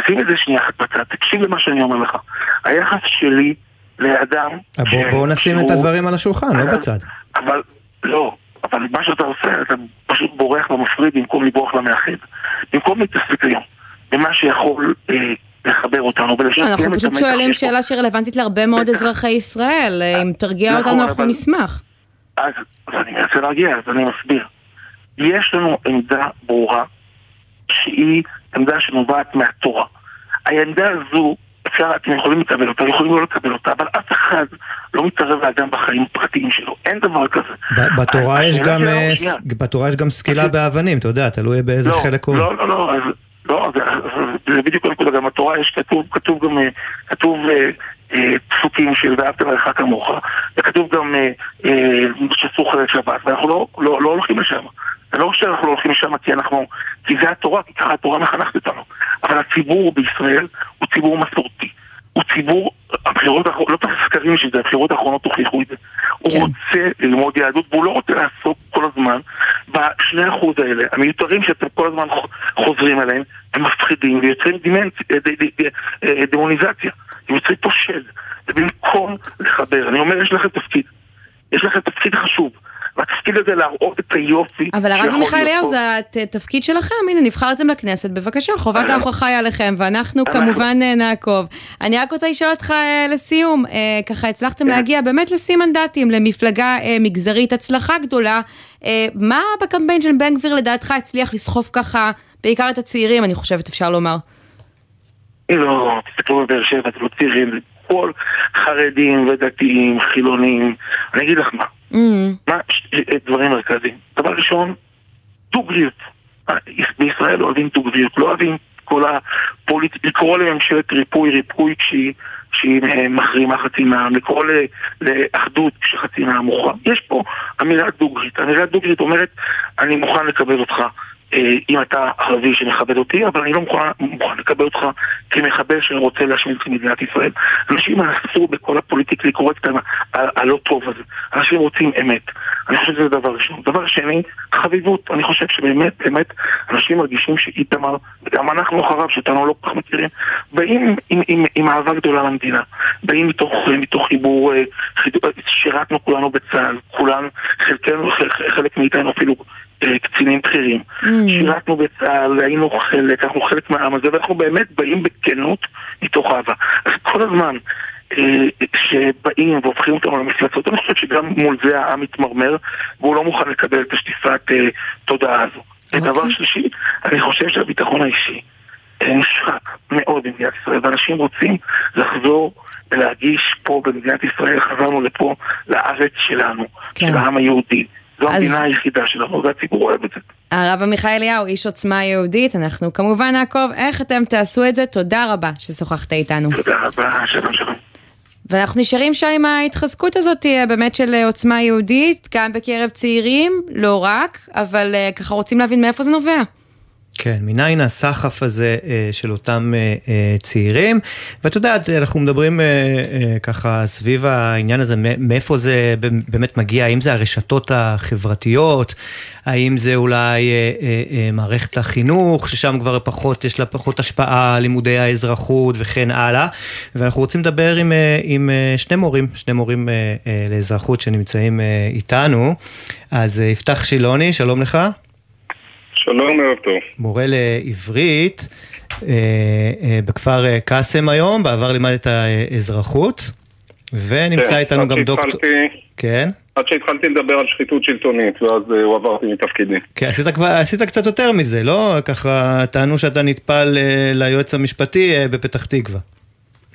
תשים את זה שנייה אחת בצד, תקשיב למה שאני אומר לך. היחס שלי לאדם... אה, בוא- בואו נשים את הדברים על השולחן, לא בצד. אבל, לא, אבל מה שאתה עושה, אתה פשוט בורח למפריד במקום לברוח למאחד. במקום להתעסק היום במה שיכול אה, לחבר אותנו ולשקם אנחנו פשוט שואלים. שאלה שרלוונטית להרבה מאוד אזרחי ישראל, אה, אם תרגיע נכון, אותנו אנחנו נשמח. אז, אז אני מנסה להגיע, אז אני מסביר. יש לנו עמדה ברורה, שהיא עמדה שנובעת מהתורה. העמדה הזו, אפשר, אתם יכולים לקבל אותה, יכולים לא לקבל אותה, אבל אף אחד לא מתערב לאדם בחיים הפרטיים שלו. אין דבר כזה. בתורה יש גם, אה, בתורה יש גם סקילה באבנים, אתה יודע, תלוי באיזה לא, חלק הוא. לא, לא, לא, אז, לא, זה, זה בדיוק הנקודה, גם בתורה יש כתוב, כתוב גם, אה, כתוב אה, אה, פסוקים של ואהבת לרעך כמוך, וכתוב גם אה, אה, שאסור חלק שבת, ואנחנו לא, לא, לא הולכים לשם. זה לא שאנחנו לא הולכים לשם כי אנחנו, כי זה התורה, כי ככה התורה מחנכת אותנו. אבל הציבור בישראל הוא ציבור מסורתי. הוא ציבור, הבחירות האחרונות, לא צריך סקרים בשביל זה, הבחירות האחרונות הוכיחו את זה. הוא רוצה ללמוד יהדות והוא לא רוצה לעסוק כל הזמן בשני אחוז האלה, המיותרים שאתם כל הזמן חוזרים אליהם, הם מפחידים ויוצרים דימנצ... אה, ד- ד- ד- אה, דמוניזציה. הם יוצרים פה שד. ובמקום לחבר, אני אומר, יש לכם תפקיד. יש לכם תפקיד חשוב. והתפקיד הזה להראות את היופי אבל הרב מיכאל אליהו. זה התפקיד שלכם, הנה נבחרתם לכנסת, בבקשה, חובת אנחנו- ההוכחה היא עליכם, ואנחנו אנחנו- כמובן אה, נעקוב. אני רק רוצה לשאול אותך אה, לסיום, אה, ככה הצלחתם כן. להגיע באמת לשיא מנדטים, למפלגה אה, מגזרית, הצלחה גדולה. אה, מה בקמפיין של בן גביר לדעתך הצליח לסחוף ככה, בעיקר את הצעירים, אני חושבת, אפשר לומר. לא, תסתכלו בבאר שבע, אתם לא צעירים, זה כל חרדים ודתיים, חילונים. אני אגיד לך מה. מה, ש- דברים מרכזיים. דבר ראשון, דוגריות. בישראל אוהבים דוגריות, לא אוהבים כל הפוליט... לקרוא לממשלת ריפוי ריפוי כשהיא, כשהיא אה, מחרימה חצי מהעם, לקרוא ל... לאחדות כשחצי מהעם מוכן. יש פה אמירה דוגרית. אמירה דוגרית אומרת, אני מוכן לקבל אותך. אה, אם אתה ערבי שמכבד אותי, אבל אני לא מוכן, מוכן לקבל אותך כמחבל שרוצה להשמיד את מדינת ישראל. אנשים אסור בכל הפוליטיקלי קורקט הלא טוב הזה. אנשים רוצים אמת. אני חושב שזה דבר ראשון. דבר שני, חביבות. אני חושב שבאמת, באמת, אנשים מרגישים שאיתמר, וגם אנחנו אחריו, שאותנו לא כל כך מכירים, באים עם, עם, עם, עם אהבה גדולה למדינה. באים מתוך, מתוך חיבור, אה, שירתנו כולנו בצה"ל, כולנו, חלקנו, חלק מאיתנו אפילו קצינים בכירים. Mm. שירתנו בצה"ל, היינו חלק, אנחנו חלק מהעם הזה, ואנחנו באמת באים בכנות מתוך אהבה. אז כל הזמן שבאים אה, והופכים אותנו למפלצות, אני חושב שגם מול זה העם מתמרמר, והוא לא מוכן לקבל את השטיפת אה, תודעה הזו. Okay. אוקיי. שלישי, אני חושב שהביטחון האישי נשחק מאוד במדינת ישראל, ואנשים רוצים לחזור ולהגיש פה במדינת ישראל, חזרנו לפה, לארץ שלנו, כן. של העם היהודי. זו אז... המדינה היחידה שלנו, והציבור אוהב את זה. הרב עמיחי אליהו, איש עוצמה יהודית, אנחנו כמובן נעקוב איך אתם תעשו את זה. תודה רבה ששוחחת איתנו. תודה רבה, שלום שלום. ואנחנו נשארים שם עם ההתחזקות הזאת באמת של אה, עוצמה יהודית, גם בקרב צעירים, לא רק, אבל אה, ככה רוצים להבין מאיפה זה נובע. כן, מניין הסחף הזה אה, של אותם אה, אה, צעירים. ואת יודעת, אנחנו מדברים ככה סביב העניין הזה, מאיפה זה באמת מגיע, האם זה הרשתות החברתיות, האם זה אולי מערכת החינוך, ששם כבר פחות, יש לה פחות השפעה על לימודי האזרחות וכן הלאה. ואנחנו רוצים לדבר עם, עם שני מורים, שני מורים לאזרחות שנמצאים איתנו. אז יפתח שילוני, שלום לך. שלום, ערב טוב. מורה לעברית אה, אה, בכפר אה, קאסם היום, בעבר לימד את האזרחות, ונמצא כן, איתנו גם דוקטור... כן? עד שהתחלתי לדבר על שחיתות שלטונית, ואז הועברתי מתפקידי. כן, עשית, כבר, עשית קצת יותר מזה, לא? ככה טענו שאתה נטפל ליועץ המשפטי בפתח תקווה,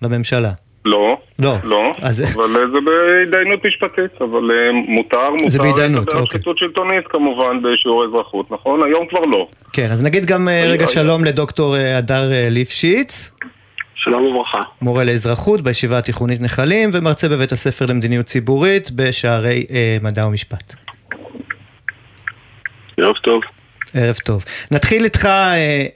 לממשלה. לא, לא, לא, אז... אבל אה, זה בהתדיינות משפטית, אבל אה, מותר, מותר לדבר על שחיתות שלטונית כמובן בשיעור אזרחות, נכון? היום כבר לא. כן, אז נגיד גם אה, רגע שלום לדוקטור הדר ליפשיץ. שלום וברכה. מורה לאזרחות בישיבה התיכונית נחלים ומרצה בבית הספר למדיניות ציבורית בשערי אה, מדע ומשפט. ערב טוב. ערב טוב. נתחיל איתך, אה, אה,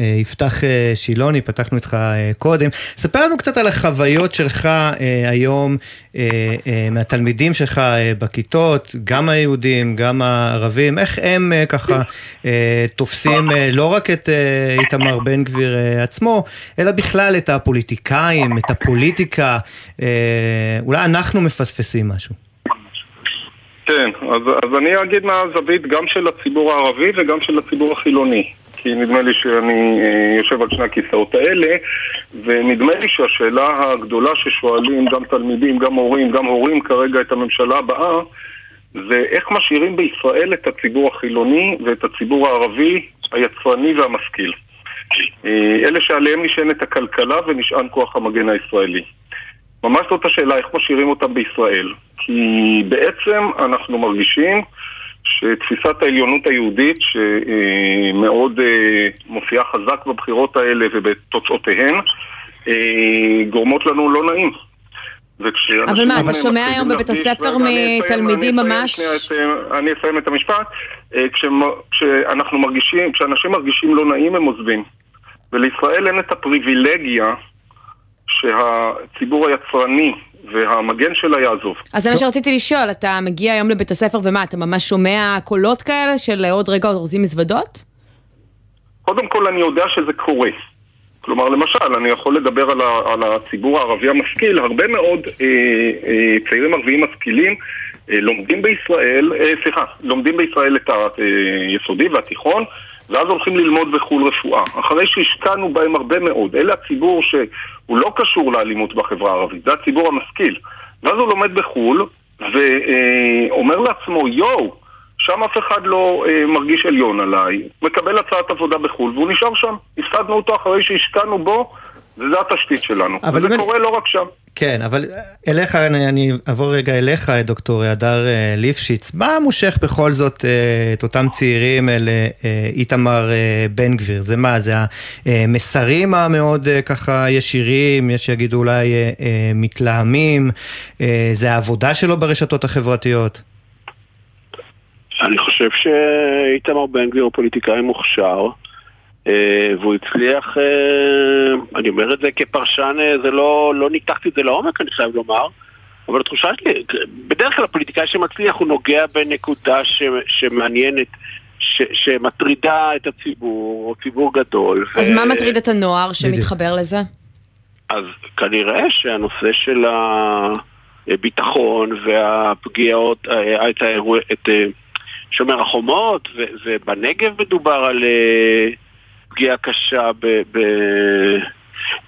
אה, יפתח אה, שילוני, פתחנו איתך אה, קודם. ספר לנו קצת על החוויות שלך אה, היום, אה, אה, מהתלמידים שלך אה, בכיתות, גם היהודים, גם הערבים, איך הם אה, ככה אה, תופסים אה, לא רק את אה, איתמר בן גביר אה, עצמו, אלא בכלל את הפוליטיקאים, את הפוליטיקה. אה, אולי אנחנו מפספסים משהו. כן, אז, אז אני אגיד מהזווית גם של הציבור הערבי וגם של הציבור החילוני. כי נדמה לי שאני אה, יושב על שני הכיסאות האלה, ונדמה לי שהשאלה הגדולה ששואלים גם תלמידים, גם הורים, גם הורים כרגע את הממשלה הבאה, זה איך משאירים בישראל את הציבור החילוני ואת הציבור הערבי היצרני והמשכיל. אה, אלה שעליהם נשענת הכלכלה ונשען כוח המגן הישראלי. ממש זאת השאלה איך משאירים אותם בישראל. כי בעצם אנחנו מרגישים שתפיסת העליונות היהודית, שמאוד אה, מופיעה חזק בבחירות האלה ובתוצאותיהן, אה, גורמות לנו לא נעים. אבל מה, אתה שומע היום בבית הספר מתלמידים ממש... אני אסיים את המשפט. אה, כשאנחנו מרגישים, כשאנשים מרגישים לא נעים הם עוזבים. ולישראל אין את הפריבילגיה שהציבור היצרני והמגן שלה יעזוב. אז זה מה שרציתי לשאול, אתה מגיע היום לבית הספר ומה, אתה ממש שומע קולות כאלה של עוד רגע אורזים מזוודות? קודם כל אני יודע שזה קורה. כלומר, למשל, אני יכול לדבר על, ה, על הציבור הערבי המשכיל, הרבה מאוד אה, אה, צעירים ערביים משכילים אה, לומדים בישראל, אה, סליחה, לומדים בישראל את היסודי והתיכון, ואז הולכים ללמוד בחו"ל רפואה. אחרי שהשקענו בהם הרבה מאוד. אלה הציבור שהוא לא קשור לאלימות בחברה הערבית, זה הציבור המשכיל. ואז הוא לומד בחו"ל, ואומר לעצמו, יואו, שם אף אחד לא אה, מרגיש עליון עליי, מקבל הצעת עבודה בחו"ל, והוא נשאר שם. הפסדנו אותו אחרי שהשקענו בו, וזה התשתית שלנו. וזה קורה אני... לא רק שם. כן, אבל אליך, אני, אני אעבור רגע אליך, דוקטור הדר אה, ליפשיץ. מה מושך בכל זאת אה, את אותם צעירים אל אה, איתמר בן גביר? זה מה, זה המסרים המאוד ככה ישירים, יש שיגידו אולי מתלהמים, זה העבודה שלו ברשתות החברתיות? אני חושב שאיתמר בן גביר הוא פוליטיקאי מוכשר. אה, והוא הצליח, אה, אני אומר את זה כפרשן, אה, זה לא, לא ניתחתי את זה לעומק, אני חייב לומר, אבל התחושה שלי, בדרך כלל הפוליטיקאי שמצליח הוא נוגע בנקודה ש, שמעניינת, ש, שמטרידה את הציבור, או ציבור גדול. אז ו... מה מטריד את הנוער שמתחבר לזה? אז כנראה שהנושא של הביטחון והפגיעות, את, האירוע, את שומר החומות, ובנגב מדובר על... פגיעה קשה ב... ב...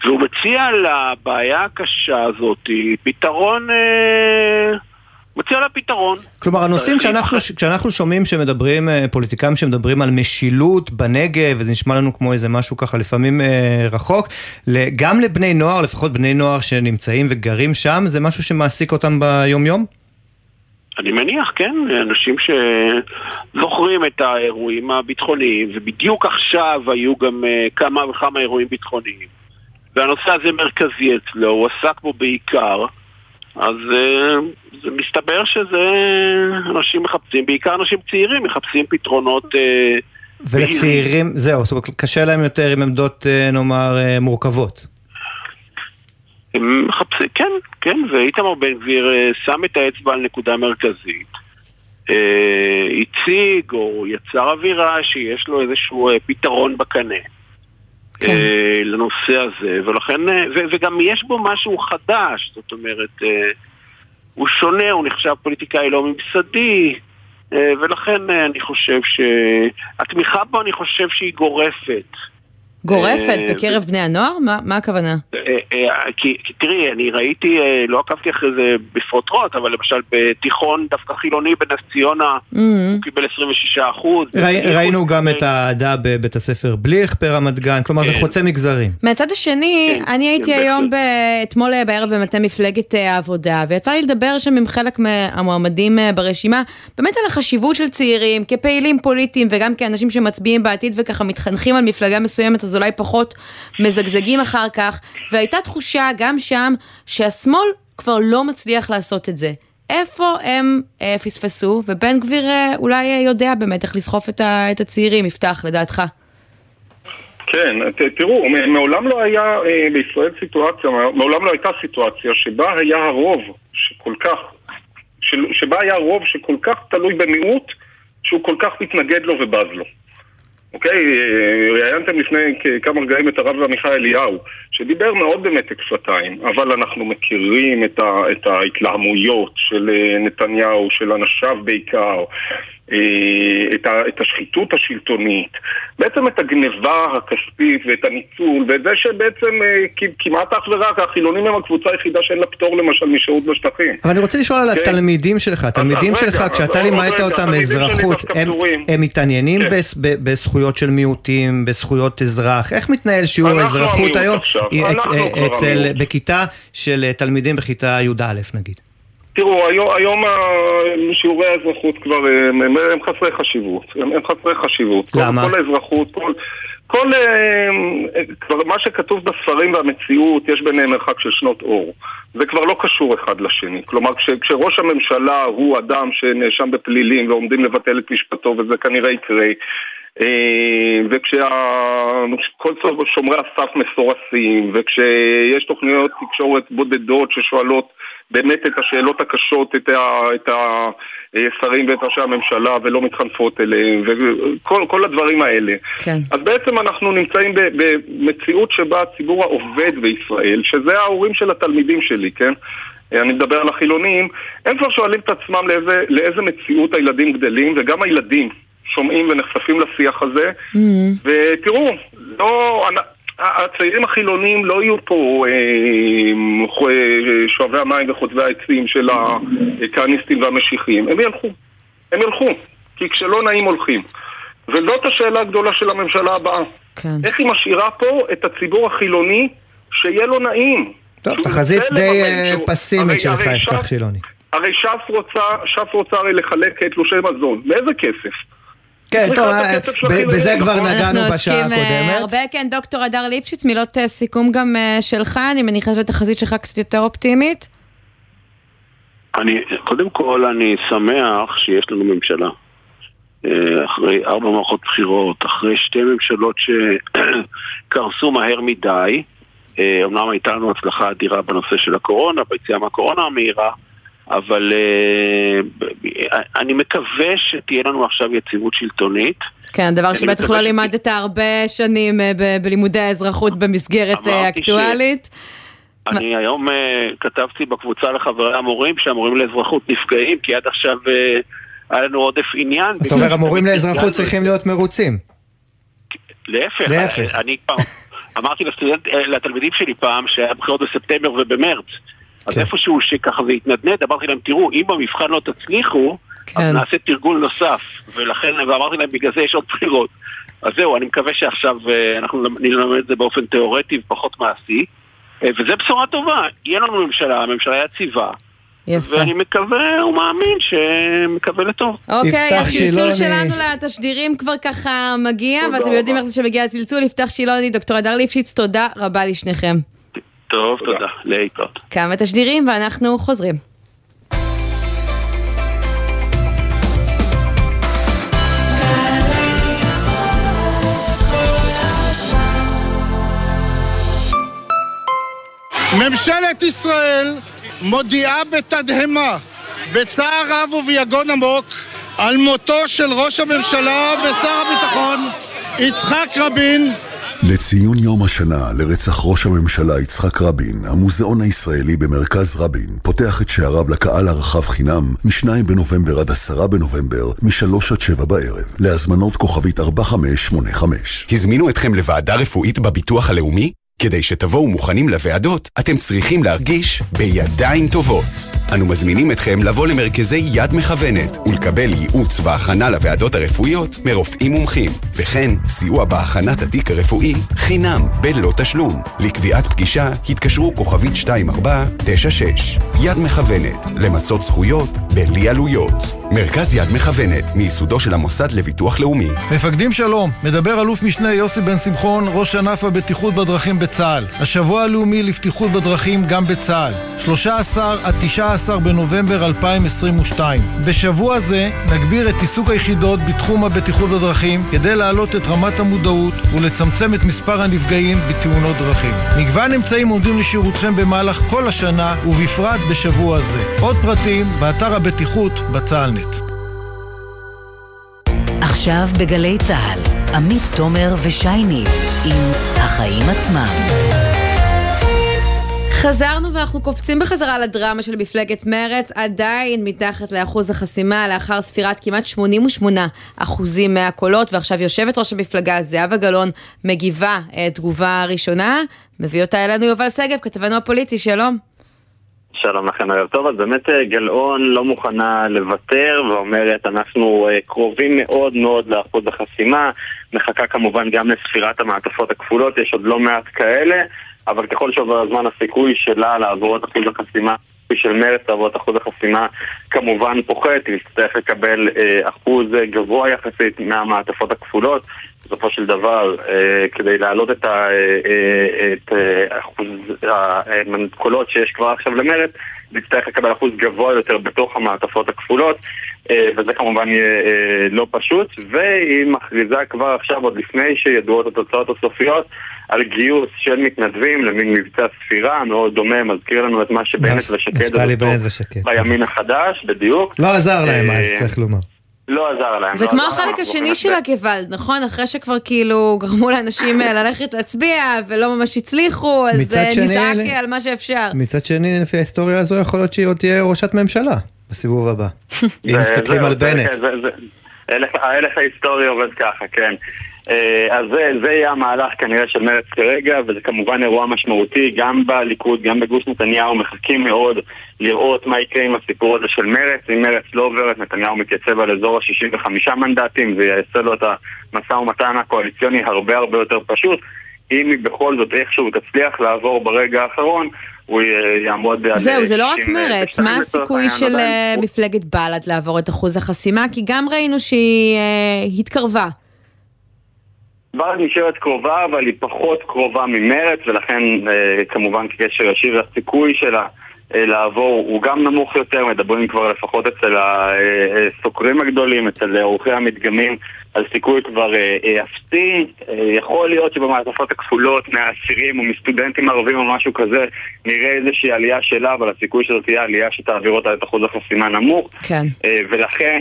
והוא מציע לבעיה הקשה הזאת פתרון... אה... מציע לה פתרון. כלומר, הנושאים שאנחנו, כשאנחנו שומעים שמדברים, אה, פוליטיקאים שמדברים על משילות בנגב, וזה נשמע לנו כמו איזה משהו ככה לפעמים אה, רחוק, גם לבני נוער, לפחות בני נוער שנמצאים וגרים שם, זה משהו שמעסיק אותם ביום-יום? אני מניח, כן, אנשים שזוכרים את האירועים הביטחוניים, ובדיוק עכשיו היו גם אה, כמה וכמה אירועים ביטחוניים. והנושא הזה מרכזי אצלו, הוא עסק בו בעיקר, אז אה, זה מסתבר שזה אנשים מחפשים, בעיקר אנשים צעירים מחפשים פתרונות אה, ולצעירים, זהו, זאת אומרת, קשה להם יותר עם עמדות, נאמר, מורכבות. הם מחפשים, כן, כן, ואיתמר בן גביר אה, שם את האצבע על נקודה מרכזית. אה, הציג או יצר אווירה שיש לו איזשהו אה, פתרון בקנה. כן. לנושא הזה, ולכן, ו, וגם יש בו משהו חדש, זאת אומרת, הוא שונה, הוא נחשב פוליטיקאי לא ממסדי, ולכן אני חושב שהתמיכה בו, אני חושב שהיא גורפת. גורפת אה, בקרב בני הנוער? מה הכוונה? אה, אה, כי תראי, אני ראיתי, לא עקבתי אחרי זה בפרוטרוט, אבל למשל בתיכון דווקא חילוני בנס ציונה, mm-hmm. הוא קיבל 26 אחוז. ראינו גם את האהדה בבית הספר בליך ברמת גן, כלומר זה כן. חוצה מגזרים. מהצד השני, כן, אני הייתי כן, היום, אתמול בערב במטה מפלגת העבודה, ויצא לי לדבר שם עם חלק מהמועמדים ברשימה, באמת על החשיבות של צעירים כפעילים פוליטיים וגם כאנשים שמצביעים בעתיד וככה מתחנכים על מפלגה מסוימת. אז אולי פחות מזגזגים אחר כך, והייתה תחושה גם שם שהשמאל כבר לא מצליח לעשות את זה. איפה הם אה, פספסו, ובן גביר אה, אולי יודע באמת איך לסחוף את, ה, את הצעירים, יפתח, לדעתך. כן, ת, תראו, מעולם לא היה אה, בישראל סיטואציה, מעולם לא הייתה סיטואציה שבה היה הרוב שכל כך, של, שבה היה רוב שכל כך תלוי במיעוט, שהוא כל כך מתנגד לו ובז לו. אוקיי, ראיינתם לפני כמה רגעים את הרב עמיחי אליהו, שדיבר מאוד במתק שפתיים, אבל אנחנו מכירים את, ה, את ההתלהמויות של אה, נתניהו, של אנשיו בעיקר, את, ה, את השחיתות השלטונית, בעצם את הגניבה הכספית ואת הניצול, ואת זה שבעצם אה, כמעט אך ורק החילונים הם הקבוצה היחידה שאין לה פטור למשל משירות בשטחים. אבל אני רוצה לשאול על כן. התלמידים שלך, התלמידים שלך, כשאתה לימדת אותם אזרחות, הם, הם מתעניינים כן. בזכויות של מיעוטים, בזכויות אזרח, איך מתנהל שיעור אזרחות היום אצל, בכיתה של תלמידים בכיתה י"א נגיד? תראו, היום, היום שיעורי האזרחות כבר הם, הם, הם חסרי חשיבות. הם, הם חסרי חשיבות. למה? כל, כל האזרחות, כל... כל כבר מה שכתוב בספרים והמציאות, יש ביניהם מרחק של שנות אור. זה כבר לא קשור אחד לשני. כלומר, כש, כשראש הממשלה הוא אדם שנאשם בפלילים ועומדים לבטל את משפטו, וזה כנראה יקרה, אה, וכשכל שומרי הסף מסורסים, וכשיש תוכניות תקשורת בודדות ששואלות באמת את השאלות הקשות, את, ה, את השרים ואת ראשי הממשלה ולא מתחנפות אליהם וכל הדברים האלה. כן. אז בעצם אנחנו נמצאים במציאות שבה הציבור העובד בישראל, שזה ההורים של התלמידים שלי, כן? אני מדבר על החילונים, הם כבר שואלים את עצמם לאיזה, לאיזה מציאות הילדים גדלים וגם הילדים שומעים ונחשפים לשיח הזה mm-hmm. ותראו, לא, הצעירים החילונים לא יהיו פה אה, שואבי המים וחוטבי העצים של הכהניסטים והמשיחיים, הם ילכו, הם ילכו, כי כשלא נעים הולכים. וזאת השאלה הגדולה של הממשלה הבאה. כן. איך היא משאירה פה את הציבור החילוני שיהיה לו נעים? טוב, תחזית די אה, פסימית שלך, יפתח ש"ס- שילוני. הרי ש"ס רוצה, ש"ס רוצה הרי לחלק תלושי מזון. מאיזה כסף? כן, טוב, אה, בזה כבר? נגענו אנחנו בשעה עוסקים אה, הקודמת. הרבה, כן, דוקטור הדר ליפשיץ, מילות אה, סיכום גם שלך, אני מניחה שהתחזית שלך קצת יותר אופטימית. אני, קודם כל אני שמח שיש לנו ממשלה. אחרי ארבע מערכות בחירות, אחרי שתי ממשלות שקרסו מהר מדי, אמנם הייתה לנו הצלחה אדירה בנושא של הקורונה, ביציאה מהקורונה המהירה, אבל אה, אני מקווה שתהיה לנו עכשיו יציבות שלטונית. כן, דבר שבטח לא לימדת הרבה שנים אה, בלימודי האזרחות במסגרת אה, אקטואלית. אני היום כתבתי בקבוצה לחברי המורים שהמורים לאזרחות נפגעים כי עד עכשיו היה לנו עודף עניין. זאת אומרת, המורים לאזרחות צריכים להיות מרוצים. להפך, להפך. אני פעם, אמרתי לסטודנט, לתלמידים שלי פעם שהיה בחירות בספטמבר ובמרץ. אז כן. איפשהו שככה זה התנדנד, אמרתי להם, תראו, אם במבחן לא תצליחו, כן. אז נעשה תרגול נוסף. ולכן, ואמרתי להם, בגלל זה יש עוד בחירות. אז זהו, אני מקווה שעכשיו אה, אנחנו נלמד את זה באופן תיאורטי ופחות מעשי. אה, וזה בשורה טובה, יהיה לנו ממשלה, ממשלה יציבה. יפה. ואני מקווה ומאמין שמקווה לטוב. אוקיי, הצלצול. שלנו לתשדירים כבר ככה מגיע, ואתם יודעים רבה. איך זה שמגיע הצלצול. יפתח שילוני, דוקטור הדר ליפשיץ, תודה רבה לשניכם. טוב, תודה. להתראות. כמה תשדירים ואנחנו חוזרים. ממשלת ישראל מודיעה בתדהמה, בצער רב וביגון עמוק, על מותו של ראש הממשלה ושר הביטחון יצחק רבין, לציון יום השנה לרצח ראש הממשלה יצחק רבין, המוזיאון הישראלי במרכז רבין פותח את שעריו לקהל הרחב חינם מ-2 בנובמבר עד 10 בנובמבר, מ-3 עד 7 בערב, להזמנות כוכבית 4585. הזמינו אתכם לוועדה רפואית בביטוח הלאומי? כדי שתבואו מוכנים לוועדות, אתם צריכים להרגיש בידיים טובות. אנו מזמינים אתכם לבוא למרכזי יד מכוונת ולקבל ייעוץ והכנה לוועדות הרפואיות מרופאים מומחים, וכן סיוע בהכנת התיק הרפואי חינם בלא תשלום. לקביעת פגישה התקשרו כוכבית 2496. יד מכוונת, למצות זכויות בלי עלויות. מרכז יד מכוונת, מייסודו של המוסד לביטוח לאומי. מפקדים שלום, מדבר אלוף משנה יוסי בן שמחון, ראש ענף הבטיחות בדרכים בצה"ל. השבוע הלאומי לבטיחות בדרכים גם בצה"ל. 13 עד 19 בנובמבר 2022. בשבוע זה נגביר את עיסוק היחידות בתחום הבטיחות בדרכים כדי להעלות את רמת המודעות ולצמצם את מספר הנפגעים בתאונות דרכים. מגוון אמצעים עומדים לשירותכם במהלך כל השנה ובפרט בשבוע זה. עוד פרטים באתר הבטיחות בצה"לנט. עכשיו בגלי צה"ל, עמית תומר ושי ניב עם החיים עצמם. חזרנו ואנחנו קופצים בחזרה לדרמה של מפלגת מרץ, עדיין מתחת לאחוז החסימה לאחר ספירת כמעט 88 אחוזים מהקולות, ועכשיו יושבת ראש המפלגה זהבה גלאון מגיבה אה, תגובה ראשונה, מביא אותה אלינו יובל שגב, כתבנו הפוליטי, שלום. שלום לכם, ערב טוב. אז באמת אה, גלאון לא מוכנה לוותר ואומרת אנחנו אה, קרובים מאוד מאוד לאחוז החסימה. מחכה כמובן גם לספירת המעטפות הכפולות, יש עוד לא מעט כאלה, אבל ככל שעובר הזמן הסיכוי שלה לעבור את אחוז החסימה, של מרצ לעבור את אחוז החסימה כמובן פוחת, היא תצטרך לקבל אה, אחוז גבוה יחסית מהמעטפות הכפולות. בסופו של דבר, אה, כדי להעלות את, אה, אה, אחוז הקולות שיש כבר עכשיו למרץ, נצטרך לקבל אחוז גבוה יותר בתוך המעטפות הכפולות, וזה כמובן יהיה לא פשוט, והיא מכריזה כבר עכשיו, עוד לפני שידועות התוצאות הסופיות, על גיוס של מתנדבים למין מבצע ספירה מאוד דומה, מזכיר לנו את מה שבנט ושקד נפתלי בנט ושקד. בימין החדש, בדיוק. לא עזר להם אז, צריך לומר. לא עזר להם. זה לא כמו החלק השני של הגוואלד, נכון? אחרי שכבר כאילו גרמו לאנשים אה, ללכת להצביע ולא ממש הצליחו, אז אה, נזעק על מה שאפשר. מצד שני, לפי ההיסטוריה הזו, יכול להיות שהיא עוד תהיה ראשת ממשלה בסיבוב הבא. אם מסתכלים על בנט. ההלך ההיסטורי עובד ככה, כן. אה, אז זה, זה יהיה המהלך כנראה של מרצ כרגע, וזה כמובן אירוע משמעותי, גם בליכוד, גם בגוש נתניהו, מחכים מאוד לראות מה יקרה עם הסיפור הזה של מרצ. אם מרצ לא עוברת, נתניהו מתייצב על אזור ה-65 מנדטים, ויעשה לו את המשא ומתן הקואליציוני הרבה הרבה יותר פשוט. אם היא בכל זאת איכשהו תצליח לעבור ברגע האחרון, הוא יעמוד על... זהו, זה לא רק מרץ, מה הסיכוי של אה, מפלגת בל"ד לעבור את אחוז החסימה? כי גם ראינו שהיא אה, התקרבה. בל"ד נשארת קרובה, אבל היא פחות קרובה ממרץ, ולכן אה, כמובן כקשר ישיר הסיכוי שלה אה, לעבור הוא גם נמוך יותר, מדברים כבר לפחות אצל הסוקרים הגדולים, אצל עורכי המדגמים, על סיכוי כבר אה, אפסי. יכול להיות שבמעטפות הכפולות מהאסירים או מסטודנטים ערבים או משהו כזה נראה איזושהי עלייה שלה, אבל הסיכוי שזאת תהיה עלייה שתעביר אותה את אחוז החסימה נמוך. כן. ולכן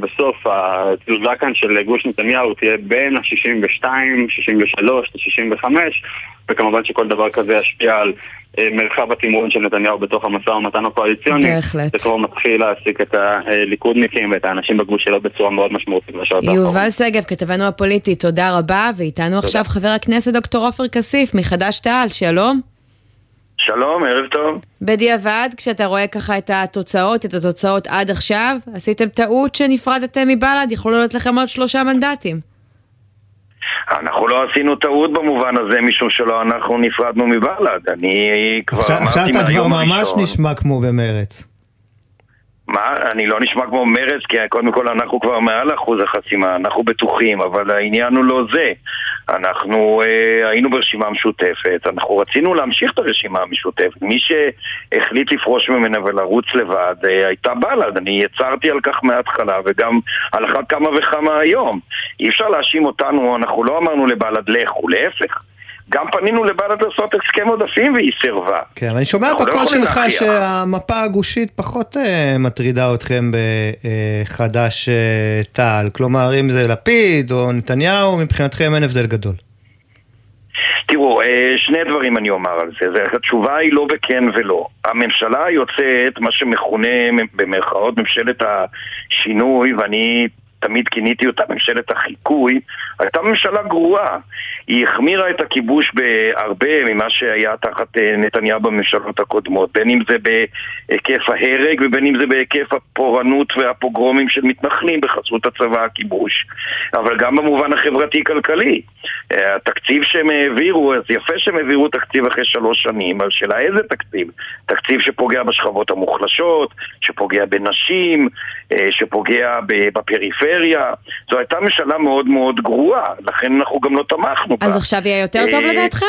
בסוף התזוזה כאן של גוש נתניהו תהיה בין ה-62, 63 ל-65, וכמובן שכל דבר כזה ישפיע על מרחב התמרון של נתניהו בתוך המשא ומתן הקואליציוני. בהחלט. זה כבר מתחיל להעסיק את הליכודניקים ואת האנשים בגוש שלו בצורה מאוד משמעותית בשעות האחרונות. יובל שגב, כתבנו הפוליטי, תודה רבה, ואיתנו עכשיו חבר הכנסת דוקטור עופר כסיף מחד"ש תע"ל, שלום. שלום, ערב טוב. בדיעבד, כשאתה רואה ככה את התוצאות, את התוצאות עד עכשיו, עשיתם טעות שנפרדתם מבל"ד, יכולו להיות לכם עוד שלושה מנדטים. אנחנו לא עשינו טעות במובן הזה, משום שלא אנחנו נפרדנו מבל"ד. אני כבר עכשיו, אמרתי עכשיו אתה כבר ממש הראשון- נשמע כמו במרץ. מה? אני לא נשמע כמו מרץ, כי קודם כל אנחנו כבר מעל אחוז החסימה, אנחנו בטוחים, אבל העניין הוא לא זה. אנחנו אה, היינו ברשימה משותפת, אנחנו רצינו להמשיך את הרשימה המשותפת. מי שהחליט לפרוש ממנה ולרוץ לבד אה, הייתה בל"ד. אני יצרתי על כך מההתחלה, וגם על אחת כמה וכמה היום. אי אפשר להאשים אותנו, אנחנו לא אמרנו לבל"ד לכו, להפך. גם פנינו לבל"ד לעשות הסכם עודפים והיא סירבה. כן, אבל אני שומע לא בקול יכולים שלך להכריח. שהמפה הגושית פחות אה, מטרידה אתכם בחד"ש אה, תע"ל. כלומר, אם זה לפיד או נתניהו, מבחינתכם אין הבדל גדול. תראו, אה, שני דברים אני אומר על זה. זה. התשובה היא לא בכן ולא. הממשלה היוצאת, מה שמכונה במרכאות ממשלת השינוי, ואני תמיד כיניתי אותה ממשלת החיקוי, הייתה ממשלה גרועה. היא החמירה את הכיבוש בהרבה ממה שהיה תחת אה, נתניהו בממשלות הקודמות, בין אם זה בהיקף ההרג ובין אם זה בהיקף הפורענות והפוגרומים של מתנחלים בחסות הצבא הכיבוש. אבל גם במובן החברתי-כלכלי. אה, התקציב שהם העבירו, אז יפה שהם העבירו תקציב אחרי שלוש שנים, אבל שאלה איזה תקציב? תקציב שפוגע בשכבות המוחלשות, שפוגע בנשים, אה, שפוגע בפריפריה. זו הייתה ממשלה מאוד מאוד גרועה, לכן אנחנו גם לא תמכנו בה. אז עכשיו יהיה יותר טוב אה, לדעתכם?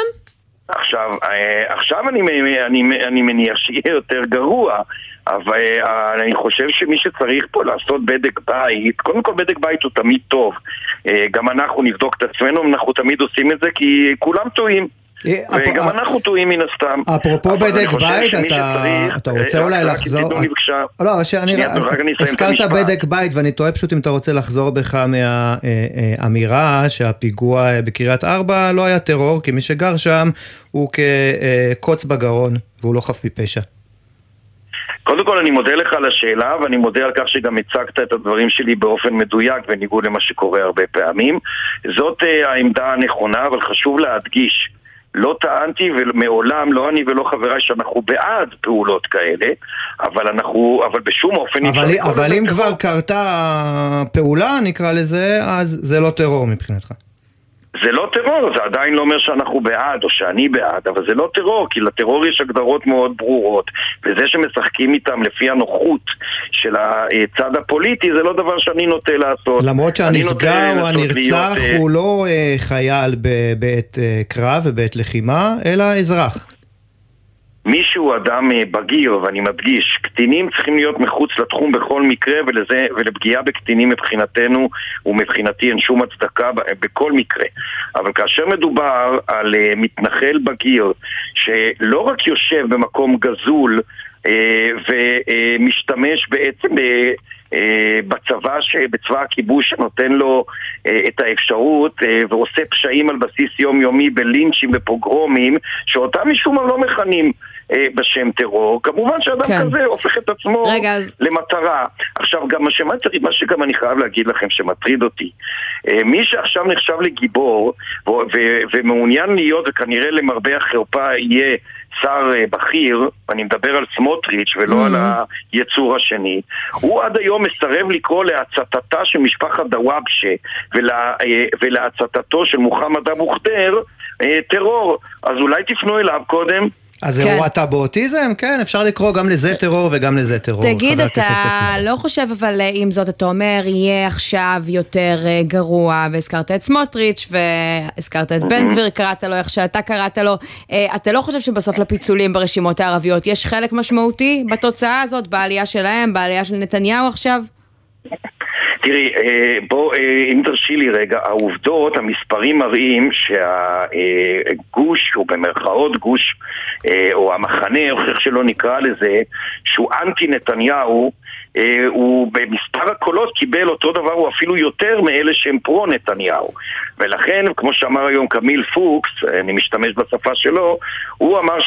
עכשיו, אה, עכשיו אני, אני, אני מניח שיהיה יותר גרוע, אבל אה, אני חושב שמי שצריך פה לעשות בדק בית, קודם כל בדק בית הוא תמיד טוב. גם אנחנו נבדוק את עצמנו, אנחנו תמיד עושים את זה כי כולם טועים. וגם אנחנו טועים מן הסתם. אה, אפרופו בדק בית, אתה אתה רוצה אה, אולי רק לחזור... לא, שאני... הזכרת. בדק בית, ואני תוהה פשוט אם אתה רוצה לחזור בך מהאמירה שהפיגוע אה, בקריית ארבע לא היה טרור, כי מי שגר שם הוא כקוץ בגרון, והוא לא חף מפשע. קודם כל אני מודה לך על השאלה ואני מודה על כך שגם הצגת את הדברים שלי באופן מדויק בניגוד למה שקורה הרבה פעמים. זאת uh, העמדה הנכונה אבל חשוב להדגיש לא טענתי ומעולם, לא אני ולא חבריי, שאנחנו בעד פעולות כאלה, אבל אנחנו, אבל בשום אופן אי אפשר אבל, אבל אם. כבר קרתה פעולה, נקרא לזה, אז זה לא טרור מבחינתך. זה לא טרור, זה עדיין לא אומר שאנחנו בעד או שאני בעד, אבל זה לא טרור, כי לטרור יש הגדרות מאוד ברורות, וזה שמשחקים איתם לפי הנוחות של הצד הפוליטי זה לא דבר שאני נוטה לעשות. למרות שהנפגע או הנרצח להיות, אה, הוא לא אה, חייל בעת אה, קרב ובעת לחימה, אלא אזרח. מי שהוא אדם אה, בגיר, ואני מדגיש, קטינים צריכים להיות מחוץ לתחום בכל מקרה, ולזה, ולפגיעה בקטינים מבחינתנו ומבחינתי אין שום הצדקה בכל מקרה. אבל כאשר מדובר על אה, מתנחל בגיר, שלא רק יושב במקום גזול, אה, ומשתמש בעצם ב... בצבא. בצבא הכיבוש שנותן לו את האפשרות ועושה פשעים על בסיס יומיומי בלינצ'ים ופוגרומים שאותם משום מה לא מכנים בשם טרור, כמובן שאדם כן. כזה הופך את עצמו רגע, אז- למטרה. עכשיו, גם מה, שמטריד, מה שגם אני חייב להגיד לכם שמטריד אותי, אה, מי שעכשיו נחשב לגיבור ו- ו- ומעוניין להיות, וכנראה למרבה החרפה יהיה שר אה, בכיר, אני מדבר על סמוטריץ' ולא על היצור השני, הוא עד היום מסרב לקרוא להצתתה של משפחת דוואבשה ולה, אה, ולהצתתו של מוחמד אבו ח'דיר אה, טרור. אז אולי תפנו אליו קודם. אז זה כן. אירוע באוטיזם? כן, אפשר לקרוא גם לזה טרור וגם לזה טרור. תגיד, אתה. לא חושב, אבל אה, עם זאת, אתה אומר, יהיה עכשיו יותר אה, גרוע, והזכרת את סמוטריץ', והזכרת את בן גביר, קראת לו איך שאתה קראת לו. אה, אתה לא חושב שבסוף לפיצולים ברשימות הערביות יש חלק משמעותי בתוצאה הזאת, בעלייה שלהם, בעלייה של נתניהו עכשיו? תראי, אה, בוא, אה, אם תרשי לי רגע, העובדות, המספרים מראים שהגוש, או במרכאות גוש, אה, או המחנה, או איך שלא נקרא לזה, שהוא אנטי נתניהו, אה, הוא במספר הקולות קיבל אותו דבר, הוא אפילו יותר מאלה שהם פרו נתניהו. ולכן, כמו שאמר היום קמיל פוקס, אני משתמש בשפה שלו, הוא אמר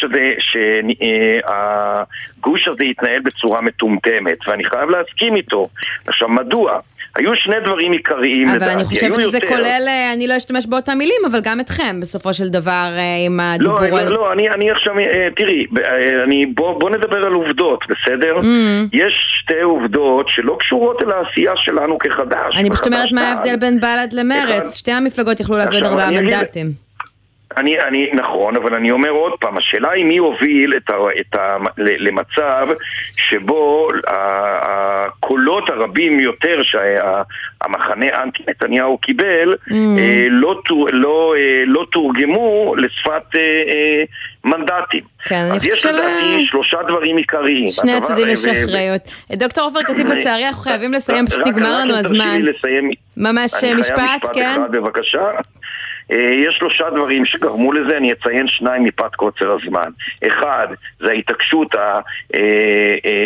שהגוש הזה יתנהל בצורה מטומטמת, ואני חייב להסכים איתו. עכשיו, מדוע? היו שני דברים עיקריים אבל לדעתי, אני היו חושבת שזה יותר. כולל, אה, אני לא אשתמש באותן מילים, אבל גם אתכם, בסופו של דבר, אה, עם הדיבור לא, על... לא, לא, אני, אני עכשיו, אה, תראי, אני, בוא, בוא נדבר על עובדות, בסדר? Mm. יש שתי עובדות שלא קשורות אל העשייה שלנו כחדש. אני פשוט אומרת מה. ההבדל בין בל"ד למרץ, שתי המפלגות יכלו להביא ארבעה אני מנדטים. אני, אני, נכון, אבל אני אומר עוד פעם, השאלה היא מי הוביל את ה, את ה, למצב שבו הקולות הרבים יותר שהמחנה אנטי נתניהו קיבל Mm. אה, לא, לא, אה, לא תורגמו לשפת אה, אה, מנדטים. כן, אני אז יש חושבת לדעתי שלושה דברים עיקריים. שני הצדדים יש אחריות. דוקטור עופר כסיף, לצערי אנחנו חייבים לסיים, פשוט רק- נגמר רק לנו אם תרשי הזמן. לי לסיים. ממש אני משפט, חייב משפט כן? אחד בבקשה. אה, יש שלושה דברים שגרמו לזה, אני אציין שניים מפאת קוצר הזמן. אחד, זה ההתעקשות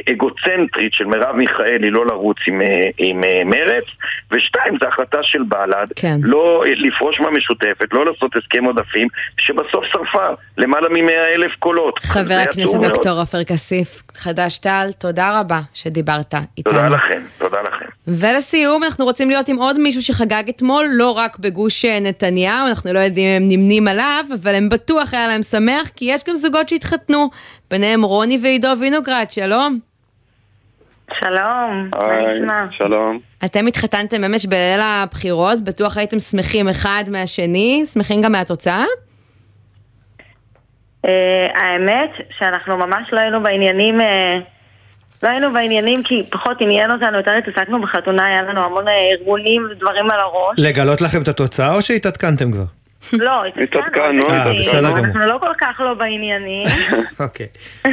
האגוצנטרית של מרב מיכאלי לא לרוץ עם, אה, עם אה, מרץ, ושתיים, זה החלטה של בל"ד, כן. לא אה, לפרוש מהמשותפת, לא לעשות הסכם עודפים, שבסוף שרפה למעלה מ-100 אלף קולות. חבר הכנסת. דוקטור עופר כסיף, חד"ש-תע"ל, תודה רבה שדיברת איתנו. תודה לכם, תודה לכם. ולסיום, אנחנו רוצים להיות עם עוד מישהו שחגג אתמול, לא רק בגוש אה, נתניהו, אנחנו לא יודעים אם הם נמנים עליו, אבל הם בטוח היה להם שמח, כי יש גם זוגות שהתחתנו, ביניהם רוני ועידו וינוגרד, שלום. שלום, היי, שלום. אתם התחתנתם אמש בליל הבחירות, בטוח הייתם שמחים אחד מהשני, שמחים גם מהתוצאה? אה, האמת שאנחנו ממש לא היינו בעניינים, אה, לא היינו בעניינים כי פחות עניין אותנו, יותר התעסקנו בחתונה, היה לנו המון אה, ארגונים ודברים על הראש. לגלות לכם את התוצאה או שהתעדכנתם כבר? לא, התעדכנו, גמור. אנחנו לא כל כך לא בעניינים, אוקיי.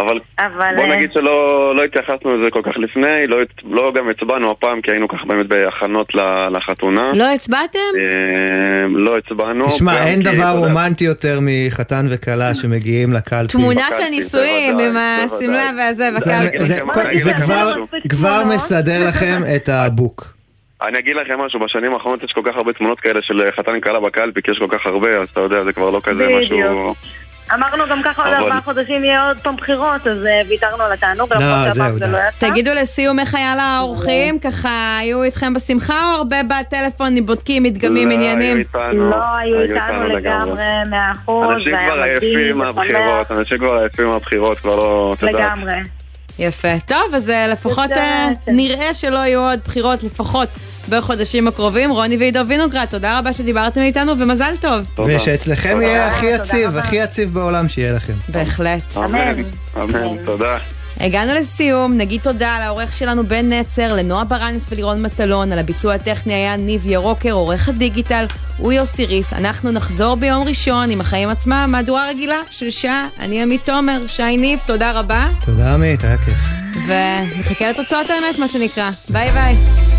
אבל אבל... בוא אה, נגיד שלא לא התייחסנו לזה כל כך לפני, לא, לא גם הצבענו הפעם כי היינו ככה באמת בהכנות לחתונה. לא הצבעתם? אה, לא הצבענו. תשמע, אין דבר רומנטי יותר מחתן וכלה שמגיעים לקלפי. תמונת הנישואים עם השמלה והזה זה- בקלפי. זה- זה כבר- כבר מסדר לכם את הבוק. אני אגיד לכם משהו, בשנים האחרונות יש כל כך הרבה תמונות כאלה של חתן כלה בקלפי, כי יש כל כך הרבה, אז אתה יודע, זה כבר לא כזה בדיוק. משהו... אמרנו גם ככה עוד ארבעה חודשים יהיה עוד פעם בחירות, אז אה, ויתרנו על התענוג, לא, למרות שהפעם זה. לא יצא. תגידו לסיום איך היה לאורחים, ככה היו איתכם בשמחה או הרבה בטלפון, בודקים, מדגמים, לא, עניינים? היו איתנו, לא, היו איתנו לגמרי, מאה אחוז, אנשים כבר עייפים. מהבחירות, אנשים כבר עייפים מהבחירות, כבר לא. לגמרי. יפה. טוב, אז אה, לפחות. אה, נראה שלא יהיו עוד בחירות, לפחות בחודשים הקרובים. רוני ועידו וינוגרד, תודה רבה שדיברתם איתנו ומזל טוב. ושאצלכם יהיה הכי יציב, הכי יציב בעולם שיהיה לכם. בהחלט. אמן, אמן, תודה. הגענו לסיום, נגיד תודה לעורך שלנו בן נצר, לנועה ברנס ולירון מטלון, על הביצוע הטכני היה ניב ירוקר, עורך הדיגיטל הוא יוסי ריס. אנחנו נחזור ביום ראשון עם החיים עצמם, מהדורה רגילה של שעה. אני עמית תומר, שי ניב, תודה רבה, תודה עמית, היה כיף. ונחכה לתוצאות האמת, מה שנקרא. ביי ביי.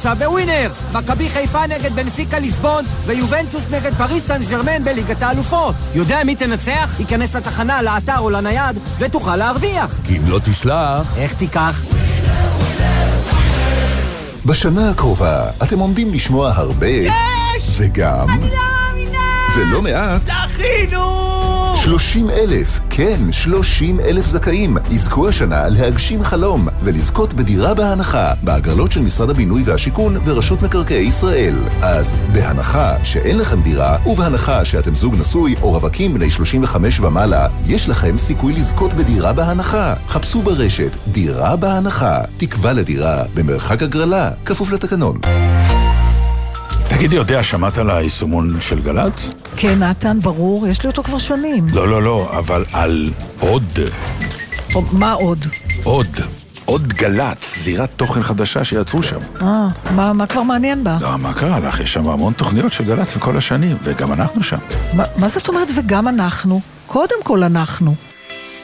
עכשיו בווינר! מכבי חיפה נגד בנפיקה ליסבון ויובנטוס נגד פריס סן ג'רמן בליגת האלופות. יודע מי תנצח? ייכנס לתחנה, לאתר או לנייד ותוכל להרוויח. כי אם לא תשלח... איך תיקח? בשנה הקרובה אתם עומדים לשמוע הרבה... יש! וגם... אני לא מאמינה! ולא מעט... זכינו! 30 אלף, כן, 30 אלף זכאים, יזכו השנה להגשים חלום ולזכות בדירה בהנחה בהגרלות של משרד הבינוי והשיכון ורשות מקרקעי ישראל. אז בהנחה שאין לכם דירה, ובהנחה שאתם זוג נשוי או רווקים בני 35 ומעלה, יש לכם סיכוי לזכות בדירה בהנחה. חפשו ברשת דירה בהנחה, תקווה לדירה במרחק הגרלה, כפוף לתקנון. תגידי, יודע, שמעת על היישומון של גל"צ? כן, נתן, ברור, יש לי אותו כבר שנים. לא, לא, לא, אבל על עוד. או, מה עוד? עוד. עוד גל"צ, זירת תוכן חדשה שיצרו שם. אה, מה, מה כבר מעניין בה? לא, מה קרה לך? יש שם המון תוכניות של גל"צ וכל השנים, וגם אנחנו שם. מה, מה זאת אומרת וגם אנחנו? קודם כל אנחנו.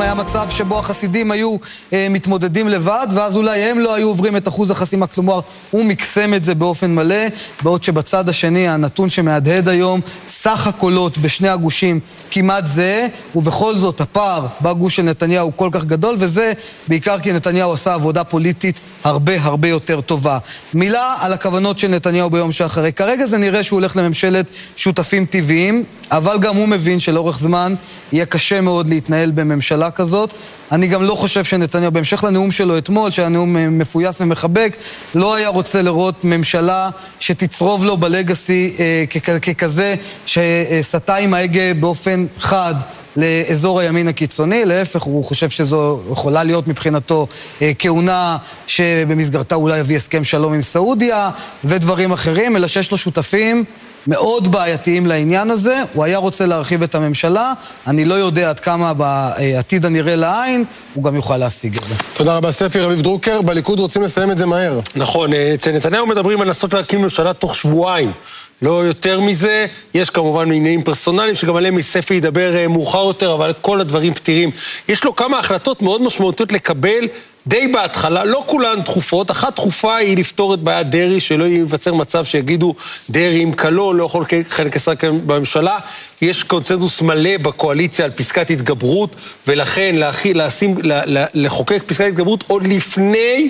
היה מצב שבו החסידים היו אה, מתמודדים לבד, ואז אולי הם לא היו עוברים את אחוז החסימה. כלומר, הוא מקסם את זה באופן מלא, בעוד שבצד השני, הנתון שמהדהד היום, סך הקולות בשני הגושים כמעט זהה, ובכל זאת הפער בגוש של נתניהו הוא כל כך גדול, וזה בעיקר כי נתניהו עשה עבודה פוליטית הרבה הרבה יותר טובה. מילה על הכוונות של נתניהו ביום שאחרי. כרגע זה נראה שהוא הולך לממשלת שותפים טבעיים, אבל גם הוא מבין שלאורך זמן יהיה קשה מאוד להתנהל בממשלה כזאת. אני גם לא חושב שנתניהו, בהמשך לנאום שלו אתמול, שהיה נאום אה, מפויס ומחבק, לא היה רוצה לראות ממשלה שתצרוב לו בלגאסי אה, ככזה שסטה עם ההגה באופן חד. לאזור הימין הקיצוני, להפך, הוא חושב שזו יכולה להיות מבחינתו אה, כהונה שבמסגרתה אולי יביא הסכם שלום עם סעודיה ודברים אחרים, אלא שיש לו שותפים מאוד בעייתיים לעניין הזה. הוא היה רוצה להרחיב את הממשלה, אני לא יודע עד כמה בעתיד הנראה לעין, הוא גם יוכל להשיג את זה. תודה רבה, ספי רביב דרוקר. בליכוד רוצים לסיים את זה מהר. נכון, אה, אצל נתניהו מדברים על לנסות להקים ממשלה תוך שבועיים. לא יותר מזה, יש כמובן עניינים פרסונליים שגם עליהם ספי ידבר אה, מאוחר יותר, אבל כל הדברים פתירים. יש לו כמה החלטות מאוד משמעותיות לקבל די בהתחלה, לא כולן דחופות, אחת דחופה היא לפתור את בעיית דרעי, שלא ייווצר מצב שיגידו דרעי עם כלו, לא יכול חלק עשרה בממשלה. יש קונצנזוס מלא בקואליציה על פסקת התגברות, ולכן להכיל, לשים, לחוקק פסקת התגברות עוד לפני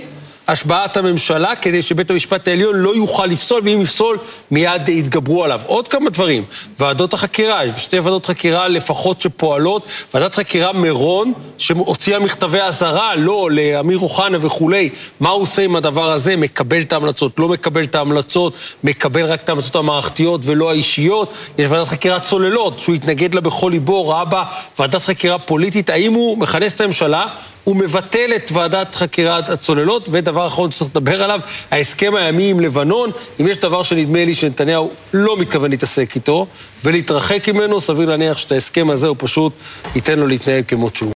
השבעת הממשלה, כדי שבית המשפט העליון לא יוכל לפסול, ואם יפסול, מיד יתגברו עליו. עוד כמה דברים, ועדות החקירה, יש שתי ועדות חקירה לפחות שפועלות, ועדת חקירה מירון, שהוציאה מכתבי אזהרה, לא, לאמיר אוחנה וכולי, מה הוא עושה עם הדבר הזה, מקבל את ההמלצות, לא מקבל את ההמלצות, מקבל רק את ההמלצות המערכתיות ולא האישיות. יש ועדת חקירת צוללות, שהוא התנגד לה בכל ליבו, ראה בה ועדת חקירה פוליטית, האם הוא מכנס את הממשלה? הוא מבטל את ועדת חקירת הצוללות, ודבר אחרון שצריך לדבר עליו, ההסכם הימי עם לבנון, אם יש דבר שנדמה לי שנתניהו לא מתכוון להתעסק איתו ולהתרחק ממנו, סביר להניח שאת ההסכם הזה הוא פשוט ייתן לו להתנהל כמות שהוא.